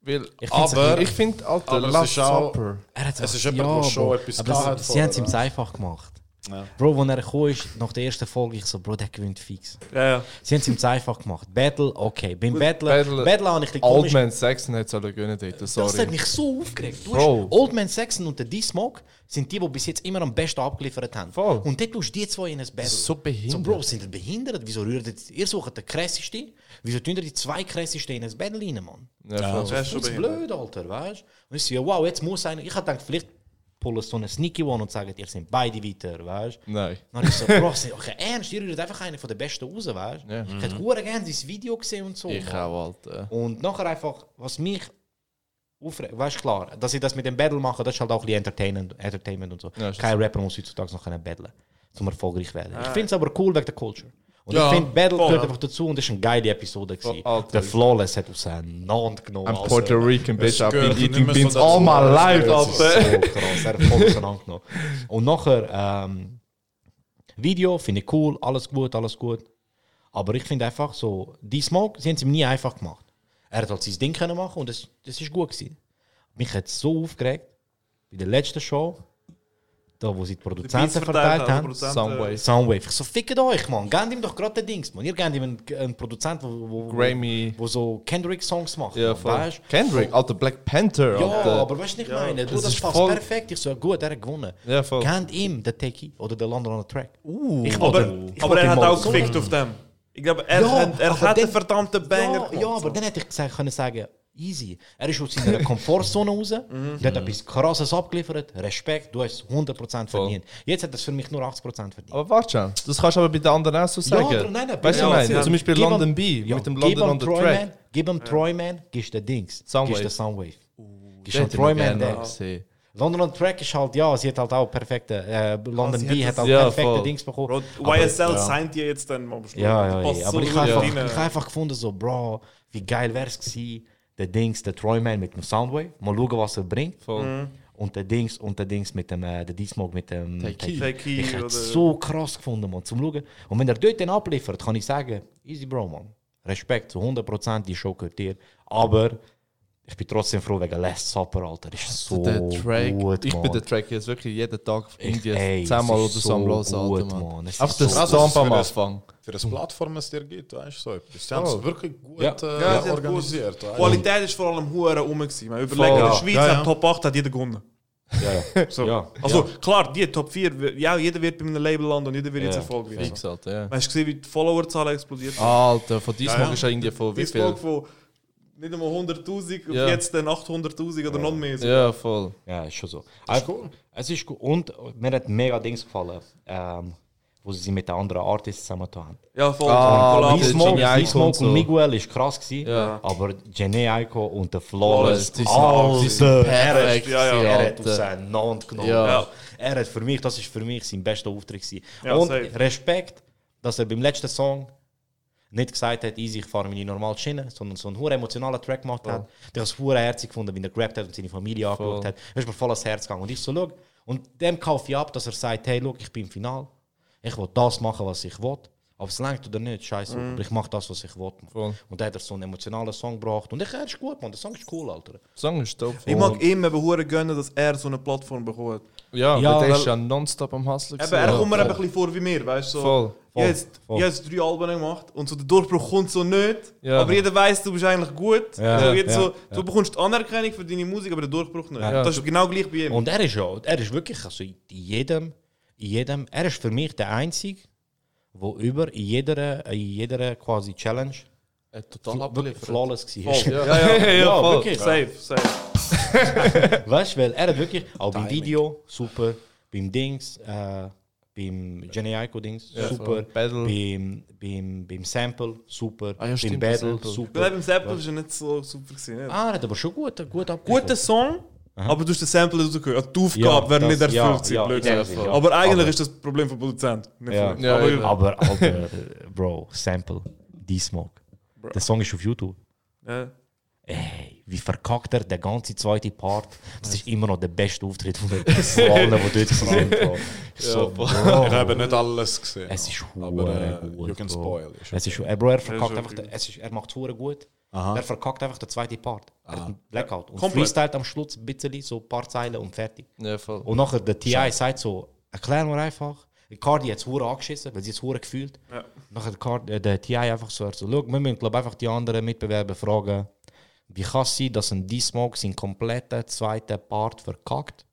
Weil, Ich Aber- ich finde, Alter, Aber es Last ist auch-. Er Es ist jemand, der schon etwas aber gehabt sie, hat sie haben es ihm vorher. einfach gemacht. Ja. Bro, als er gekommen ist, nach der ersten Folge, ich so, Bro, der gewinnt fix. Ja, ja. Sie haben es ihm zu einfach gemacht. Battle, okay. Beim Battle, Battle- Battle, habe ich ein Old. Man Saxon hat es alle gönnen dort, Das sorry. hat mich so aufgeregt. Du Bro. hast Old Man Saxon und der D-Smoke sind die, die bis jetzt immer am besten abgeliefert haben. Voll. Und dort tust du die zwei in ein Battle. So behindert. So, Bro, sind ihr behindert? Wieso rührt ihr, ihr sucht den krassesten? Wieso tun ihr die zwei krassesten in ein Battle rein, Mann? Ja, Ja, voll. Das ist schon Das blöd, Alter, weißt du? Und ich so, ja, wow, jetzt muss einer. Ich hatte gedacht, vielleicht pullen so einen Sneaky One und sagen, ihr sind beide weiter, weißt du? Nein. Dann ich so, Bro, sie- okay, ernst, ihr rührt einfach einen von den besten raus, weißt du? Ja. Ich hätte hure gerne dieses Video gesehen und so. Ich Mann. auch, Alter. Und nachher einfach, was mich aufregt, weißt du, klar, dass ich das mit dem Battle mache, das ist halt auch ein bisschen Entertainment, Entertainment und so. Ja, ist Kein so. Rapper muss heutzutage noch können battlen, zum erfolgreich werden. Ich finde es aber cool wegen der Culture. Und Ja, ich finde, Battle voll. gehört einfach dazu und das ist eine geile Episode. gewesen. Alter. der Flawless hat auseinander genommen. I'm also- Puerto Rican, bitch. I've been eating beans so all my life, Das ist Alter. so krass, er hat voll auseinandergenommen. Und nachher, ähm, Video finde ich cool, alles gut, alles gut. Aber ich finde einfach so, die Smoke, sie haben es ihm nie einfach gemacht. Er hat halt sein Ding können machen und das, das ist gut gewesen. Mich hat es so aufgeregt, bei der letzten Show, da wo sie die Produzenten verteilt also haben. Produzenten- Soundwave. Soundwave. Ich so, fickt euch, man. Gebt ihm doch gerade den Dings, man. Ihr gebt ihm einen, einen Produzent, wo, wo, Grammy. wo so Kendrick-Songs macht. Ja, voll. weißt? Kendrick, Alter, Black Panther, Ja, Alter. aber weißt du nicht meine? Du, Das das, passt voll- perfekt. Ich so, gut, er hat gewonnen. Ja, voll. Kennt ihm den Techie oder den London on the Track? Uh, Ich Aber, ich er hat auch so- gefickt auf dem. Ich glaube, er, Ja, hat, er hat einen verdammten Banger Ja, ja, aber dann hätte ich gesagt, können sagen, easy. Er ist aus seiner *laughs* Komfortzone raus, Mhm. der hat etwas krasses abgeliefert, Respekt, du hast 100% verdient. Jetzt hat er es für mich nur 80% verdient. Aber warte schon, das kannst du aber bei den anderen auch so sagen. dr- nein, nein, weißt du, ja, haben- Zum Beispiel gib ihm- London B Ja, mit dem London on the Track. Gib ihm Troyman, gibst du Dings. Soundwave. Gibst du Soundwave. Gibst Den Troyman, gesehen. London on Track ist halt, ja, sie hat halt auch perfekte, äh, London sie B hat hat das- halt Ja, perfekte voll. Dings bekommen. Bro, Aber- YSL ja. signed die jetzt dann mal Ja, ja, ja. so Aber ich habe einfach, hab einfach gefunden, so, Bro, wie geil wäre es gewesen, der Dings, der Troyman mit dem Soundwave. Mal schauen, was er bringt. Voll. Und der Dings, und der Dings mit dem, äh, der D-Smoke mit dem Take Take. Take Key Ich hätte oder- so krass gefunden, man, zum Schauen. Und wenn er dort dann abliefert, kann ich sagen, easy, Bro, man. Respekt, zu 100% die Show gehört dir. Aber ich bin trotzdem froh wegen Last Supper, Alter. Ist so der Track, gut, ich bin der Track jetzt wirklich jeden Tag irgendwie ey, zehnmal oder so am gut, Alter, Mann. Auf ist der es am Anfang. Für das Plattform es dir gibt, weißt du, so etwas. Sie haben es wirklich gut Ja. äh, Ja, gut- organisiert. du. Qualität ist vor allem hure rum. Man überlegt, in der Schweiz Ja, ja. Top 8 hat jeder gewonnen. Ja, ja. *laughs* So. Ja, Also ja. klar, die Top 4, wir- ja, jeder wird bei einem Label landen und jeder wird jetzt erfolgreich. Fix. Alter, ja. Hast du gesehen, wie die Followerzahlen explodiert sind? Alter, von diesem Ja, ja, ist ja irgendwie von wie viel? Von nicht einmal 100'000 und Ja. jetzt dann 800'000 oder noch mehr. So. Ja, voll. Ja, ist schon so. Das ist cool. Es ist gut. Und mir hat mega Dings gefallen, ähm, wo sie sich mit den anderen Artists zusammengetan haben. Ja, voll. Ah, D-Smoke Genie D-Smoke und so. und Miguel ist krass gewesen, Ja. aber Jenny Aiko und der Flawless, Flawless, die sind- die sind er perfekt, hat, ja, ja, er hat Alter. auseinander genommen. Ja. Ja. Er hat für mich, das ist für mich sein bester Auftritt gewesen. Ja, und safe. Respekt, dass er beim letzten Song nicht gesagt hat, easy, ich fahre meine normale Schiene, sondern so einen hohen emotionalen Track gemacht hat. Der hat es hure herzig gefunden, wie er gerappt hat und seine Familie angeschaut hat. Er ist mir voll ans Herz gegangen. Und ich so, schau, und dem kaufe ich ab, dass er sagt, hey, schau, ich bin im Final. Ich will das machen, was ich will. Ob es langt oder nicht, scheiße. Aber ich mache das, was ich will. Und dann hat er so einen emotionalen Song gebracht. Und ich, er ist gut, man. Der Song ist cool, Alter. Der Song ist dope. Ich mag ihm eben hure gönnen, dass er so eine Plattform bekommt. Ja, Ja, aber der ist ja nonstop am Hustlen. Eben, er Ja, kommt mir eben ein bisschen vor wie mir, weißt du? So. Voll. Jetzt, voll. habe jetzt drei Alben gemacht und so der Durchbruch kommt so nicht. Ja. Aber jeder weiß, du bist eigentlich gut. Ja, also jetzt ja, so, Du bekommst die Anerkennung für deine Musik, aber der Durchbruch nicht. Ja. Das ist genau gleich bei ihm. Und er ist ja, er ist wirklich, also in jedem, in jedem, er ist für mich der Einzige, wo über in jeder, in jeder quasi Challenge hat total abgeliefert. flawless war. Voll. *laughs* Ja, ja, ja, Ja, voll. wirklich. Safe, safe. Weißt du, weil er hat wirklich, auch beim Video, super, beim Dings, äh, beim beim Jenny Aiko Dings, Ja, super. Battle. Beim, beim, beim Sample, super. Ah ja, beim stimmt, Battle, Sample. super. Weil beim Sample ist er nicht so super gewesen. Nicht? Ah, er hat aber schon gut, gut abgeliefert. Guter Song, aber du hast den Sample rausgehört. Also die Aufgabe Ja, wäre nicht erfüllt ja, ja, blöd in dem gesagt. Sinne, ja. Aber eigentlich Aber- ist das Problem vom Produzent. Ja, von- Ja, aber, aber Alter, *laughs* Bro, Sample, D-Smoke. Der Song ist auf YouTube. ja. Ey, wie verkackt er der ganze zweite Part. Das ist immer noch der beste Auftritt von *laughs* den- allen, die dort *laughs* sind. Bro. So, Bro. Ich habe nicht alles gesehen. Es ist aber äh, gut. You can Bro. spoil. Es ist, Bro, er verkackt einfach, den- es ist, er macht es gut. Aha. Er verkackt einfach den zweiten Part. Er hat einen Blackout. Und Komplett. freestylt am Schluss ein bisschen, so ein paar Zeilen und fertig. Ja, voll. Und nachher der TI sagt so, erklär mir einfach. Cardi hat es hure angeschissen, weil sie es hure gefühlt. Ja. Nachher der, Cardi, äh, der TI einfach so, so, schau, wir müssen glaub, einfach die anderen Mitbewerber fragen, wie kann es sein, dass ein D-Smoke seinen kompletten zweiten Part verkackt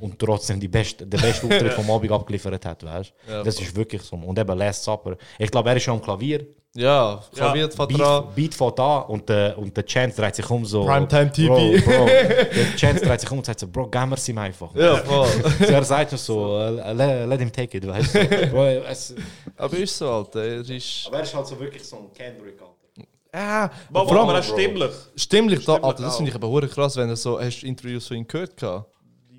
und trotzdem die beste, den besten *laughs* Auftritt vom Abend abgeliefert hat, weißt? Ja, das ist wirklich so. Und eben Last Supper. Ich glaube, er ist schon am Klavier. Ja, Klavier ja, Beat, dran. Beat fährt an und der, und der Chance dreht sich um so. Primetime TV. Bro, Bro, *laughs* der Chance dreht sich um und sagt so, Bro, geben wir es ihm einfach. Ja, voll. So, er sagt nur so, äh, let, let him take it, weißt du? *laughs* Aber ist so, Alter. Er ist. aber er ist halt so wirklich so ein Kendrick, Alter. Ah, Aber, vor allem- auch stimmlich. Stimmlich, da, Alter, das finde ich aber hure krass, wenn du so hast du Interviews von ihm gehört gehabt.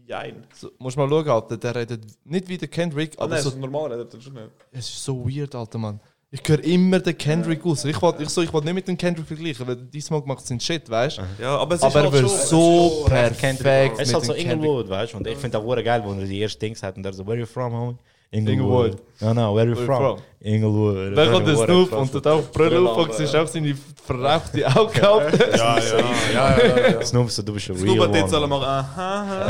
Jein. So, musst mal schauen, Alter, der redet nicht wie der Kendrick, Ah, aber nein, so, so normal redet er schon nicht. es ist so weird, Alter, Mann. Ich höre immer den Kendrick aus. Ich wollte ich so, ich wollt nicht mit dem Kendrick vergleichen, weil diesmal macht seinen Shit, weißt du? Ja, aber es ist Aber er halt wird schon- so perfekt Es ist halt so mit dem Kendrick. Inglewood, weißt du? Und ich finde das hure geil, wo er die ersten Dings hat und er so, where you from, homie? Inglewood. Ja, no, where you Where you from? from? Inglewood. Dann kommt der Snoop und tut auch Brille auf und ja. auch seine verrauchte Augen gehabt. Ja, ja, ja. Snoop, so, du bist ein Snoop real hat *laughs* jetzt alle mal aha.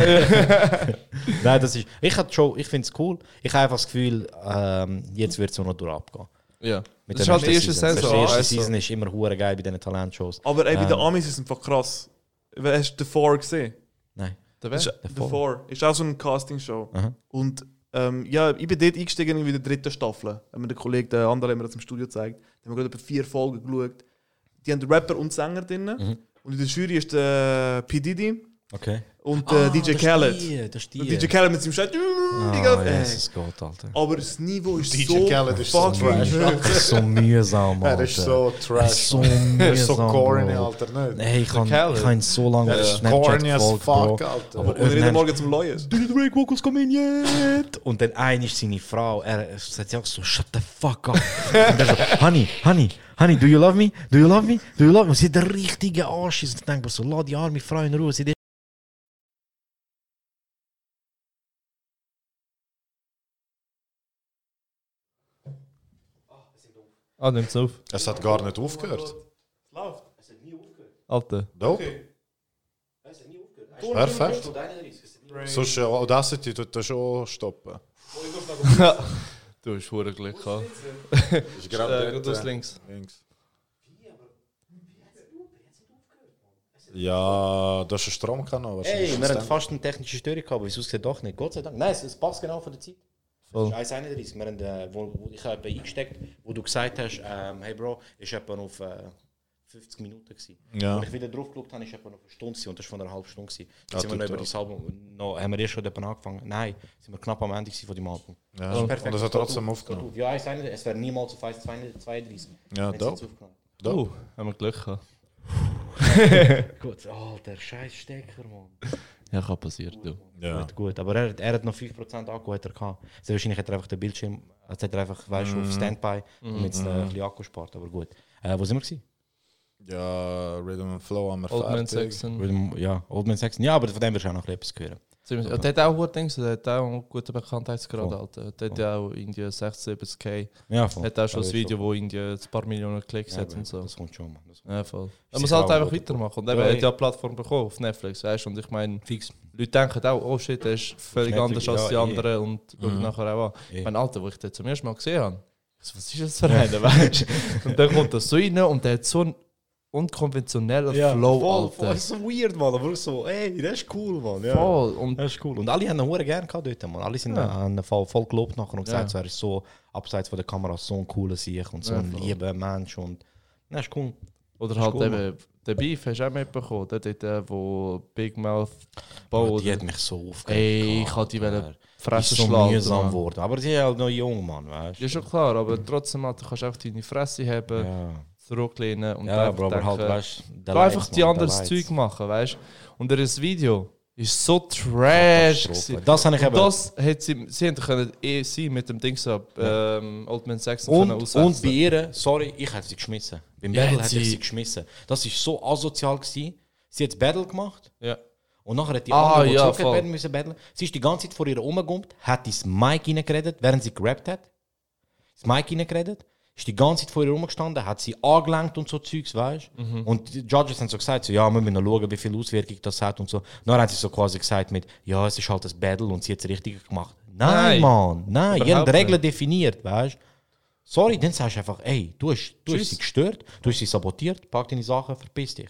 Nein, das ist, ich hatte schon, ich finde es cool. Ich habe einfach das Gefühl, ähm, jetzt wird es nur noch durch abgehen. Ja. Mit Das ist halt die erste Season. Saison. Die erste. Season ist immer hure geil bei diesen Talentshows. Aber ey, bei den. Amis ist es einfach krass. Hast du The Four gesehen? Nein. The Four. Ist auch so eine Castingshow. Und ähm, ja, ich bin dort eingestiegen in der dritten Staffel. Haben mir der Kollege, der andere, hat mir das im Studio gezeigt. Da haben wir gerade etwa vier Folgen geschaut. Die haben Rapper und Sänger drin. Mhm. Und in der Jury ist der P. Diddy Okay. und äh, Ah, DJ das ist Khaled. die, das ist die. Und DJ Khaled mit seinem Scheiß. Ah, Jesus Gott, Alter. Aber das Niveau ist DJ so Khaled ist so trash. ist so mühsam, Alter. Er ist so trash. So Er ist so mühsam, corny. Alter, nicht? Hey, ich kann, ich kann so lange Er auf ist Snapchat corny as fuck, Bro. Alter. Aber Und er redet irgendwann- morgen zum Lawyers. Do the Drake vocals coming yet? Und dann ein ist seine Frau, er sagt ja auch so, shut the fuck up. und er so, honey, honey, honey, do you love me? Do you love me? Do you love me? Und sie der richtige Arsch ist. Und ich denke mir so, lass die arme Frau in Ruhe. Sie Ah, nimmt's auf. Es hat gar nicht aufgehört. Alter. Doch. Perfekt. Sonst äh, Audacity tut das schon stoppen. *laughs* Du hast hure Glück gehabt. Ist gerade *laughs* äh, links. links. Ja, das ist ein Stromkanal wahrscheinlich. Hey, wir hatten fast eine technische Störung gehabt, aber wieso sieht doch nicht? Gott sei Dank. Nein, es, es passt genau von der Zeit. Voll. Das ist 1,31. Wir haben, äh, wo, wo ich habe eingesteckt, wo du gesagt hast, ähm, hey Bro, ist etwa auf äh, 50 Minuten gewesen. Ja. Und ich wieder drauf geschaut habe, ist etwa noch eine Stunde gewesen, und das war von einer halben Stunde gewesen. Jetzt Ah, sind wir noch über das. Album, noch, haben wir erst schon angefangen? Nein, sind wir knapp am Ende von dem Album. Ja, Das ist und perfekt. das hat trotzdem auf, aufgenommen. auf. Ja, 1,31, es wäre niemals auf 1,32. Ja, aufgenommen Oh, haben wir Glück gehabt. *laughs* Gut, der scheiß Stecker, Mann. Ja, kann passieren, du. Ja. Gut, gut. Aber er, er hat noch 5% Akku hat er gehabt. Sehr wahrscheinlich hat er einfach den Bildschirm, also hat er einfach, weißt du, auf Standby, damit es äh, ein bisschen Akku spart. Aber gut. Äh, wo sind wir gewesen? Ja, Rhythm and Flow haben wir Old Man fertig. Saxon. Rhythm- Ja, Old Man Saxon. Ja, aber von dem wirst du auch noch etwas hören. Ziemlich- Ja, der hat auch gute Dings, der hat auch einen guten Bekanntheitsgrad, Voll. Alter. Der hat ja auch irgendwie 60, 70k. Ja, voll. Hat auch schon ein Video, schon. wo irgendwie ein paar Millionen Klicks Ja, hat und so. Das kommt schon, Mann. Das Ja, voll. Man muss halt einfach gut. weitermachen. Und Ja, eben, er hat ja. ja eine Plattform bekommen auf Netflix, weißt du? Und ich meine, Fix. Leute denken auch, oh shit, der ist völlig Netflix, anders als ja, die eh. anderen und schauen Mhm. nachher auch an. Eh. Ich meine, Alter, wo ich den zum ersten Mal gesehen habe, ich so, was ist das für einer, weißt du? Und dann kommt er so rein und der hat so einen unkonventionellen Flow, voll, Alter. voll. Das ist so weird, Mann. Aber so, ey, das ist cool, Mann. Ja. Voll. Und Das ist cool. Und alle haben ihn hure gerne gehabt dort, Mann. Alle sind Ja. an voll, voll gelobt nachher und gesagt, Ja. so, er ist so abseits von der Kamera so ein cooler Sieg und so Ja, ein lieber Mensch. Und das ist cool. Oder ist halt cool, eben, der Beef hast du auch mitbekommen, der dort, äh, wo Big Mouth baut. die hat mich so aufgeregt. Ey, ich hatte die wollen Fresse ist so schlägt. mühsam geworden. Aber sie sind halt noch jung, Mann, weißt du? Ja, schon klar, aber trotzdem, Alter, kannst du einfach deine Fresse haben, Ja. Zurücklehnen und Ja, einfach aber, halt, denken, weißt du, einfach die anderes Zeug machen, weißt du? Und das Video ist so trash. Das habe ich eben- Das hat sie, sie hätten können eh sie mit dem Ding so, ähm, Old Man Saxon Und, und bei ihr, sorry, ich hätte sie geschmissen. Beim Ja, Battle hätte ich sie- geschmissen. Das ist so asozial gewesen. Sie hat Battle gemacht. Ja. Und nachher hat die Ah, andere, die ja, zurück werden müssen battlen. Sie ist die ganze Zeit vor ihr rumgegumpt, hat ins Mic reingeredet, während sie gerappt hat. Das Mic reingeredet. Ist die ganze Zeit vor ihr rumgestanden, hat sie angelenkt und so Zeugs, weißt du? Mhm. Und die Judges haben so gesagt, so, ja, wir müssen noch schauen, wie viel Auswirkung das hat und so. Dann haben sie so quasi gesagt mit, ja, es ist halt ein Battle und sie hat es richtig gemacht. Nein, Nein. Mann, nein, ihr habt Regeln definiert, weißt du? Sorry, dann sagst du einfach, ey, du hast, du hast sie gestört, du hast sie sabotiert, pack deine Sachen, verpiss dich.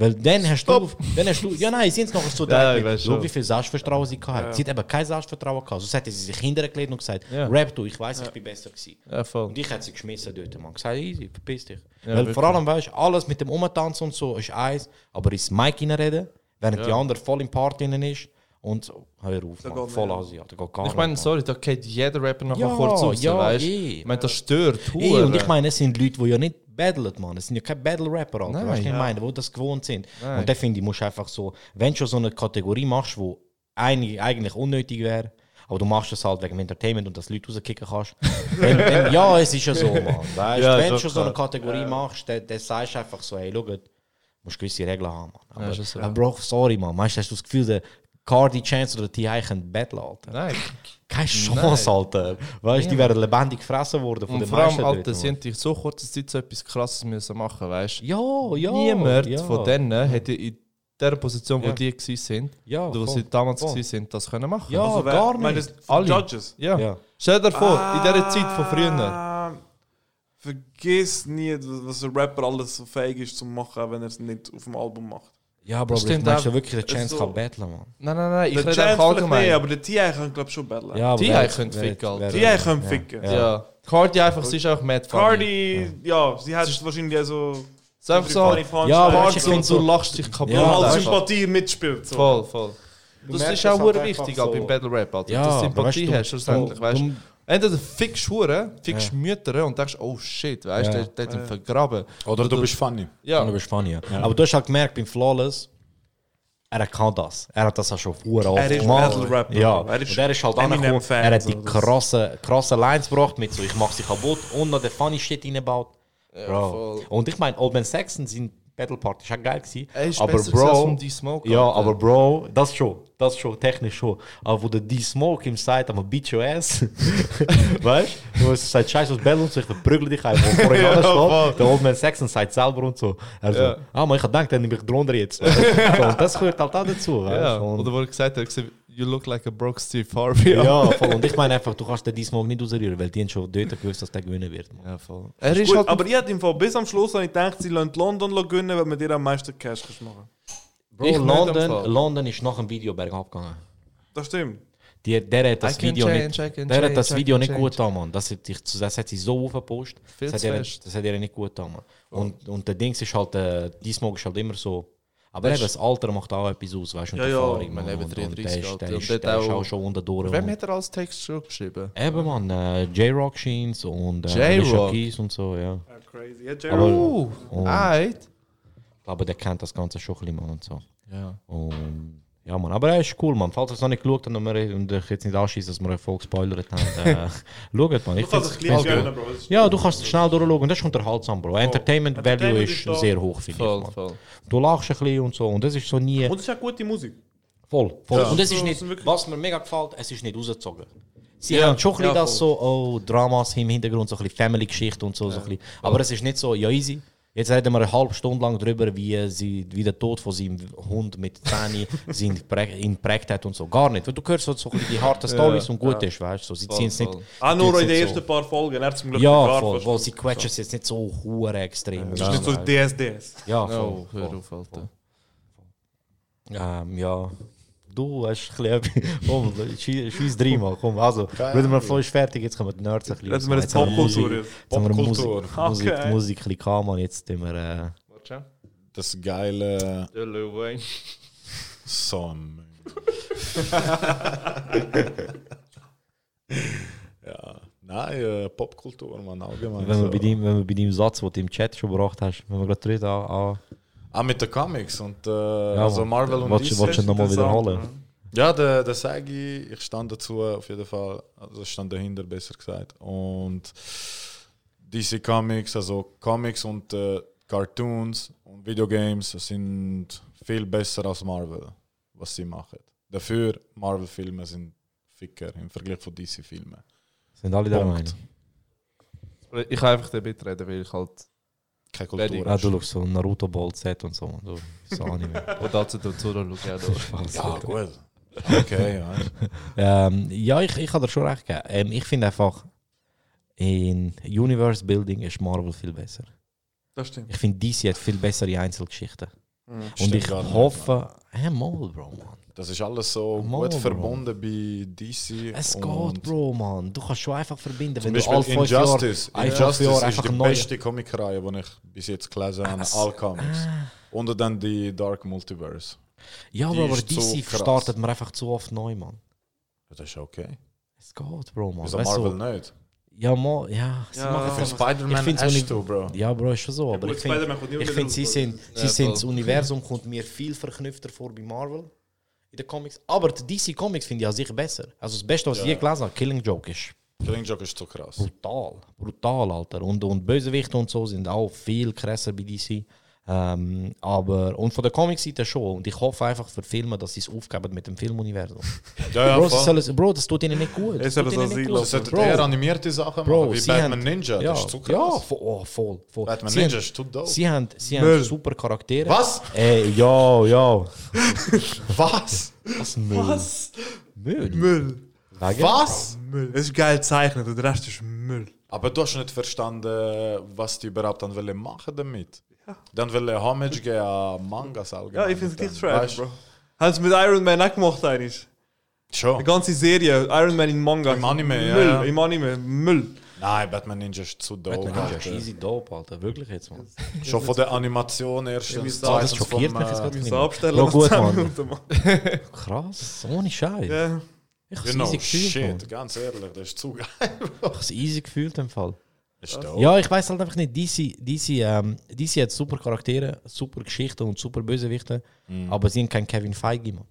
Weil dann hast du, dann hast du, ja nein, sie sind noch so Ja, direkt schau, schon. wie viel Selbstvertrauen sie gehabt hat. Ja. Sie hat eben kein Selbstvertrauen gehabt. Sonst hätte sie sich hintergelegt und gesagt, Ja. Rap du, ich weiß, ich bin besser gewesen. Ja, voll. Und ich hätte sie geschmissen dort, man. Gesagt, easy, verpiss dich. Ja, Weil wirklich. vor allem, weißt du, alles mit dem Umtanzen und so ist eins, aber ins Mic reinreden, während Ja. die andere voll im Part ist und hör auf, Da man, voll nicht. Asi, Alter, geht gar Ich meine, sorry, da geht jeder Rapper noch Ja, mal kurz raus, ja, weißt eh. Ich meine, das stört. Ey, und hure. ich meine, es sind Leute, die ja nicht battlen, man. Es sind ja keine Battle-Rapper, Alter. Nein. weißt du, was ich Ja. meine, die das gewohnt sind. Nein. Und da finde ich, musst du einfach so, wenn du schon so eine Kategorie machst, wo eigentlich, eigentlich unnötig wäre, aber du machst es halt wegen dem Entertainment und dass du Leute rauskicken kannst. *laughs* dann, dann, ja, es ist ja so, man. Weißt, Ja, wenn du schon so eine. Kategorie Ja. machst, dann, dann sagst du einfach so, hey, schau, du musst gewisse Regeln haben, man. Ja, Aber, so. aber Bro, sorry, man. Weißt, du, hast du das Gefühl, der Cardi Chance oder T.I. können battlen, Alter? Nein. Keine Chance, Nein. Alter. Weißt du, die werden lebendig gefressen worden von Und den vor allem, Alter, sie haben in so kurzer Zeit so etwas Krasses müssen machen, weißt du? Ja, ja. Niemand ja. von denen hätte in der Position, wo Ja. die gewesen sind, Ja, oder wo voll, sie damals voll. gewesen sind, das können machen. Ja, Also wer- gar meint nicht. Alle. Judges? Ja. Ja. Stell dir vor, in dieser Zeit von früher. Ah, Vergiss nie, was ein Rapper alles so fähig ist zu machen, wenn er es nicht auf dem Album macht. Ja, Bro, Das aber ich stimmt du wirklich, der Chance so- kann battlen, man? Nein, nein, nein, ich rede Chance einfach allgemein. nicht, aber der T.I. kann glaube schon battlen. Ja, können wer- ficken, Alter. können ja. ficken. Ja. Ja. Cardi einfach, sie ist auch mad. Cardi, ja, sie hat wahrscheinlich so... Ist einfach so, Ja, Party und du lachst dich kaputt. Ja, Ja, halt Sympathie mitspielt. So. Voll, voll. Das ist auch wichtig, so. beim Battle Rap, Alter. Ja, dass du Sympathie hast, schlussendlich, weißt du. Du- Entweder fickst Hure, fickst Ja. Mütter und denkst, oh shit, weißt du, Ja. der, der hat ihn vergraben. Oder du bist funny. Ja. Du bist funny, ja. Aber du hast halt gemerkt, beim Flawless, er kann das. Er hat das auch schon vorher Er ist gemacht. Battle-Rapper. Ja, Er ist und er ist halt angekommen, er hat die krassen, krassen Lines gebracht mit so, ich mach sie kaputt und noch den funny Shit reingebaut. Bro. voll. Und ich meine, Old Man Saxon, sein Battle Part ist auch geil gewesen. Er ist aber Bro, D-Smoke, ja, aber Bro, das schon, das schon, technisch schon. Aber wo der D-Smoke ihm sagt, I'm beat your ass, weißt du, wo es sagt, scheiß aus Battle und so, ich verprügle dich einfach. Vor ihm alles steht, der Old Man Saxon sagt selber und so. Also, Ja. ah, man, ich hab gedacht, dann nehme ich drunter jetzt. *laughs* so, das gehört halt auch dazu, weißt Ja, du. Oder wo er gesagt hat, you look like a broke Steve Harvey. Ja, *laughs* voll. Und ich meine einfach, du kannst den D-Smoke nicht ausrühren, weil die haben schon dort gewusst, dass der gewinnen wird. Man. Ja, voll. Er ist Gut, halt aber ich hätte im Fall bis am Schluss ich gedacht, sie lassen London gewinnen, weil man dir am meisten Cash kannst machen Bro, Ich. London, London ist nach dem Video bergab gegangen. Das stimmt. Die, der hat das I Video change, nicht, der hat das change, Video nicht change. gut getan, Mann. Das hat, sich, das hat sie so aufgepostet. Das, hat ihr- fest. das hat ihr nicht gut getan, Mann. Und, und der Dings ist halt, äh, diesmal ist halt immer so. Aber Weißt- eben, das Alter macht auch etwas aus, weißt du, und Ja, die ja. Erfahrung. Ich Mann. eben Und- und 33 der ist, Alter. der Und ist, der der ist auch- schon unter durch. Wem hat er als Text schon geschrieben? Eben, Mann, äh, J-Rock Sheens und äh, J-Rock? Alicia Keys und so, ja. Ja, crazy. Ja, Uh, und, alright. aber der kennt das Ganze schon ein bisschen, Mann, und so. Ja. Und, ja, Mann, aber er ist cool, Mann. Falls ihr es noch nicht geschaut habt und, wir, und ich jetzt nicht anschießen, dass wir euch voll gespoilert haben, äh, *laughs* schaut, Mann. Ich Du kannst es gleich gönnen. Bro. Das ist- Ja, du kannst es schnell durchschauen und das ist unterhaltsam, Bro. Entertainment Value Entertainment ist ist da. sehr hoch, finde ich. Voll, Mann. voll. Du lachst ein bisschen und so und das ist so nie Und es ist auch gute Musik. voll. voll. Ja. Und So, ist so nicht, was mir mega gefällt, es ist nicht rausgezogen. Sie Ja, haben schon ein bisschen ja, das so, oh, Dramas im Hintergrund, so ein bisschen Family-Geschichte und so. so ein bisschen. Aber es ist nicht so, ja easy. Jetzt reden wir eine halbe Stunde lang darüber, wie, sie, wie der Tod von seinem Hund mit Zähne *laughs* sie ihn prä- ihn prägt hat und so. Gar nicht. Weil du hörst so, so ein bisschen die harten Stories und gut ist, weißt du. So, sie Voll, ziehen es nicht. voll. Ah, sie nur in den ersten paar Folgen. Er hat zum Glück Ja, voll, weil sie quetschen es jetzt nicht so hure extrem. Das ist nicht so DSDS. Ja, voll. Hör voll. auf, Alter. Ähm, ja. Du hast ein bisschen. *laughs* Komm, schieß dreimal. Komm, also. Wieder mal voll ist fertig, jetzt kommen wir die Nerds ein bisschen. Jetzt haben wir Jetzt Popkultur. Musik- Musik, Popkultur. Musik. Musik ein bisschen kam und jetzt tun wir. Äh, Warte. Das geile Der Lil Wayne. Song. *laughs* ja, nein, äh, Popkultur, man, allgemein. Wenn so. wir bei deinem, wenn wir bei deinem Satz, den du im Chat schon gebracht hast, wenn wir gerade reden, an, an Ah, mit den Comics und äh, Ja, also. Marvel und du- wolltest du nochmal wiederholen? Ja, der, der sage ich, ich stand dazu auf jeden Fall, also ich stand dahinter, besser gesagt. Und DC Comics, also Comics und äh, Cartoons und Videogames sind viel besser als Marvel, was sie machen. Dafür, Marvel-Filme sind Ficker im Vergleich von DC-Filmen. Sind alle der. Meinung? Ich kann einfach damit reden, weil ich halt. Keine Kultur Ah, du schaust so Naruto Ball Z und so. Du, so Anime. Und dazu auch noch. Spaß. Ja, gut. Okay, ja. ähm, ja, ich, ich kann dir schon recht geben. Ähm, ich finde einfach, in Universe Building ist Marvel viel besser. Das stimmt. Ich finde, DC hat viel bessere Einzelgeschichten. Mhm. Und Stimmt ich hoffe, hä, mal, Bro, man. Das ist alles so Mal, gut Bro. verbunden bei DC. Es geht, Bro, man. Du kannst schon einfach verbinden, Zum wenn du Beispiel fünf Jahre, Injustice. fünf Injustice Jahre ist die beste Comicreihe, die ich bis jetzt gelesen habe. Es- All Comics. Ah. Und dann die Dark Multiverse. Ja, Die Bro, aber so DC krass. startet man einfach zu oft neu, man. Das ist okay. Es geht, Bro, man. Wieso Weißt du, Marvel nicht? Ja, mal, ja. Sie Ja, machen für einfach- Spider-Man hast du, Bro. Ja, Bro, ist schon so. Aber gut, ich finde, find, sie Bro. sind, sie Ja, sind, das Universum kommt mir viel verknüpfter vor bei Marvel in den Comics. Aber die DC Comics finde ich an sich besser. Also das Beste, was ich je gelesen habe, Killing Joke ist Killing Joke ist so krass. brutal. Brutal, Alter. Und, und Bösewichte und so sind auch viel krasser bei DC. Ähm, aber, und von der Comic-Seite schon. Und ich hoffe einfach für Filme, dass sie es aufgeben mit dem Filmuniversum. *laughs* Ja, ja, Bro, sollen- Bro, das tut ihnen nicht gut. Es Das tut ihnen nicht gut. Sollten eher animierte Sachen Bro, machen, wie Batman haben- Ninja. Ja, Das ist zu ja krass. vo oh, voll, voll. Batman sie Ninja haben, ist zu dope. Sie haben, sie Müll. haben super Charaktere. Was? Ey, ja, *laughs* ja. Was? Was Müll? Was? Müll? Müll. Wegen? Was? Müll. Es ist geil gezeichnet und der Rest ist Müll. Aber du hast nicht verstanden, was die überhaupt dann wollen machen damit. Dann wollen Homage geben an Mangas allgemein. Ja, ich finde es Dann, trash? Bro. Haben sie mit Iron Man auch gemacht, eigentlich? Die Schon. ganze Serie, Iron Man in Manga. Im Anime, ja, Müll, ja. im Anime, Müll. Nein, Batman Ninja ist zu dope. Batman Ninja ist easy dope, Alter. Wirklich jetzt, man. *laughs* Schon von der Animation erstens, Ah, das schockiert mich jetzt gerade abstellen Bro, nach gut, *laughs* 10 Mann. Minuten, Mann. *laughs* Krass, ohne Scheiß. Ja. Ich You hab's know, easy gefühlt, shit, ganz ehrlich, das ist zu geil. Ich hab's easy gefühlt im Fall. Ja, ich weiß halt einfach nicht. DC, DC, ähm, DC hat super Charaktere, super Geschichten und super Bösewichte, Mhm. aber sie sind kein Kevin Feige, man.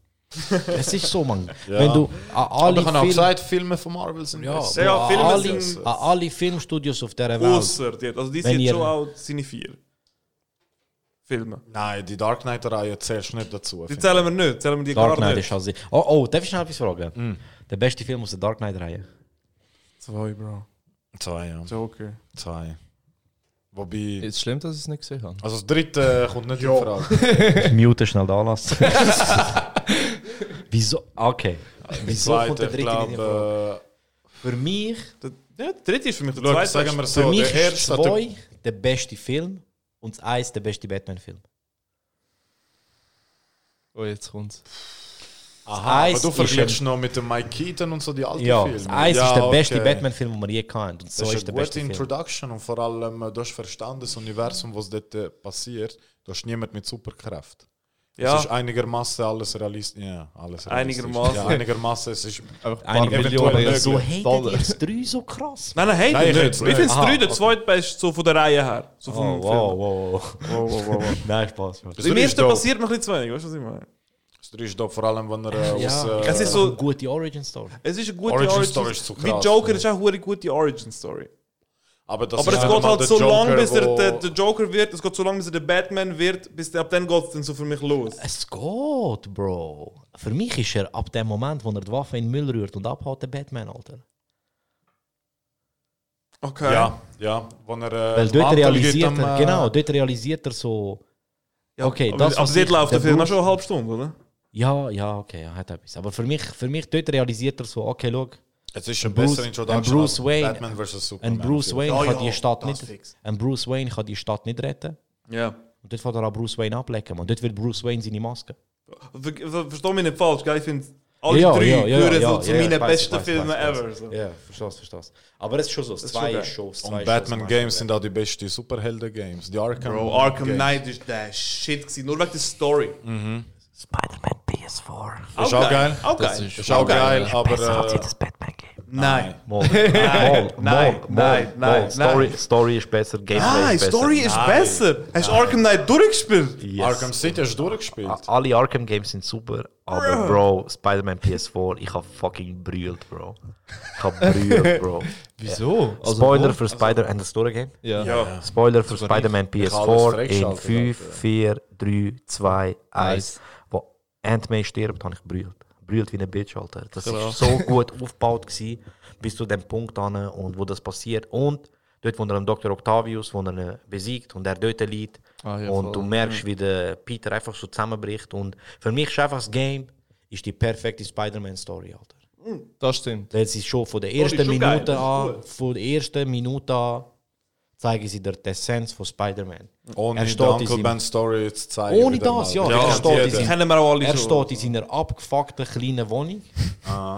es *laughs* ist so, man. Ja. Wenn du an Aber alle ich habe auch gesagt, Filme von Marvel sind ja, besser. Ja, Filme an alle, sind- an alle Filmstudios auf dieser Welt. Ausser, die, also die sind schon auch seine vier Filme. Nein, die Dark Knight-Reihe zählst du nicht dazu. Die zählen wir nicht, zählen wir die Dark gar Knight nicht. ist also. Oh, oh, darf ich schnell etwas fragen? Mm. Der beste Film aus der Dark Knight-Reihe. Zwei, Bro. Zwei, ja. Joker. Zwei. Wobei. Ist schlimm, dass ich es nicht gesehen habe. Also das dritte *laughs* kommt nicht in Frage. *laughs* *laughs* Ich mute schnell da lassen. Wieso? Okay. Wieso Zweite, kommt der ich dritte nicht in Frage? glaube. Für mich, Der, ja, der dritte ist für mich der zweite. sagen wir für so, mich der ist erste zwei der beste Film und das eins der beste Batman-Film. Oh, jetzt kommt's. Aha, aber Eis du vergleichst noch mit dem Mike Keaton und so die alten Ja, Filme. das eins Ja, ist der okay. beste Batman-Film, den wir je hatten. Und so Das ist, ist der eine beste gute Film. Introduction und vor allem, äh, du hast verstanden, das Universum, was dort äh, passiert, du hast niemand mit Superkräften. Ja. Es ist einigermaßen alles realistisch. Ja, alles realistisch. Einigermaßen. Ja, einigermaßen. Es ist Einfach Eine Eventuell Million. möglich. So ihr das 3 so krass? Nein, nein, hey, Nein, ich nicht. Ich finde es drei der okay. zweitbeste so von der Reihe her. So Oh, wow, wow, wow. Film. Wow, wow, wow. *laughs* Nein, Spaß. Spaß. Das Im drei ist ersten passiert mir ein bisschen zu wenig, weißt du, was ich meine? Ist dope, vor allem, wenn er äh, aus. Ja, Äh, Es ist so- eine gute Origin-Story. Es ist eine gute Origin Origin, Story ist Wie krass, Joker ja. ist auch eine gute Origin Story. aber das Aber ist es geht halt so lange, Joker, bis er der, der Joker wird. Es geht so lange, bis er der Batman wird. Bis der, ab dann geht es dann so für mich los. Es geht, Bro. Für mich ist er ab dem Moment, wo er die Waffe in den Müll rührt und abhaut, der Batman, Alter. Okay. Ja, ja. Wenn er. Äh, Weil dort Mantel realisiert er, am, genau, dort realisiert er so. Ja, okay, aber, das, aber was dort läuft der Film auch schon eine halbe Stunde, oder? Ja, ja, okay, ja, hat etwas. Aber für mich, für mich dort realisiert er so, okay, schau, Es ist eine Bruce- Introduction. ein Bruce Wayne- Batman vs. Superman. ein Bruce Wayne Ja, kann ja, die Stadt nicht, fix. ein Bruce Wayne kann die Stadt nicht retten. Ja. Und dort fährt er auch Bruce Wayne ablecken, man. Dort wird Bruce Wayne seine Maske. Ver ver versteh mich nicht falsch, gell? Ich finde, alle Ja, drei ja, ja, gehören ja, so zu meinen besten Filmen ever. So. Ja, verstehst, verstehst. Aber es ist schon so, das zwei ist schon, zwei Und Batman schon Games sind auch die besten Superhelden-Games. Die Arkham Bro, Arkham. Knight ist der Shit gewesen, nur wegen der Story. Spider-Man PS4. Das ist auch geil. Auch Das geil. ist Das ist auch geil, aber. Besser als Äh, jedes Batman-Game. Nein. Mal. Nein, Mal. nein, Mal. nein, Story. Story ist besser, Gameplay Nein, ist besser. Story ist Nein. besser. Hast du Arkham Knight durchgespielt? Yes. Arkham City hast du durchgespielt? Alle Arkham Games sind super, aber Bro, Spider-Man PS4, ich hab fucking brüllt, Bro. Ich hab brüllt, Bro. Wieso? Also Spoiler für Spider and the Story Game? Ja. Ja. Spoiler für Spider-Man Ich habe alles PS4 in freigeschaltet, 5, 4, 3, 2, 1. Wo Ant-Man stirbt, habe ich brüllt. Brüllt wie ein Bitch, Alter. Das war so gut aufgebaut gewesen, bis zu dem Punkt an und wo das passiert. Und dort, wo er Dr. Octavius, wo er ihn besiegt und er dort liegt. Ah, ja, und voll. du merkst, wie der Peter einfach so zusammenbricht. Und für mich ist einfach das Game ist die perfekte Spider-Man-Story, Alter. Das stimmt. Das ist schon von der ersten Minute an, von der ersten Minute an zeigen sie dir die Essenz von Spider-Man. Ohne die Uncle Ben Story zu zeigen. Ohne das, ja. Ja, er steht in kennen wir auch alle er so. steht in seiner abgefuckten kleinen Wohnung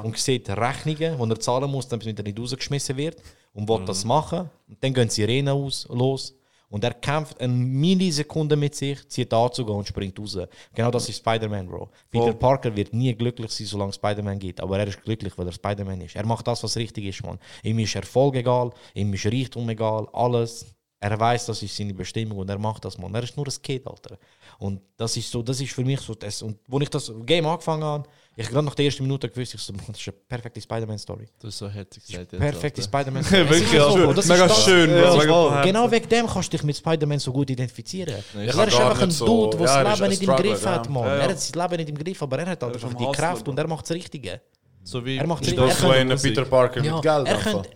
und sieht Rechnungen, die er zahlen muss, damit er nicht rausgeschmissen wird und will das machen. Und dann gehen die Sirenen aus, los und er kämpft eine Millisekunde mit sich, zieht Anzug an und springt raus. Genau das ist Spider-Man, Bro. Peter Parker wird nie glücklich sein, solange Spider-Man gibt, aber er ist glücklich, weil er Spider-Man ist. Er macht das, was richtig ist, man. Ihm ist Erfolg egal, ihm ist Reichtum egal, alles. Er weiß, das ist seine Bestimmung und er macht das, man. Er ist nur ein Kind, Alter. Und das ist so, das ist für mich so das. Und wo ich das Game angefangen habe, ich gerade nach der ersten Minute gewusst, ich so, das ist eine perfekte Spider-Man-Story. Das ist so heftig gesagt. Perfekte. Spider-Man-Story. *laughs* Wirklich, ist so, ja. Bro. Das Mega ist das. schön. Das ist Mega. Genau wegen dem kannst du dich mit Spider-Man so gut identifizieren. Weil er ist einfach ein so- Dude, der ja, das ist Leben nicht im Griff ja. hat, Mann. Ja, ja. Er hat sein Leben nicht im Griff, aber er hat halt ist einfach die Hustler, Kraft und er macht das Richtige. So wie Er macht ist richtig- Bruce Wayne. Peter Parker Ja, mit Geld er könnte...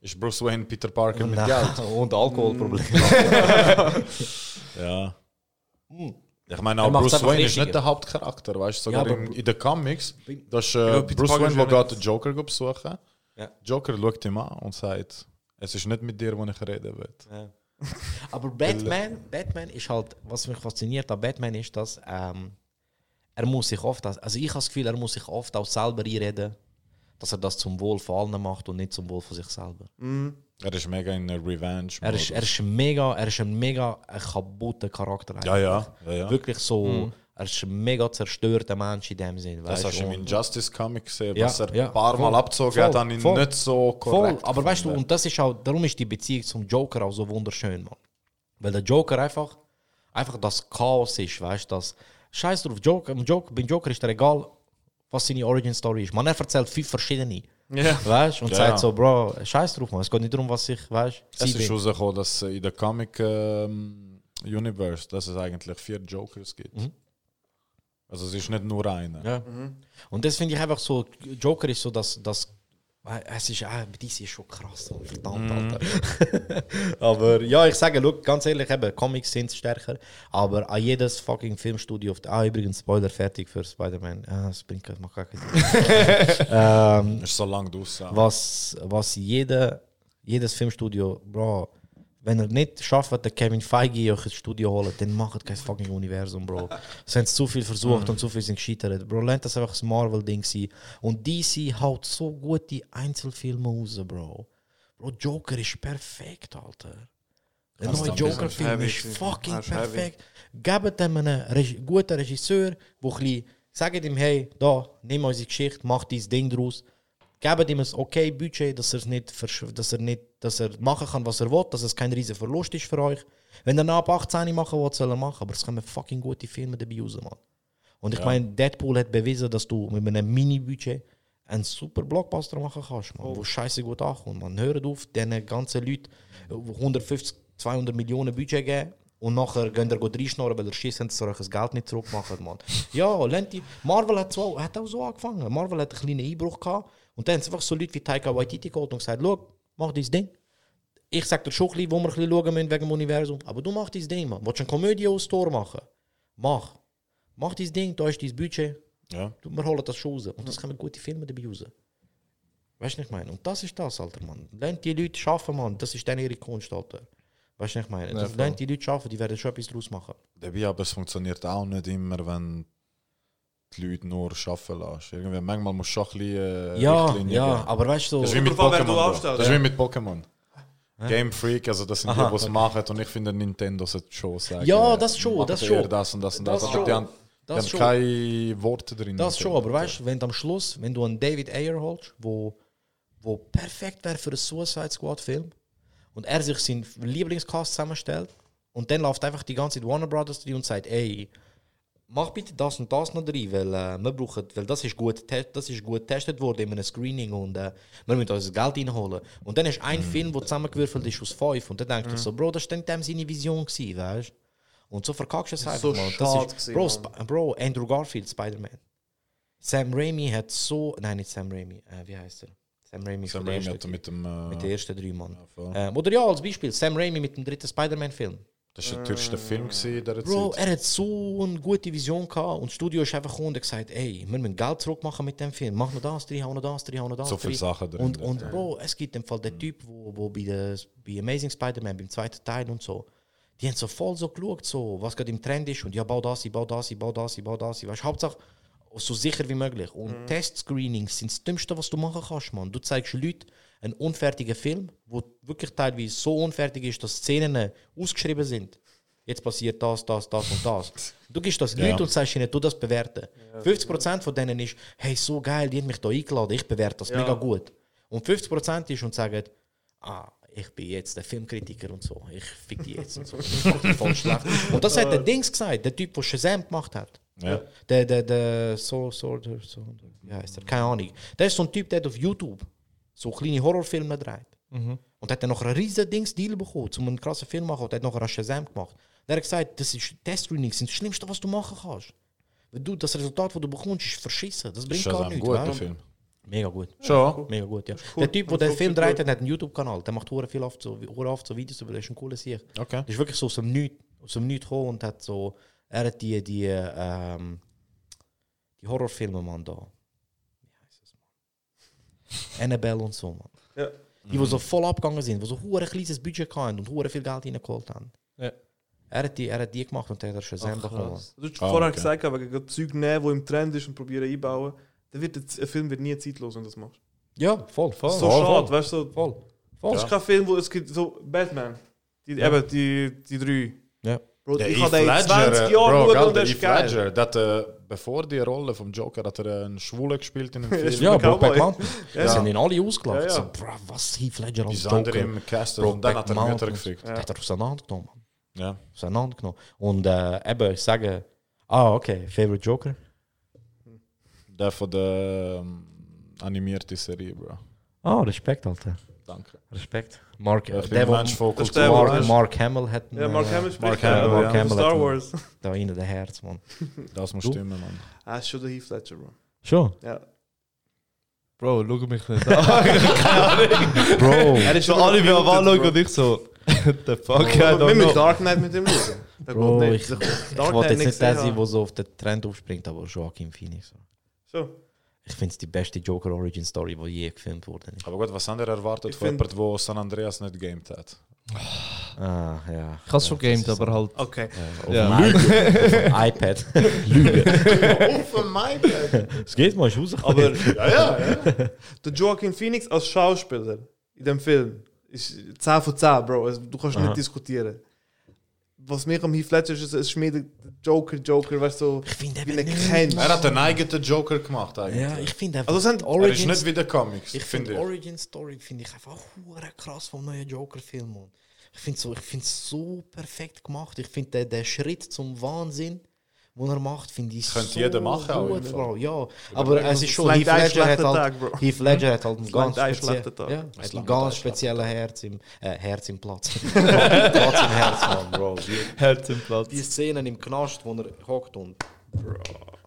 Ist Bruce Wayne Peter Parker mit Geld? *laughs* Und Alkoholprobleme. *laughs* Ja. Ich meine, auch Bruce Wayne ist richtiger. nicht der Hauptcharakter, weißt du? Sogar Ja, in, in den Comics, das ist Ja, äh, Bruce Wayne, ist der ja geht nicht- den Joker besuchen. Ja. Joker schaut ihm an und sagt, es ist nicht mit dir, wo ich reden will. *laughs* Aber Batman, Batman ist halt, was mich fasziniert an Batman ist, dass ähm, er muss sich oft, also ich habe das Gefühl, er muss sich oft auch selber einreden, dass er das zum Wohl von allen macht und nicht zum Wohl von sich selber. Er ist mega in Revenge. Er ist, er ist ein mega, er ist ein mega kaputter Charakter. ja, ja, ja, ja. Wirklich so, er ist ein mega zerstörter Mensch in dem Sinn. Das hast du im Injustice Comic gesehen, Ja, was er ja, ein paar Mal voll, abgezogen voll, hat, habe ich voll, nicht so Voll, korrekt. aber weißt du, und das ist auch, darum ist die Beziehung zum Joker auch so wunderschön, Mann. Weil der Joker einfach, einfach das Chaos ist, weißt du, das Scheiß drauf, Joker, im Joker, beim Joker ist dir egal, was seine Origin Story ist. Man er erzählt fünf verschiedene, Ja. weißt du, und Ja, sagt ja. so, Bro, Scheiß drauf, man. Es geht nicht darum, was ich, weißt Es ist rausgekommen, dass in der Comic ähm, Universe, dass es eigentlich vier Jokers gibt. Also es ist nicht nur einer. Ja. Und das finde ich einfach so, Joker ist so, dass, dass es ist, ah, DC ist schon krass, verdammt, Alter. *laughs* aber ja, ich sage, look, ganz ehrlich, eben, Comics sind stärker, aber an jedes fucking Filmstudio, auf ah, übrigens, Spoiler fertig für Spider-Man, ah, das bringt macht gar keinen Sinn. *laughs* ähm, Ist so lange draussen. was, was jede, jedes Filmstudio, Bro, wenn er nicht schafft, den Kevin Feige euch ins Studio holen, dann macht kein fucking Universum, Bro. *laughs* Sie haben zu viel versucht und zu viel sind gescheitert. Bro, lernt das einfach das Marvel-Ding sein. Und DC haut so gute Einzelfilme raus, Bro. Bro, Joker ist perfekt, Alter. Der neue Joker-Film ist fucking perfekt. Gebt ihm einen Regi guten Regisseur, der ein sagt ihm, hey, da, nimm unsere Geschichte, mach dein Ding draus. Gebt ihm ein okay Budget, dass, er's nicht dass, er nicht, dass er machen kann, was er will, dass es kein riesiger Verlust ist für euch. Wenn er ab 18 machen will, soll er machen, aber es kommen fucking gute Filme dabei raus, Mann. Und ich meine, Deadpool hat bewiesen, dass du mit einem Mini-Budget einen super Blockbuster machen kannst, man, wo scheiße gut ankommt. Man hört auf, diesen ganzen Leuten 150, 200 Millionen Budget geben und nachher gehen gut reinschnorren, weil ihr schießen, dass ihr euch das Geld nicht zurückmacht, man. *laughs* Ja, lernt die, Marvel hat, so, hat auch so angefangen. Marvel hat einen kleinen Einbruch gehabt und dann haben sie einfach so Leute wie Taika Waititi geholt und gesagt, schau, mach dein Ding. Ich sag dir schon ein bisschen, wo wir ein bisschen schauen müssen wegen dem Universum, aber du mach dein Ding, man. Willst du eine Komödie aus Tor machen? Mach. Mach dein Ding, da ist dein Budget. Ja. Wir holen das schon raus. Und das kommen gute Filme dabei raus. Weißt du, was ich meine? Und das ist das, Alter, Mann. Lernt die Leute schaffen, Mann. Das ist dann ihre Kunst, Alter. Weißt du, was ich meine? Ja, Das lernt die Leute schaffen, die werden schon etwas draus machen. Dabei aber es funktioniert auch nicht immer, wenn die Leute nur arbeiten lassen. Irgendwie, manchmal musst du schon ein bisschen äh, Ja, Richtlinien ja, geben. aber weißt du, Das ist wie mit Pokémon. Das ist wie mit Pokémon. Game Freak, also das sind Aha, die, die es machen und ich finde Nintendo sollte schon sagen. Ja, äh, das schon, das schon. Das und das und Das das. Aber schon. die haben, die haben keine Worte drin. das schon, aber weißt du, wenn du am Schluss, wenn du einen David Ayer holst, wo wo perfekt wäre für einen Suicide Squad Film und er sich seinen Lieblingscast zusammenstellt und dann läuft einfach die ganze Zeit Warner Brothers drin und sagt, ey, mach bitte das und das noch drin, weil äh, wir brauchen, weil das ist gut, das ist gut getestet worden in einem Screening und äh, wir müssen unser Geld reinholen. Und dann ist ein Film, der zusammengewürfelt ist aus fünf und dann denke ich so, Bro, das war dann seine Vision gewesen, weißt du? Und so verkackst du es einfach, So schade Das ist, Bro. Sp Bro, Andrew Garfield, Spider-Man. Sam Raimi hat so, nein, nicht Sam Raimi, äh, wie heißt er? Sam Raimi, Sam Raimi hat mit dem. Äh, mit den ersten drei Mann. voll. ähm, oder ja, als Beispiel, Sam Raimi mit dem dritten Spider-Man-Film. Das war der teuerste Film in dieser Bro, Zeit. er hat so eine gute Vision gehabt und das Studio ist einfach gekommen und hat gesagt, ey, wir müssen Geld zurückmachen mit dem Film. Mach noch das, drei, hau noch das, drei, hau noch das. So viele. Sachen drin. Und, und Bro, es gibt im Fall den Typ, wo, wo bei, der, bei Amazing Spider-Man, beim zweiten Teil und so, die haben so voll so geschaut, so, was gerade im Trend ist und ja, bau das, ich bau das, ich bau das, ich bau das. ich Weißt, Hauptsache so sicher wie möglich. Und Testscreenings sind das Dümmste, was du machen kannst, man. Du zeigst Leuten einen unfertigen Film, wo wirklich teilweise so unfertig ist, dass Szenen ausgeschrieben sind. Jetzt passiert das, das, das und das. Du gibst das *laughs* Ja. Leuten und sagst ihnen, du das bewerten. 50% von denen ist, hey, so geil, die haben mich da eingeladen, ich bewerte das Ja. mega gut. Und 50% ist und sagen, ah, ich bin jetzt der Filmkritiker und so, ich fick die jetzt und so. *laughs* Voll schlecht. Und das hat der Dings gesagt, der Typ, der Shazam gemacht hat. Ja. Der, der, der, so, so, so, wie heißt der? Keine Ahnung. Der ist so ein Typ, der hat auf YouTube so kleine Horrorfilme dreht. Mhm. Und hat dann noch ein riesen Dings Deal bekommen, um einen krassen Film zu machen. Und hat noch einen Shazam gemacht. Der hat gesagt, das ist Test-Screenings das Schlimmste, was du machen kannst. Weil du, das Resultat, das du bekommst, ist verschissen. Das bringt Shazam, gar nichts. guter? Film. Mega gut. Schon? Mega gut, ja. cool. Der Typ, der den Film wirklich dreht, hat einen YouTube-Kanal. Der macht hure viel oft so, oft so Videos über das ist ein cooler Sieg. Okay. Das ist wirklich so aus dem Nichts, aus dem Nichts gekommen und hat so, er hat die, die, ähm, die Horrorfilme, man, da. Annabelle und so, man. Ja. Die, die so voll abgegangen sind, die so hure kleines Budget hatten und hure viel Geld reingeholt haben. Ja. Er hat die, er hat die gemacht und hat Shazam Ach, bekommen. Du hast Ah, vorher okay. gesagt, aber gegen Zeug nehmen, wo im Trend ist und probieren einbauen, dann wird ein Film wird nie zeitlos, wenn du das machst. Ja, voll, voll. so voll, schade, weißt du? Voll. voll. Das ist kein Film, wo es gibt so Batman. Die, Ja. Eben, die, die drei. Ja. Bro, Der ich habe den in Ledger, 20 äh, Jahren Bro, geschaut und das ist geil. Ledger, bevor die Rolle vom Joker hat er einen Schwulen gespielt in einem *laughs* Film. Ja, Cowboy. Brokeback Mountain. Ja. Die sind ihn alle ausgelacht. Ja, ja. So, bro, was Heath Ledger als Die andere Joker. im Cast und dann hat er Mütter gefickt. Der hat er auseinandergenommen. Ja. Auseinandergenommen. Und äh, eben, ich sage, ah, okay, Favorite Joker? Der von der ähm, animierten Serie, Bro. Ah, Respekt, Alter. Danke. Respekt. Mark, Ich äh, der, Mensch wo- Mark, Mark Hamill hat Ja, Mark Hamill spricht Mark ja, Hamill, ja, Mark Hamill Star Wars. da in der Herz, man. Das muss Du? stimmen, Mann. Ah, ist schon der Heath Ledger, Bro. Schon? Ja. Bro, schau mich nicht an. *laughs* Bro. Er ist So schon alle wie anschauen und ich so, *laughs* the fuck, I Wir don't müssen. Dark Knight mit ihm schauen. Bro, ich, ich wollte jetzt nicht der sein, der so auf den Trend aufspringt, aber Joaquin Phoenix. So. Ich finde es die beste Joker Origin Story, die je gefilmt wurde. Aber gut, was haben ihr erwartet Ich von jemandem, der San Andreas nicht gamed hat? Ah, ja. Ich habe es schon gamed, aber halt. Okay. Auf Ja. dem iPad. auf dem iPad. *laughs* Lüge. Es *laughs* geht mal, ist rausgekommen. Aber Ja, ja, ja. der Joaquin Phoenix als Schauspieler in dem Film ist 10 von 10, Bro. Du kannst Aha. nicht diskutieren. Was mir am Heath Ledger ist, es ist mehr der Joker, Joker, weißt du, ich finde wie eben ihn nicht. kennst. Er hat einen eigenen Joker gemacht eigentlich. Ja, ich finde einfach. Also, die er ist nicht wie der Comics, Ich finde ich. Origin Story finde ich einfach hure krass vom neuen Joker-Film. Ich finde so, ich finde es so perfekt gemacht. Ich finde der, der Schritt zum Wahnsinn, den er macht, finde ich Könnte so jeder machen, auch gut, Bro. Ja, aber es ist schon Heath Ledger, hat halt, Tag, Bro. Heath Ledger hat halt einen ganz, speziell, ja, Es hat einen ganz speziellen Herz im äh, Herz im Platz. Platz im Herz, Mann, Bro. Die, Herz im Platz. die Szenen im Knast, wo er hockt und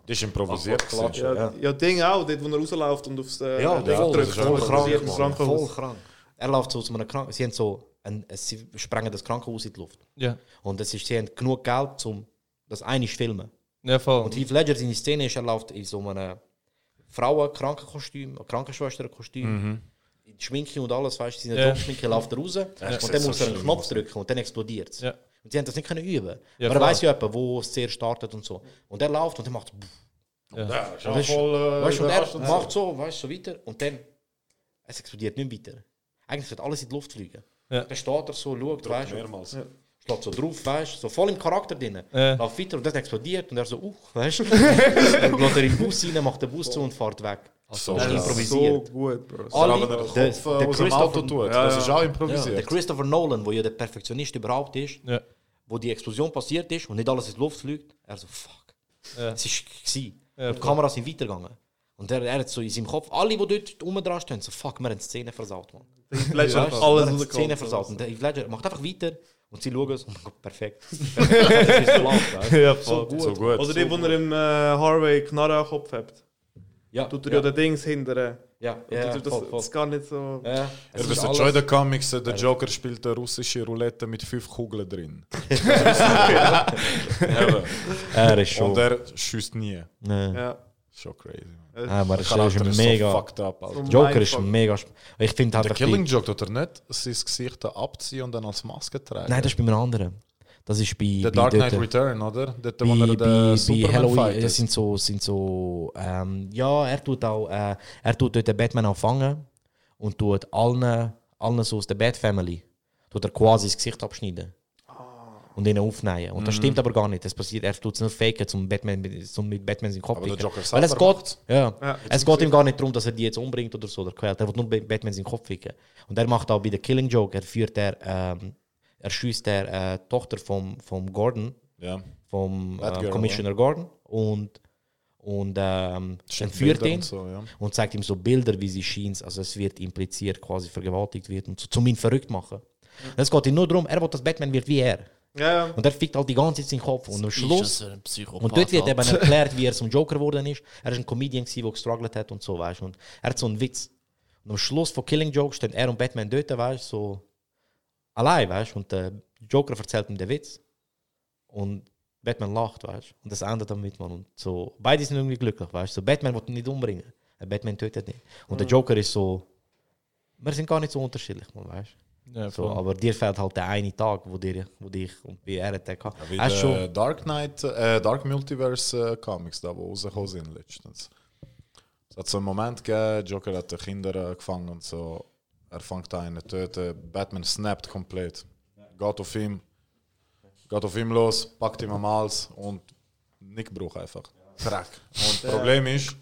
Das ist improvisiert. Ach, Klatsch. gewesen. Ja, ja, Ding auch, dort, wo er rausläuft und aufs äh, Ja, Ding voll, drückt. das ist voll krank, Mann, voll krank. Er läuft so aus einem Krankenhaus. Sie haben so, ein, sie sprengen das Krankenhaus in die Luft. Ja. Und es ist, sie haben genug Geld, um das eine zu filmen. Ja, voll. Und Heath Ledger, seine Szene ist, er läuft in so einem Frauen-Krankenkostüm, Krankenschwester-Kostüm, in die Schminke und alles, weißt du, seine Ja. Jobschminke läuft er raus sieht und dann so muss er einen Knopf drücken und dann explodiert es. Ja. Und sie haben das nicht können üben. Ja, Aber er weiß ja etwa, wo es zuerst startet und so. Und er läuft und er macht Ja, ist und, auch das ist, voll, äh, weißt, du, und er macht so, weißt, so weiter und dann es explodiert nicht weiter. Eigentlich wird alles in die Luft fliegen. Ja. Dann steht er so, schaut, weißt du, mehrmals. ja. Schlägt so drauf, weißt du, so voll im Charakter drin. Ja. Läuft weiter und das explodiert und er so, uh, weißt du. *laughs* dann geht er in den Bus rein, macht den Bus zu und fährt weg. So das improvisiert. So gut, Bro. Alle, der der- der äh, Christopher- tut, Ja, das ja. ist auch Ja, improvisiert. der Christopher Nolan, wo ja der Perfektionist überhaupt ist, Ja. wo die Explosion passiert ist und nicht alles in die Luft fliegt, er so, fuck. Ja. Es ist gewesen. Ja, und die. Kameras sind weitergegangen. Und er, er hat so in seinem Kopf, alle, die dort dran stehen, so, fuck, wir haben die Szene versaut, man. Alles rausgeholt, Szene versaut. Und der Heath Ledger macht einfach weiter und sie schauen es und dann perfekt. *laughs* perfekt. so laut, weißt du? Ja, so gut. So gut. Oder die, wo er im äh, Harvey Knarre am Kopf hat. Ja, Tut er ja, ja den Dings hinterher. ja, Und ja, das, das, voll, voll. das gar nicht so. Ja, Ja, es das ist ist schon in den Comics, äh, der Joker spielt eine russische Roulette mit fünf Kugeln drin. Er ist schon. Und er schießt nie. Nee. Ja. Schon crazy. Ah, aber Der es Charakter ist ist mega. so fucked up. Alter. Joker ist mega. Ich finde Der einfach. Killing die- Joke tut er nicht sein Gesicht abziehen und dann als Maske tragen. Nein, das ist bei einem anderen. Das ist bei. der bei Dark Knight dort- Return, oder? Dort, bei, wo er bei, bei Superman Halloween, es sind so, sind so ähm, ja, er tut auch, äh, er tut dort den Batman auch fangen und tut allen, allen so aus der Bat Family, tut er quasi das Gesicht abschneiden und ihn aufnehmen. Und das Mhm. stimmt aber gar nicht. Das passiert, er tut es nur faken, zum Batman, mit- zum mit Batman seinen Kopf der ficken. Weil es geht, ja, Ja, es geht ihm gar nicht darum, dass er die jetzt umbringt oder so, oder quält. Er will nur Ba- Batman seinen Kopf ficken. Und er macht auch bei der Killing Joke, er führt er, ähm, er schießt der äh, Tochter vom, vom Gordon, Ja. vom äh, Commissioner Gordon und, und ähm, entführt Bilder ihn und so, ja. und zeigt ihm so Bilder, wie sie scheint. Also es wird impliziert, quasi vergewaltigt wird und so, zum ihn verrückt machen. Es geht ihm nur darum, er will, dass Batman wird wie er. Ja, ja. Und er fickt halt die ganze Zeit seinen Kopf. Und am Schluss. Und dort wird eben *laughs* erklärt, wie er zum Joker geworden ist. Er ist ein Comedian, der gestruggelt hat und so, weißt du. Und er hat so einen Witz. Und am Schluss von Killing Joke stehen er und Batman dort, weißt du, so allein, weißt du. Und der Joker erzählt ihm den Witz. Und Batman lacht, weißt du. Und das endet damit, man. Und so, beide sind irgendwie glücklich, weißt du. So, Batman will ihn nicht umbringen. Der Batman tötet nicht. Und der Joker ist so. Wir sind gar nicht so unterschiedlich, man, weißt du. Ja, So, aber dir fehlt halt der eine Tag, wo, dir, wo dich und bei er hat. Ja, wie der schon. Dark Knight, äh, Dark Multiverse äh, Comics, da wo rausgekommen sind letztens. Es hat so einen Moment gegeben, Joker hat die Kinder äh, gefangen und so. Er fängt einen töten, Batman snappt komplett. Geht auf ihm, geht auf ihm los, packt ihm am Hals und Nickbruch einfach. Crack. Und das Problem ist,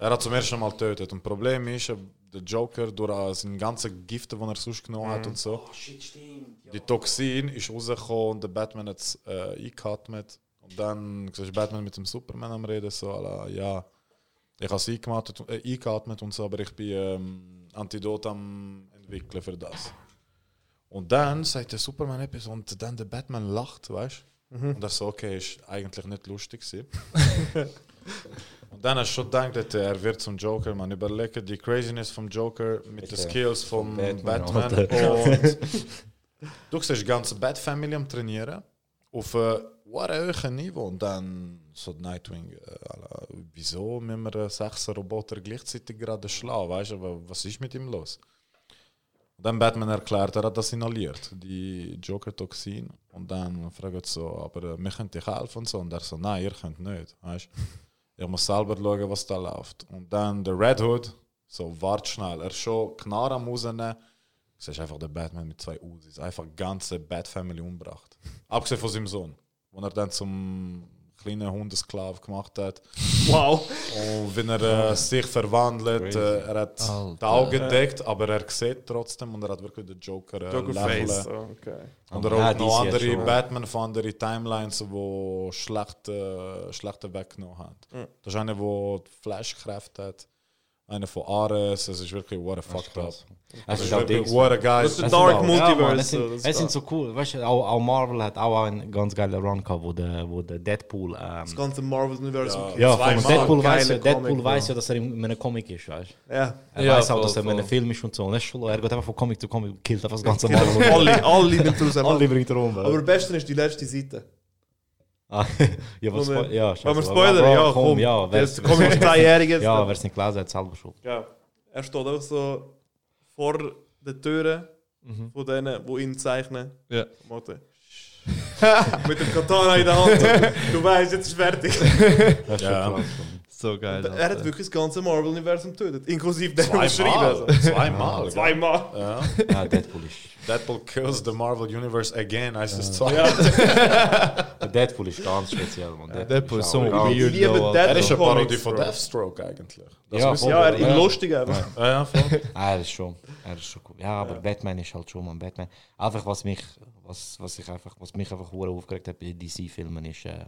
er hat zum ersten Mal getötet. Und Problem ist, äh, der Joker, durch äh, seine ganzen Gifte, die er sonst genommen hat und so, die Toxin ist rausgekommen und der Batman hat es äh, eingeatmet. Und dann siehst du Batman mit dem Superman am Reden, so, la, ja, ich habe es eingeatmet, äh, eingeatmet und so, aber ich bin ähm, Antidot am entwickeln für das. Und dann sagt der Superman etwas und dann der Batman lacht, weißt du? Mhm. Und das so, okay, ist eigentlich nicht lustig. *laughs* *laughs* und dann hast du schon gedacht, dass er wird zum Joker. Man überlegt die Craziness vom Joker mit den Skills vom Batman, Batman. Und *laughs* du siehst die ganze Bat-Family am Trainieren auf einem hohen Niveau. Und dann so Nightwing, äh, wieso müssen wir sechs Roboter gleichzeitig gerade schlagen? Weißt du, was ist mit ihm los? Und dann Batman erklärt, er hat das inhaliert, die Joker-Toxin. Und dann fragt er so, aber äh, wir können dich helfen und so. Und er so, nein, ihr könnt nicht. Weißt? Ich muss selber schauen, was da läuft. Und dann der Red Hood, so, wart schnell. Er ist schon Knarre am rausnehmen. Du siehst einfach der Batman mit zwei Usis. Einfach ganze Bat-Family umgebracht. *laughs* Abgesehen von seinem Sohn, den er dann zum kleinen Hundesklav gemacht hat. Wow. Und wenn er äh, sich verwandelt, äh, er hat Alter. die Augen gedeckt, aber er sieht trotzdem und er hat wirklich den Joker, äh, Joker lächeln. Face. Oh, okay. Und er Ja, hat die noch ja andere schon- Batman von anderen Timelines, die schlechte, schlechte weggenommen hat. Das ist einer, der Flashkräfte hat. Einer von Ares. Es ist wirklich what a fucked up. Auch wirklich Dings. what a guy. Das ist Es Dark Multiverse, Ja, es so, sind, so cool. Weißt du, auch, auch Marvel hat auch einen ganz geilen Run gehabt, wo der, wo der Deadpool. Ähm, Das ganze Marvel-Universum. Ja. ja, Deadpool weiß ja, Deadpool weiß ja, dass er in einem Comic ist, weißt du? Ja. Er Ja, weiß auch, dass er in einem. Film ist und so. Und ist schon, er geht einfach von Comic zu Comic, killt einfach das ganze Marvel. alle, alle nimmt er raus. *laughs* Alle bringt er um. Aber am besten ist die letzte Seite. Ah, *laughs* ja, was spo- ja, Wollen wir scheiße. spoilern? Ja, komm, komm. ja. Der wer's- ist- komm, ist zweijährig jetzt. *laughs* Ja, wer es nicht gelesen hat, selber schuld. Ja. Er steht einfach so vor den Türen von denen, die ihn zeichnen. Ja. *laughs* Mit dem Katana in der Hand. Du weißt, jetzt ist fertig. Das ist Ja. So geil. Er hat wirklich das ganze Marvel-Universum getötet, inklusive den Zweimal. Zweimal. Zweimal. Ja. Ja, Deadpool ist. Deadpool kills the Marvel Universe again, heißt es. Der Deadpool ist ganz speziell, man. Deadpool ist so weird. Ich liebe though, Deadpool. Er ist eine Parodie von. Deathstroke eigentlich. Das Ja, voll. Ja, er in lustig einfach. Ja, ja, voll. Ah, er ist schon, er ist schon cool. Ja, aber Batman ist halt schon, man. Batman. Einfach was mich, was, was ich einfach, was mich einfach aufgeregt hat bei DC-Filmen ist, äh,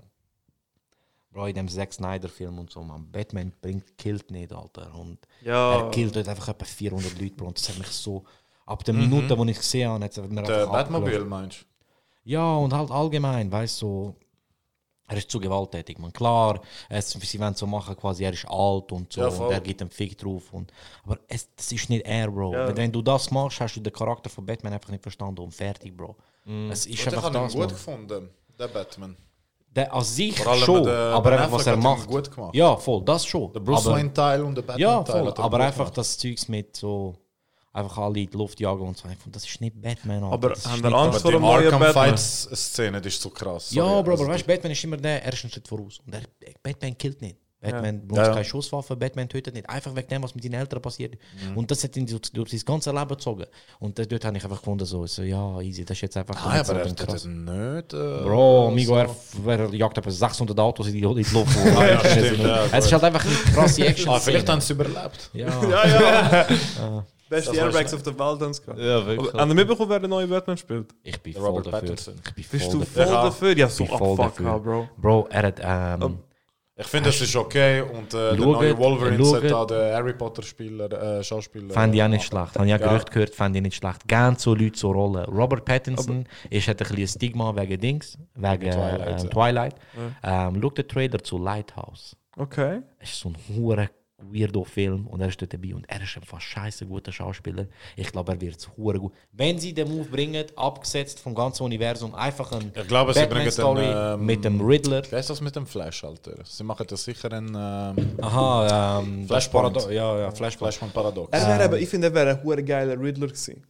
Bro, in dem Zack Snyder-Film und so, man. Batman bringt, killt nicht, Alter. Und Ja. er killt dort einfach etwa 400 Leute, Bro. Und das hat mich so, ab der Minute, wo ich gesehen habe, hat es mir Der einfach Batmobil abgelöst. meinst du? Ja, und halt allgemein, weißt du, so, er ist zu gewalttätig. Man. Klar, es, sie wollen so machen, quasi, er ist alt und so, Ja, und er gibt einen Fick drauf. Und, aber es, das ist nicht er, Bro. Ja. Wenn, du das machst, hast du den Charakter von Batman einfach nicht verstanden und fertig, Bro. Es ist Und ich einfach habe ihn gut gefunden, der Batman. Der an sich Vor allem schon, der aber einfach, was er macht. gut gemacht. Ja, voll, das schon. Der Bruce aber, Wayne-Teil und der Batman-Teil. Ja, voll, er aber einfach gemacht. das Zeugs mit so, einfach alle in die Luft jagen und so. Das ist nicht Batman. Alter. Aber das haben wir Angst das. vor Die dem neuen Arkham Batman? Fights-Szene die ist so krass. Ja, Sorry, Bro, also aber weißt du, Batman ist immer der, er ist einen Schritt voraus. Und er, Batman killt nicht. Batman benutzt Ja, ja. keine Schusswaffe, Batman tötet nicht. Einfach wegen dem, was mit seinen Eltern passiert. Mhm. Und das hat ihn durch, durch sein ganzes Leben gezogen. Und das, dort habe ich einfach gefunden, so, so ja, easy, das ist jetzt einfach Nein, aber er krass- das nicht. Äh, Bro, amigo, so. er, er jagt etwa 600 Autos in die, in die Luft. Ah, ja, stimmt, ja, es ist halt einfach eine krasse Action. Ah, vielleicht haben sie überlebt. Ja. Ja, *laughs* ja. Das Beste war Airbags auf der Welt haben. Ja, wirklich. Aber Haben Sie mitbekommen, wer der neue Batman spielt? Ich bin Der voll Robert dafür. Ich bin Bist voll du voll Ja. dafür? Ja, Ich so bin voll fuck, dafür. Bro. Bro, er hat... Ähm, Ich finde, das ist okay. Und äh, der Schaut, neue Wolverine schaut. hat auch den Harry Potter-Spieler, äh, Schauspieler. Fand ich auch äh, nicht schlecht. Habe ich auch Ja. Gerüchte gehört, fand ich nicht schlecht. Gern so Leute so Rollen. Robert Pattinson ist, hat ein bisschen Stigma wegen Dings, wegen Twilight, Twilight. ja. Ähm, Twilight. Ähm, schau den Trailer zu Lighthouse. Okay. Es ist so ein hure weirdo Film und er ist dort dabei und er ist einfach scheiße guter Schauspieler. Ich glaube, er wird es hure gut. Wenn sie den Move bringen, abgesetzt vom ganzen Universum, einfach ein Ich glaube, sie bringen Batman-Story den, ähm, mit dem Riddler. Wie heißt das mit dem Flash, Alter? Sie machen das sicher ein ähm, Aha, ähm, das Flashpoint. Parado- Ja, ja, Flashpoint. Flashpoint Paradox. Er wäre aber, ich finde, er wäre ein hure geiler Riddler gewesen.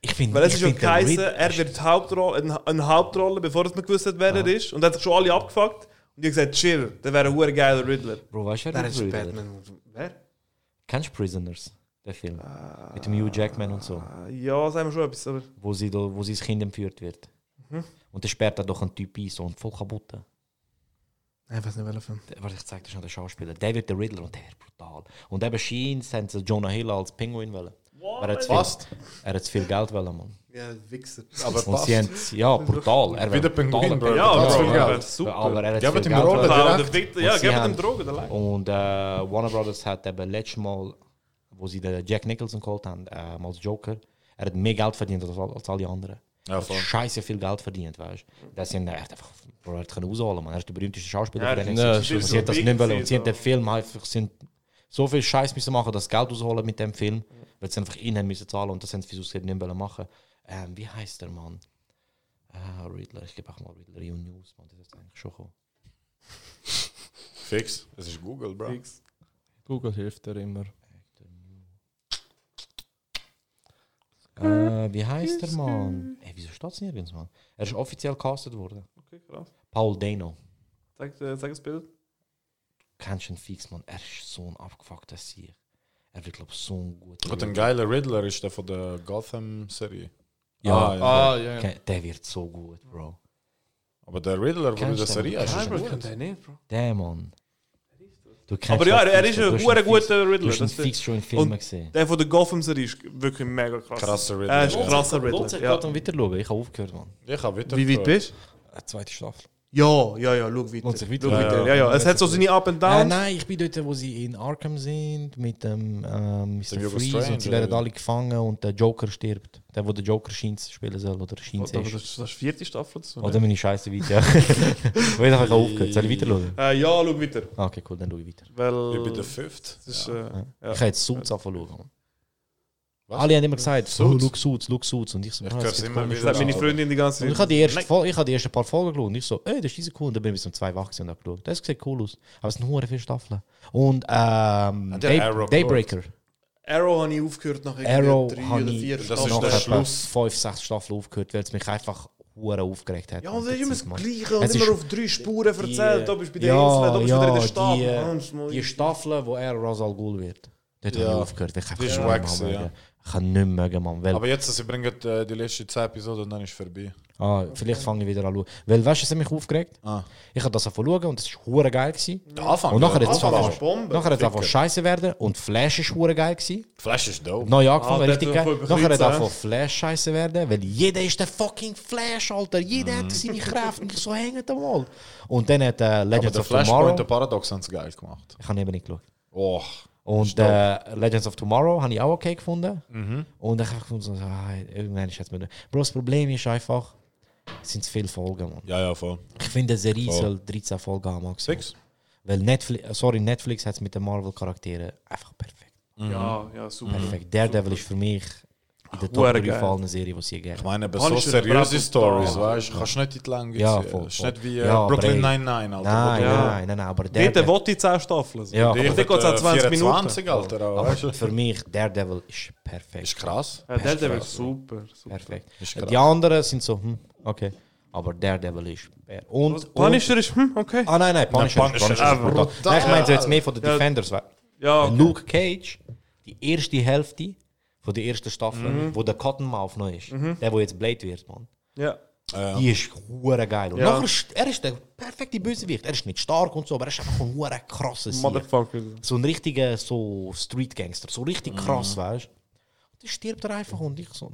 Ich finde, Weil es ist schon find geheißen, er wird die Hauptrolle, eine, eine Hauptrolle, bevor es man gewusst hat, wer er ist. Und er hat sich schon alle abgefuckt. Und ich habe gesagt, chill, der wäre ein hure geiler Riddler. Bro, weißt du, wer der ist Riddler? Batman? Wer? Kennst du Prisoners? Der Film. Mit dem Hugh Jackman und so. Ja, sagen wir schon etwas, aber... Wo, sie da, wo sein Kind entführt wird. Mhm. Und dann sperrt er doch einen Typ ein, so ein voll kaputt. Ich weiß nicht, welcher Film. Der- Warte, ich zeig dir schon den Schauspieler. Der wird der Riddler und der wird brutal. Und eben scheint, haben sie Jonah Hill als Pinguin wollen. Er hat zu Passt. viel, er hat zu viel Geld wollen, Mann. Ja, Wichser. Aber Und passt. sie haben, *laughs* ja, brutal. Er Wie der Pinguin, Bro. Ja, ja, Geld. super. Aber er hat. Ja, direkt. der Victor, Und ja, geben dem Drogen, der Leid. Und äh, Warner Brothers hat eben letztes Mal, wo sie den Jack Nicholson geholt haben, ähm, als Joker, er hat mehr Geld verdient als, als alle anderen. Ja, Er hat voll. scheiße viel Geld verdient, weißt du. Das sind echt einfach, Bro, er können ausholen, man. Er ist der berühmteste Schauspieler Ja, ja, Und so Sie hat das nicht wollen. Und sie haben den Film einfach, sind so viel Scheiß müssen machen, das Geld ausholen mit dem Film, weil sie einfach ihn haben müssen zahlen und das haben sie versucht nicht wollen machen. Ähm, wie heißt der Mann? Ah, Riddler, ich gebe auch mal Riddler Rio News, man. Das ist eigentlich schon gekommen. Fix. Es ist Google, Bro. Google hilft dir immer. Äh, wie heißt der Mann? Ey, wieso steht es nirgends, Mann? Er ist offiziell castet worden. Okay, krass. Paul Dano. Zeig, äh, zeig das Bild. Kennst du ihn fix, Mann? Er ist so ein abgefuckter Sieg. Er wird, glaube ich, so ein guter. Und ein geiler Riddler ist der von der Gotham-Serie. Ja. Ah, ja. Ah, ja, ja. Okay, Der wird so gut, Bro. Aber der Riddler, wo du Kennst der Serie ist ich gut. kann den nicht, Bro. Der Mann. Du kennst Aber ja, er fix, ist ein fix- guter Riddler, Du hast fix schon in Filmen gesehen. Der von der Gotham-Serie ist wirklich mega krass. Krasser Riddler. Er ist krasser Riddler. Ja. gerade um weiter schauen. Ich habe aufgehört, Mann. Ich habe wieder Wie weit bist du? Eine zweite Staffel. Ja, ja, ja, schau weiter. Lohnt sich weiter. Schau Ja, weiter. ja. Ja, ja. Es hat so seine Up and Äh, Downs. nein, ich bin dort, wo sie in Arkham sind, mit dem ähm, Mr. Dem Freeze Strange, und sie werden alle gefangen und der Joker stirbt. Der, wo der Joker zu spielen soll oder scheint Oh, Das ist. das ist die vierte Staffel. oder so, Oder ne? meine Scheiße weit, ja. Weil *laughs* ich habe aufgehört. Soll ich weiter schauen? Äh, ja, schau weiter. Okay, cool, dann schaue ich weiter. Weil. Ich bin der ist, Ja. äh, ja. Ich habe jetzt Suits anfangen schauen. Was? Alle haben immer gesagt, so, Suits? schau Suits, schau Suits. Und ich so, Ich ah, das geht immer wieder. Das meine Freundin die ganze Und Zeit. ich habe die, erste. Folge, ich habe die ersten paar Folgen geschaut und ich so, ey, das ist diese cool. Und dann bin ich bis um zwei wach und habe geschaut. Das sieht cool aus. Aber es sind nur viele Staffeln. Und ähm, Day, Arrow Daybreaker. Arrow habe ich aufgehört nach irgendwie Arrow drei habe oder ich vier Das ist Staffeln. der Schluss. fünf, sechs Staffeln aufgehört, weil es mich einfach hure aufgeregt hat. Ja, und das ist immer das. Gleiche. Und Es immer auf drei Spuren erzählt. Da bist du bei der ja, Insel, da bist du wieder in der ja, Stadt. Die, mal- die Staffel, wo er Ras Al Ghul wird. Dort Ja. habe ich aufgehört. Ich kann Die ist nicht wack ja. Ich kann nicht mehr mögen, Mann. Weil, Aber jetzt, sie bringen äh, die letzten 10 Episoden und dann ist es vorbei. ah, vielleicht fange ich wieder an zu. Weil, weißt du, was hat mich aufgeregt? Ah. Ich habe das angefangen schauen und das war hure geil. Gewesen. Der Anfang, Und nachher hat es einfach, nachher hat es einfach scheiße werden und Flash ist hure geil. Gewesen. Flash ist dope. Neu angefangen, Ah, richtig geil. Nachher hat bekriegt, einfach? Flash scheiße werden, weil jeder ist der fucking Flash, Alter. Jeder Mhm. hat seine Kräfte und ich so hängen da mal. Und dann hat äh, Aber Legends der of Tomorrow... Flashpoint, der Paradox haben sie geil gemacht. Ich habe eben nicht geschaut. Oh. Und äh, Legends of Tomorrow habe ich auch okay gefunden. Mhm. Und ich habe gefunden, so, ah, irgendwann ist jetzt mit. Bro, das Problem ist einfach, es sind zu viele Folgen, Mann. Ja, ja, voll. Ich finde, eine Serie Voll. soll 13 Folgen haben. Maximum. Sechs? Weil Netflix, sorry, Netflix hat es mit den Marvel-Charakteren einfach perfekt. Ja, ja, super. Perfekt. Daredevil ist für mich in der Top 3 geil. Fall eine Serie, die sie gerne. Ich meine, aber so seriöse Stories, weißt du, kannst du nicht in die Länge Ja, ziehen. voll, voll. nicht wie Ja, Brooklyn ey- Nine-Nine, Alter. Nein, nein, nein, nein, aber Dort Daredevil... will ich 10 Staffeln. Ja, aber- dort geht es auch 20 Minuten. 24, Alter, auch, Aber weißt du? für mich, Daredevil ist perfekt. Ist krass. Ja, Daredevil ist super, super. Perfekt. Die anderen sind so, hm, okay. Aber Daredevil ist. Und, und Punisher ist, hm, okay. Ah nein, nein, Punisher, Nein, ist, Punisher Punisher ist brutal. Nein, ich meine jetzt mehr von den Ja. Defenders. Ja, okay. Luke Cage, die erste Hälfte von der ersten Staffel, Mhm. wo der Cottonmouth noch ist, der, wo jetzt Blade wird, man. Ja. Ja. Die ist hure geil. Und Ja. nachher ist, er ist der perfekte Bösewicht. Er ist nicht stark und so, aber er ist einfach ein hure krasser Sieg. Motherfucker. So ein richtiger so Street Gangster, so richtig Mhm. krass, weißt du? Und dann stirbt er einfach und ich so.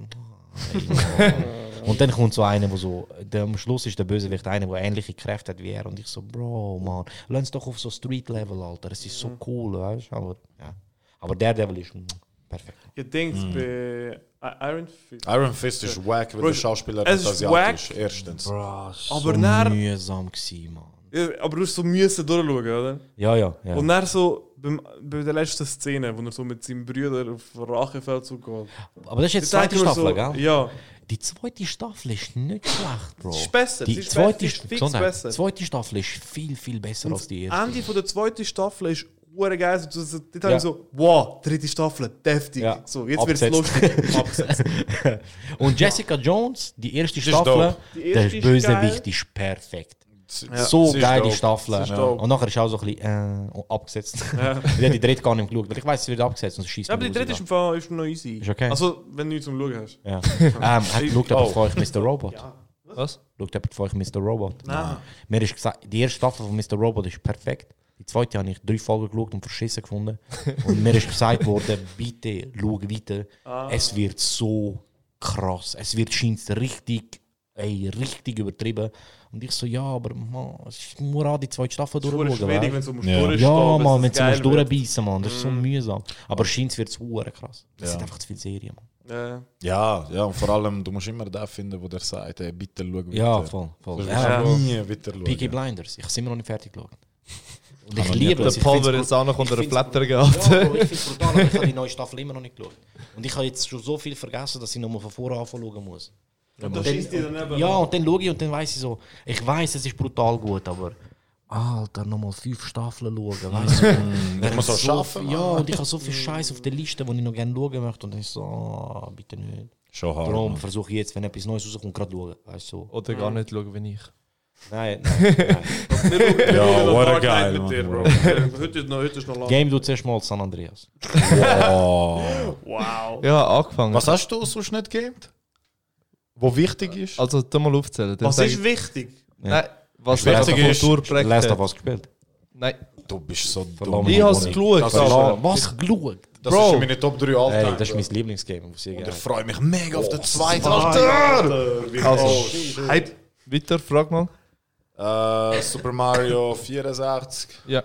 *laughs* und dann kommt so einer, wo so, der, am Schluss ist der Bösewicht einer, der ähnliche Kräfte hat wie er und ich so, Bro, man, lass uns doch auf so Street Level, Alter, es ist so cool, weißt du? Aber, ja. aber der Devil ist mm, perfekt. Ihr denkt bei I- Iron Fist. Iron Fist ist wack, weil Bro, der Schauspieler es ist ist asiatisch, wack. erstens. Bro, Aber so dann- mühsam gewesen, man. Ja, aber du hast so müssen durchschauen, oder? Ja, ja, ja. Und dann so beim, bei der letzten Szene, wo er so mit seinem Bruder auf Rachefeldzug geht. aber das ist jetzt die zweite Staffel, so, gell? Ja. Die zweite Staffel ist nicht schlecht, Bro. Sie ist besser, Die ist zweite, fix besser. Die zweite Staffel ist viel, viel besser Und als die das erste. Ende von der zweiten Staffel ist hure geil. So, so, dort habe Ja. ich so, wow, dritte Staffel, deftig. Ja. So, jetzt wird es lustig. *laughs* Abgesetzt. *laughs* Und Jessica Jones, die erste Staffel. Die der erste ist Bösewicht geil. ist perfekt. Ja. So Sie ist geil die. Staffel. Dope. Und nachher ist auch so ein bisschen äh, abgesetzt. Ja. *laughs* ich habe die dritte gar nicht geschaut, weil ich weiß, es wird abgesetzt und es schießt Ja, aber die dritte ist, im Fall, ist noch easy. Ist okay. Also, wenn du nichts zum Schauen hast. Ja. ähm, hat Ich- geschaut jemand oh. von euch Mr. Robot? Was? Schaut jemand von euch Mr. Robot? Nein. Mir ist gesagt, die erste Staffel von Mr. Robot ist perfekt. Zweite habe ich drei Folgen geschaut und verschissen gefunden. Und mir ist gesagt worden, *laughs* bitte schau weiter. Ah. Es wird so krass. Es wird scheint richtig, ey, richtig übertrieben. Und ich so, ja, aber man, ich muss auch die zweite Staffel Es ist durchschauen. schwierig, wenn du musst Ja. durchstehen, Ja, man, es wenn du musst durchbeissen, man, das ist so mühsam. Aber scheint wird es hure krass. Das Ja. sind einfach zu viele Serien, man. Ja. Ja, ja, und vor allem, du musst immer den finden, der sagt, ey, bitte schau weiter. Ja, voll, voll. Ja. nie weiter schauen. Peaky Blinders, ich habe immer noch nicht fertig geschaut. Und ich liebe Der ich Pulver find's ist auch noch unter der find's Blätter Ja, ich finde es brutal, aber ich habe die neue Staffel immer noch nicht geschaut. Und ich habe jetzt schon so viel vergessen, dass ich nochmal von vorne anschauen muss. Und da schießt dann eben. Ja, und dann schaue ich und dann weiß ich so, ich weiß, es ist brutal gut, aber Alter, nochmal fünf Staffeln schauen, weißt du? Ich muss auch schaffen, Ja, und ich habe so viel Scheiß auf der Liste, die ich noch gerne schauen möchte. Und dann ist so, ah, bitte nicht. Schon hart. Darum versuche ich jetzt, wenn etwas Neues rauskommt, gerade schauen. Weißt du? so. Oder gar nicht schauen wie ich. Nein, nein, nein. *laughs* Ja, what a geil, mit dir. Bro. *laughs* Heute ist noch, heute ist noch lang. Game du zuerst mal San Andreas. Wow. Wow. Ja, angefangen. Was hast du sonst nicht gegamed? Wo wichtig ist? Also, tu mal aufzählen. Was ist ich- wichtig? Nein, was Wichtig ist- Last of Us gespielt. Nein, Du bist so Verloren. dumm. ich Boni. geschaut. Was geschaut? Das Bro. ist in meine Top 3 all Ey, das ist mein Lieblingsgame. Muss ich Und ich freue mich mega auf den zweiten. Also, Hype. weiter, frag mal. Äh, Super Mario 64. Ja,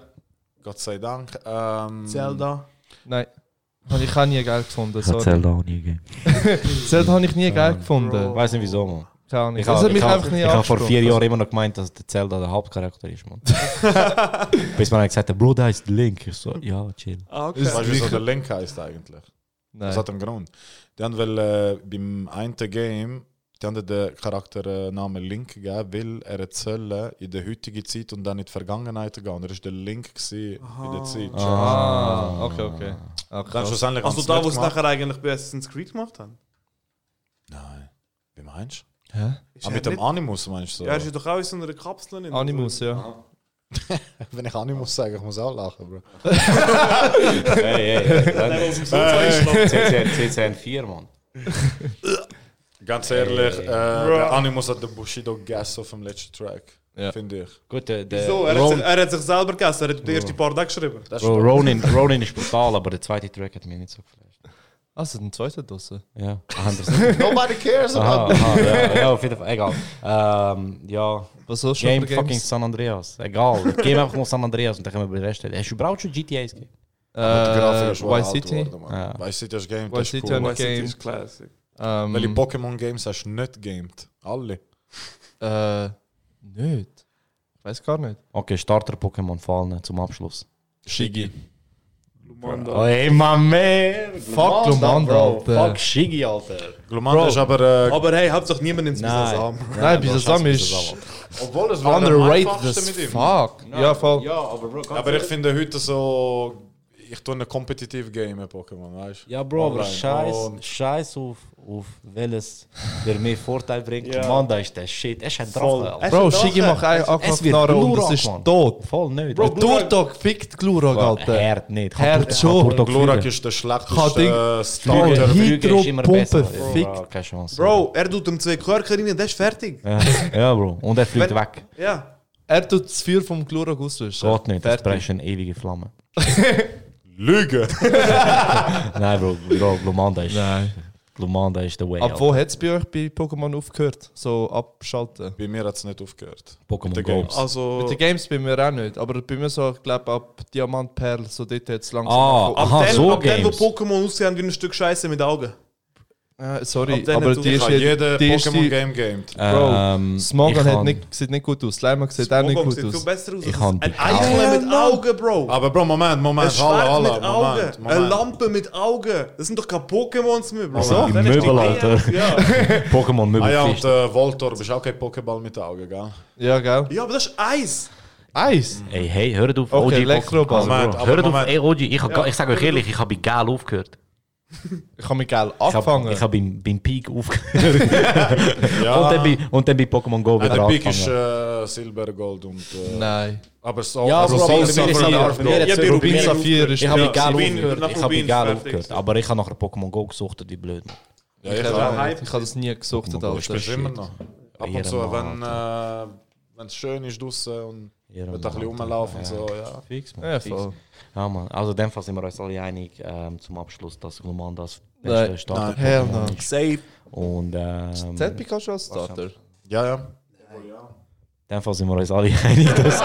Gott sei Dank. Ähm, Zelda. nein. Habe ich auch nie geil gefunden. Ich habe. Zelda auch nie gegeben. *laughs* Zelda habe ich nie geil gefunden. Ich weiß nicht wieso, man. Keine. Ich Das habe mich ich einfach nie ich hab vor vier Jahren immer noch gemeint, dass der Zelda der Hauptcharakter ist, man. *laughs* Bis man dann gesagt hat, Bro, da ist Link. Ich so, ja, chill. Ah, okay. Weißt du, wieso der Link heißt eigentlich? Das Nein. hat einen Grund. Die haben weil, äh, beim einen Game die haben den Charakternamen Link gegeben, weil er sollen in der heutigen Zeit und dann in die Vergangenheit gehen. Und er war der Link in der Zeit. Ah, okay, okay. Ah, Dann schlussendlich Also sie da, wo es gemacht. nachher eigentlich bei Assassin's Creed gemacht haben? Nein. Wie meinst Hä? Ist Ah, mit dem Animus meinst du? Ja, er ist doch auch in so einer Kapsel. Animus, ja. *laughs* Wenn ich Animus sage, ich muss auch lachen, Bro. *laughs* Hey, hey, hey. *laughs* CCN 4, Mann. Ganz ehrlich, Hey. äh, der Animus hat den Bushido Gas auf dem letzten Track. Ja. Finde ich. Gut, der, der So, er, hat Ron, er hat sich selber gegessen, er hat die erste paar Tage geschrieben. Das Bro, Ronin, Ronin ist brutal, aber der zweite Track hat mich nicht so geflasht. Also, den zweiten draussen. Ja, haben das nicht. Nobody cares Aha, about aha, ja, ja, auf jeden Fall, egal. Ähm, ja, Was soll schon Game fucking? San Andreas. Egal, game einfach mal San Andreas und dann können wir über den Rest reden. Hast du überhaupt schon GTAs gegeben? Äh, Vice City. Vice City ist habe Vice City ist Classic. Ähm, Welche Pokémon-Games hast du nicht gamed? Alle. Äh, nicht. Ich weiß gar nicht. Okay, Starter-Pokémon fallen zum Abschluss. Shiggy. Lumanda. Oh, ey, man, man. Fuck Glumanda, Alter. Fuck Shiggy, Alter. Glumanda Bro. ist aber... Äh, Aber hey, Hauptsache niemand nimmt es Nein. Bisasam. Nein, Bisasam ist obwohl es war der underrated as mit ihm. fuck. Ja, voll. Ja, aber Bro, Aber ich finde heute so... Ich tue ein kompetitiv Game mit Pokémon, weißt du? Ja, Bro, aber scheiß, Und- scheiß auf, auf welches der mehr Vorteil bringt. Ja. Mann, da ist der Shit. Er ist ein. Drache. Es Bro, Drache. macht einfach Es wird Knarre und es ist tot. Voll nicht. Bro, Turtok fickt Glurak, Alter. Herd nicht. Kann Herd Turtok- schon. Glurak ist der schlechteste Starter. Hydropumpe fickt. Bro, keine Chance. Bro, er tut ihm zwei Quirker rein, der ist fertig. Ja, Bro. Und er fliegt weg. Ja. Er tut das Feuer vom Glurak auslöschen. Geht nicht. Das brennt eine ewige Flamme. *laughs* Lüge! *laughs* Nein, Bro. Bro Glumanda ist... Nein. Glumanda ist der Way. Ab wo hat es bei euch bei Pokémon aufgehört? So abschalten? Bei mir hat es nicht aufgehört. Pokémon Mit den Go. Games. Also, Mit den Games bei mir auch nicht. Aber bei mir so, ich glaube, ab Diamant, Perl, so dort hat es langsam. Ah, ab aha, dann, so ab dann, wo Games. Pokémon aussehen wie ein Stück Scheiße mit Augen. Äh, sorry, Ab dann aber hat die ist habe jede ja- die erste- Pokémon-Game gamed. Bro, Ähm, Smogon hat nicht, sieht nicht gut aus. Slimer sieht auch nicht Smogon gut sieht viel aus. besser aus. Ich ein die- Eichel mit Augen, Bro. Aber Bro, Moment, Ein Moment, Schwert hallo, mit hallo, Augen. Moment, Eine Moment. Lampe mit Augen. Das sind doch keine Pokémons mehr, Bro. Also, ist Möbel, Alter. Ja. *laughs* Pokémon Möbel Ah ja, und äh, Voltorb ist auch kein Pokéball mit Augen, gell? Ja, gell? ja, aber das ist Eis. Eis! Ey, hey, hört auf. Okay, OG Elektroball. Hört auf. Ey, OG, ich, ich sage euch ehrlich, ich habe bei Gal aufgehört. Ich habe mit Geld Ich habe angefangen. ich hab beim, Peak aufgehört. Ja. und, dann bei, und dann bei Pokémon Go Ah, wieder der Peak ist äh, Silber, Gold und... Äh, Nein. Aber so, Ja, also Soul Silver Gold. Ja, die Rubin Rubin Saphir ist Ich habe Rubin- aufgehört. Ich habe. Aber ich habe nachher Pokémon Go gesuchtet, wie blöd. Ja, Ich ich habe habe ich habe das nie gesucht, Ich Alter. Ich spiele immer noch. Ab und zu, wenn äh, wenn es schön ist draußen und Ehrenmann, wird ein bisschen rumlaufen und Ja. so, ja. Fix, man. Ja, fix. voll. Ja, man. Also, in dem Fall sind wir uns alle einig ähm, zum Abschluss, dass Glumanda das Nein. beste Starter Hell Pokémon no. ist. Safe. Und ähm, Zählt Pikachu als Starter? Ja, ja. in dem Fall sind wir uns alle *laughs* einig, dass... *laughs*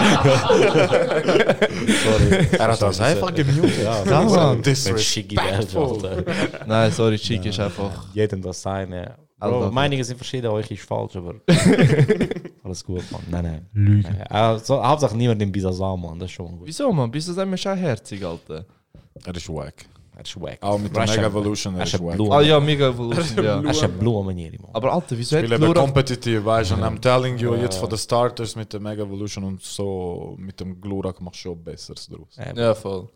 Sorry. Er hat das einfach gemutet. Ja, Ja, Mann. Wenn Shiggy wählt, Alter. Nein, sorry, Cheek ist einfach. Jedem das seine. Bro, Alter. Meinungen sind verschieden, euch ist falsch, aber *laughs* alles gut, Mann. Nein, nein. Lüge. Also, Hauptsache niemand nimmt Bisasam, Mann. Das ist schon gut. Wieso, man? Bist du dann schon herzig, Alter? Er ist wack. Er ist wack. Auch mit Er der ist Mega ein- Evolution, er er ist ist ein wack. Ah ja, Mega Evolution, ja. Er ist eine blue Manier, Mann. Aber Alter, wieso hat Glurak... kompetitiv, weißt du, und I'm telling you, jetzt von den Starters mit der Mega Evolution und so, mit dem Glurak machst du schon Besseres draus. Ja, voll.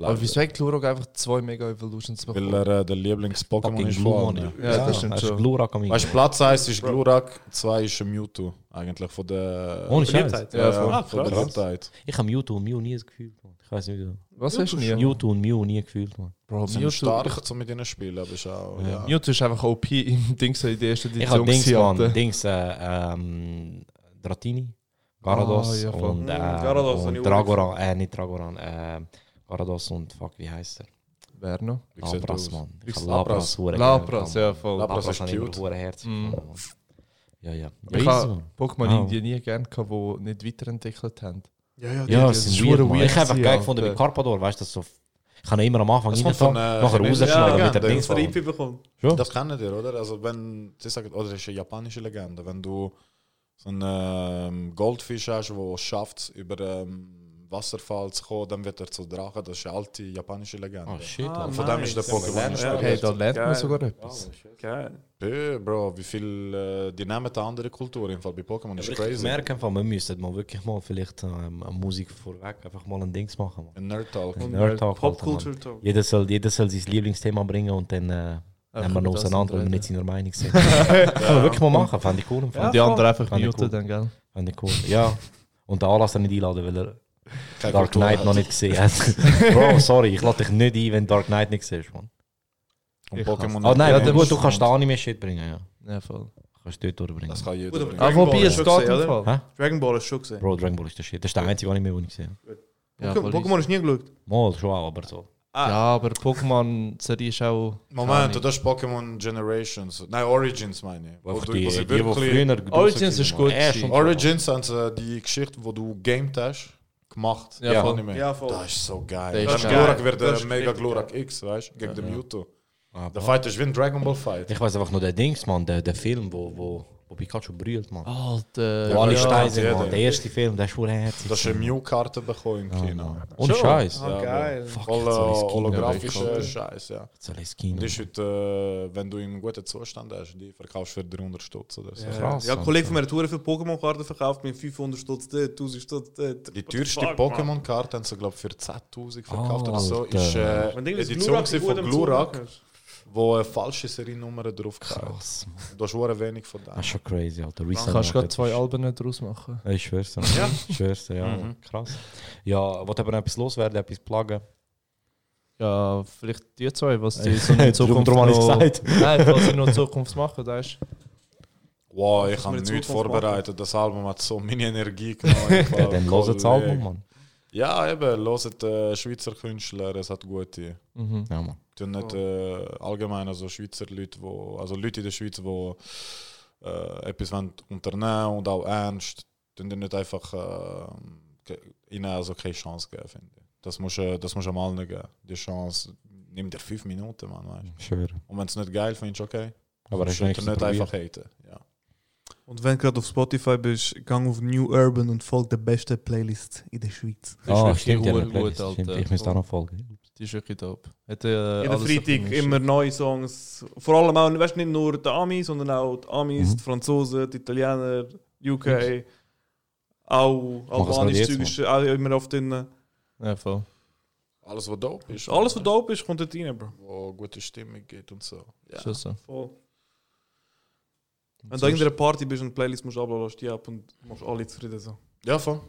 Leider. Aber wieso hat Glurak einfach zwei Mega Evolutions Weil bekommen? er äh, der Lieblings-Pokémon ist Money. allen. Ja, das stimmt ist schon. Glurak am Weißt du, Platz 1 ist Glurak, 2 ist Mewtwo, eigentlich von der... Ohne Scheiß. Beliebtheit. Ja, ja, von der. Beliebtheit. Ich habe Mewtwo und Mew nie gefühlt, Mann. Ich weiß nicht wieso. Was hast du nie? Mewtwo und Mew nie gefühlt, Mann. Bro, Sie sind Mewtwo, stark so mit ihnen spielen, aber ist auch... Ja. Mewtwo ist einfach OP im *laughs* Ding so in der ersten Ich habe Edition. Dings. Dings, äh, ähm, Dratini, Garados Ah, ja, und, äh, Mm, ich und Dragoran, äh, nicht Dragoran, äh, Garados und fuck, wie heißt er? Wer noch? Labras, das? Mann. Ich Labras, Labras? ja, voll. Lapras Labras ist cute. hure Herz. Mm. Ja, ja. Ich habe Mann. Pokémon. Indien nie gerne gehabt, die nicht weiterentwickelt haben. Ja, ja, Ja, das ist sind weird, weird Ich habe einfach geil gefunden bei. Carpador, weißt du, das so... Ich kann immer am Anfang reinfahren, von, äh, nachher rausschneiden Legende, mit der in Dings. Schon? Das kennen ihr, oder? Also wenn, sie sagen, oder das ist eine japanische Legende, wenn du so einen ähm, Goldfisch hast, der schafft, über ähm, Wasserfall zu kommen, dann wird er zu Drachen. Das ist eine alte japanische Legende. Oh shit, Ah, von dem ist der nice. Pokémon Ja. Hey, da lernt man sogar etwas. Geil. Bö, Bro, wie viel, äh, die nehmen eine andere Kultur, im Fall bei Pokémon, ist Ich crazy. merke einfach, wir müssen mal wirklich mal vielleicht ähm, eine Musik vorweg einfach mal ein Dings machen. Man. Ein Nerd Talk. Ein Nerd Talk. Pop Alter, Mann. Culture Talk. Jeder soll, jeder soll sein Lieblingsthema bringen und dann äh, Nehmen wir noch auseinander, weil wir nicht seiner Meinung *laughs* sind. Können wir wirklich mal machen, fände ich cool. im Fall. Und die anderen einfach ich muten cool. dann, gell? Fände ich cool. Ja. Und den Anlass nicht einladen, weil er Keine Dark Kultur Knight hat. noch nicht gesehen hat. *laughs* Bro, sorry, ich lade dich nicht ein, wenn Dark Knight nicht siehst, man. Und Ich Pokémon. Oh nein, Ja, gut, du kannst den Anime-Shit bringen, ja. Ja, voll. Kannst du dort durchbringen. Das kann jeder Gut, aber bringen. Ah, Dragon wobei, Ball es ist schon geht gesehen, im oder? Fall. Dragon Ball ist schon gesehen. Bro, Dragon Ball ist der Shit. Das ist der einzige Anime, den ich gesehen habe. Ja, voll Pokémon hast du nie geschaut. Mal, schon auch, aber so. Ja, aber Pokémon-Serie ist auch. Moment, das ist Pokémon Generations. Nein, Origins meine ich. Wo Einfach du- die, wo die, sie die, wirklich- früher Origins ist gut. Schon. Origins haben sie die Geschichte, wo du gamed hast, gemacht. Ja, Ja, voll. Anime. Ja, voll. Das ist so geil. Ist Das geil. Glurak wird Das der ist mega Glurak X, weißt du, gegen den Mewtwo. Ah, Der Fight ist wie ein Dragon Ball Fight. Ich weiß einfach nur der Dings, man, der, der Film, wo, wo, wo Pikachu brüllt, man. Alter. wo alle ja, jeder. man. Der erste Film, der ist schon herzig. Das ist eine Mew-Karte bekommen im Kino. Ohne Scheiß. Ah, geil. Voll jetzt Kino holographischer wegholen. Scheiß, ja. Soll ich Kino? Und ist heute, äh, wenn du in einem guten Zustand hast, die verkaufst du für 300 Stutz oder so. Krass. Ja, ein Kollege von mir hat für Pokémon-Karten verkauft mit 500 Stutz dort, 1000 Stutz dort. Die teuerste fuck? Pokémon-Karte haben sie, glaube ich, für 10.000 verkauft oder so. Ist äh, du Edition von Glurak, hast. Wo eine falsche Seriennummer drauf. Krass. Du hast schon wenig von Das dem. ist schon crazy, Alter. Du kannst gerade zwei Alben daraus machen. Ich schwör's dir. Ja. Ich schwör's dir, ja. Mhm. Krass. Ja, wollt aber noch etwas loswerden, etwas plagen? Ja, vielleicht die zwei, was die *laughs* so in Zukunft habe ich noch... gesagt. *laughs* Nein, was sie noch in Zukunft machen, weißt du? Wow, ich habe nichts vorbereitet. Das Album hat so meine Energie genommen. *laughs* Ja, dann los das Album, Mann. Ja, eben, hört äh, Schweizer Künstler, es hat gute. Mhm. Ja, Mann. Tun nicht äh, allgemein also Schweizer Leute, wo, also Leute in der Schweiz, die äh, etwas wollen unternehmen und auch ernst, die nicht einfach äh, ihnen also keine Chance geben, finde ich. Das muss äh, das am allen geben. Die Chance nimmt dir fünf Minuten, man, weißt schwöre. Und wenn es nicht geil findest, okay. Aber Sonst du nicht einfach haten. Und wenn du gerade auf Spotify bist, gang auf New Urban und folg der besten Playlist in der Schweiz. Ah, wirklich stimmt, ja, gut, stimmt. Alter. Ich müsste auch noch folgen. Die ist wirklich dope. Hat, äh, Jeden Freitag immer neue Songs. Vor allem auch, weißt, nicht nur die Amis, sondern auch die Amis, Mhm. die Franzosen, die Italiener, UK. Auch Machen sie albanisch jetzt, Zeug ist auch immer oft drin. Ja, voll. Alles, was dope ist. Alles, was dope ist, kommt dort rein, Bro. Wo gute Stimmung geht und so. Ja. So. Voll. Wenn du in irgendeiner Party bist und eine Playlist musst abladen, lässt die ab und machst alle zufrieden so. Ja, voll.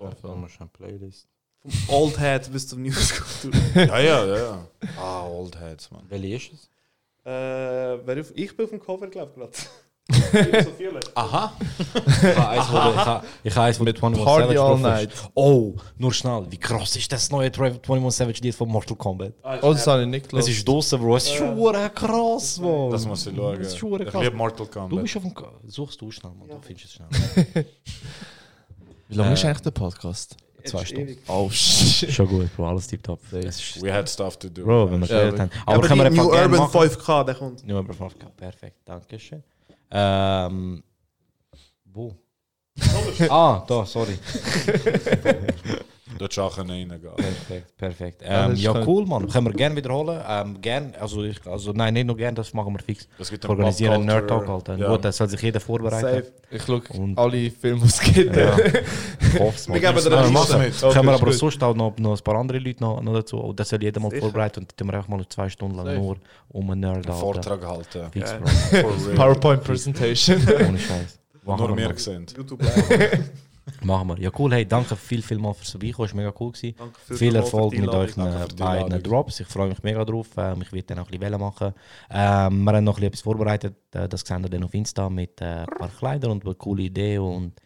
Ja, voll. eine Playlist. Vom Old Head bis zum New School. *laughs* ja, ja, ja. Ah, Old Heads, man. Welche ist es? äh, ich bin auf dem Cover, glaube ich, gerade. Aha. Ich habe eins, wo der- ich habe- ich eins, wo der 21 Party Savage All Night. ist. Oh, nur schnell. Wie krass ist das neue 21 Savage Lied von Mortal Kombat? Oh, das habe ich nicht Es gelassen. ist draußen, Bro. Es ist schon hure krass, Mann. Das muss ich schauen. Das ist schon Ich krass. liebe Mortal Du Kombat. bist auf dem... Ko- Suchst du schnell, Mann. Du findest es schnell. *laughs* Wie lange Äh, ist eigentlich der Podcast? Zwei Stunden. Oh, shit. Schon gut, Bro. Alles ist- We had stuff to do. Bro, wenn wir Ja, geredet haben. Aber, Aber können wir New Urban machen. 5K, der kommt. New Urban 5K. Perfekt. Dankeschön. Ähm... Wo? ah, da, sorry. *laughs* *laughs* Dort Sachen reingehen. Perfekt, perfekt. Ja, Ähm, das ja, kann- cool, Mann. Können wir gerne wiederholen. Ähm, gern, also, ich, also nein, nicht nur gerne, das machen wir fix. Es gibt Wir organisieren einen Nerd Talk. Alter. Ja. Gut, das soll sich jeder vorbereiten. Safe. Ich schaue Und- alle Filme, die es gibt. Ja. *laughs* Ich hoffe es, Wir geben dir Ja, eine machen Liste. wir. Okay, Können wir aber sonst auch noch, noch ein paar andere Leute noch, noch dazu. Und das soll jeder mal vorbereiten. Und dann tun wir auch mal zwei Stunden lang Safe. nur um einen Nerd Einen Alter. Vortrag halten. Fix, Geil. Bro. *laughs* For real. PowerPoint Presentation. Ohne Scheiß. Nur mal. gesehen. YouTube. Machen wir. Ja, cool. Hey, danke viel, viel mal fürs Vorbeikommen. Es war mega cool. Gewesen. Viel Erfolg mit euch die beiden. Drops. Ich freue mich mega drauf. Ähm, ich werde dann auch ein bisschen machen. Ähm, wir haben noch ein bisschen etwas vorbereitet. Äh, das sehen wir dann auf Insta mit äh, ein paar Kleidern und eine coole Idee. Und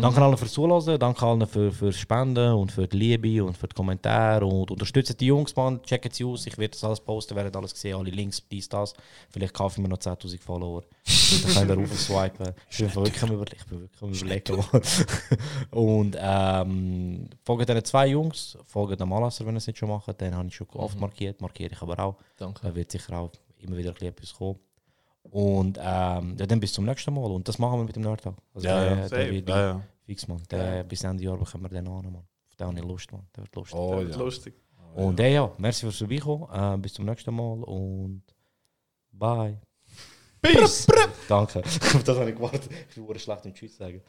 Danke allen fürs Zuhören, danke allen für, fürs Spenden und für die Liebe und für die Kommentare. Und unterstützt die Jungs, Mann. Checkt sie aus. Ich werde das alles posten, werdet alles sehen, alle Links, dies, das. Vielleicht kaufe ich mir noch 10.000 Follower. Dann könnt ihr raufswipen. Ich bin wirklich am Überle- ich bin wirklich am überlegen. und ähm, folgt diesen zwei Jungs, folgt dem Malasser, wenn ihr es nicht schon macht. Den habe ich schon oft markiert, markiere ich aber auch. Danke. Da wird sicher auch immer wieder etwas kommen. Und ähm, ja, dann bis zum nächsten Mal. Und das machen wir mit dem Nerdtag. Also Ja, der, ja. der wird Ja, ja. fix, man. Der, Bis Ende Jahr bekommen wir den an, man. Auf den habe ich Lust, man. Der wird lustig. Oh Das wird ja. lustig. Und äh, ja, merci fürs Vorbeikommen. Äh, bis zum nächsten Mal und bye. Peace! Danke. *laughs* Auf das habe ich gewartet. Ich bin schlecht im Tschüss sagen.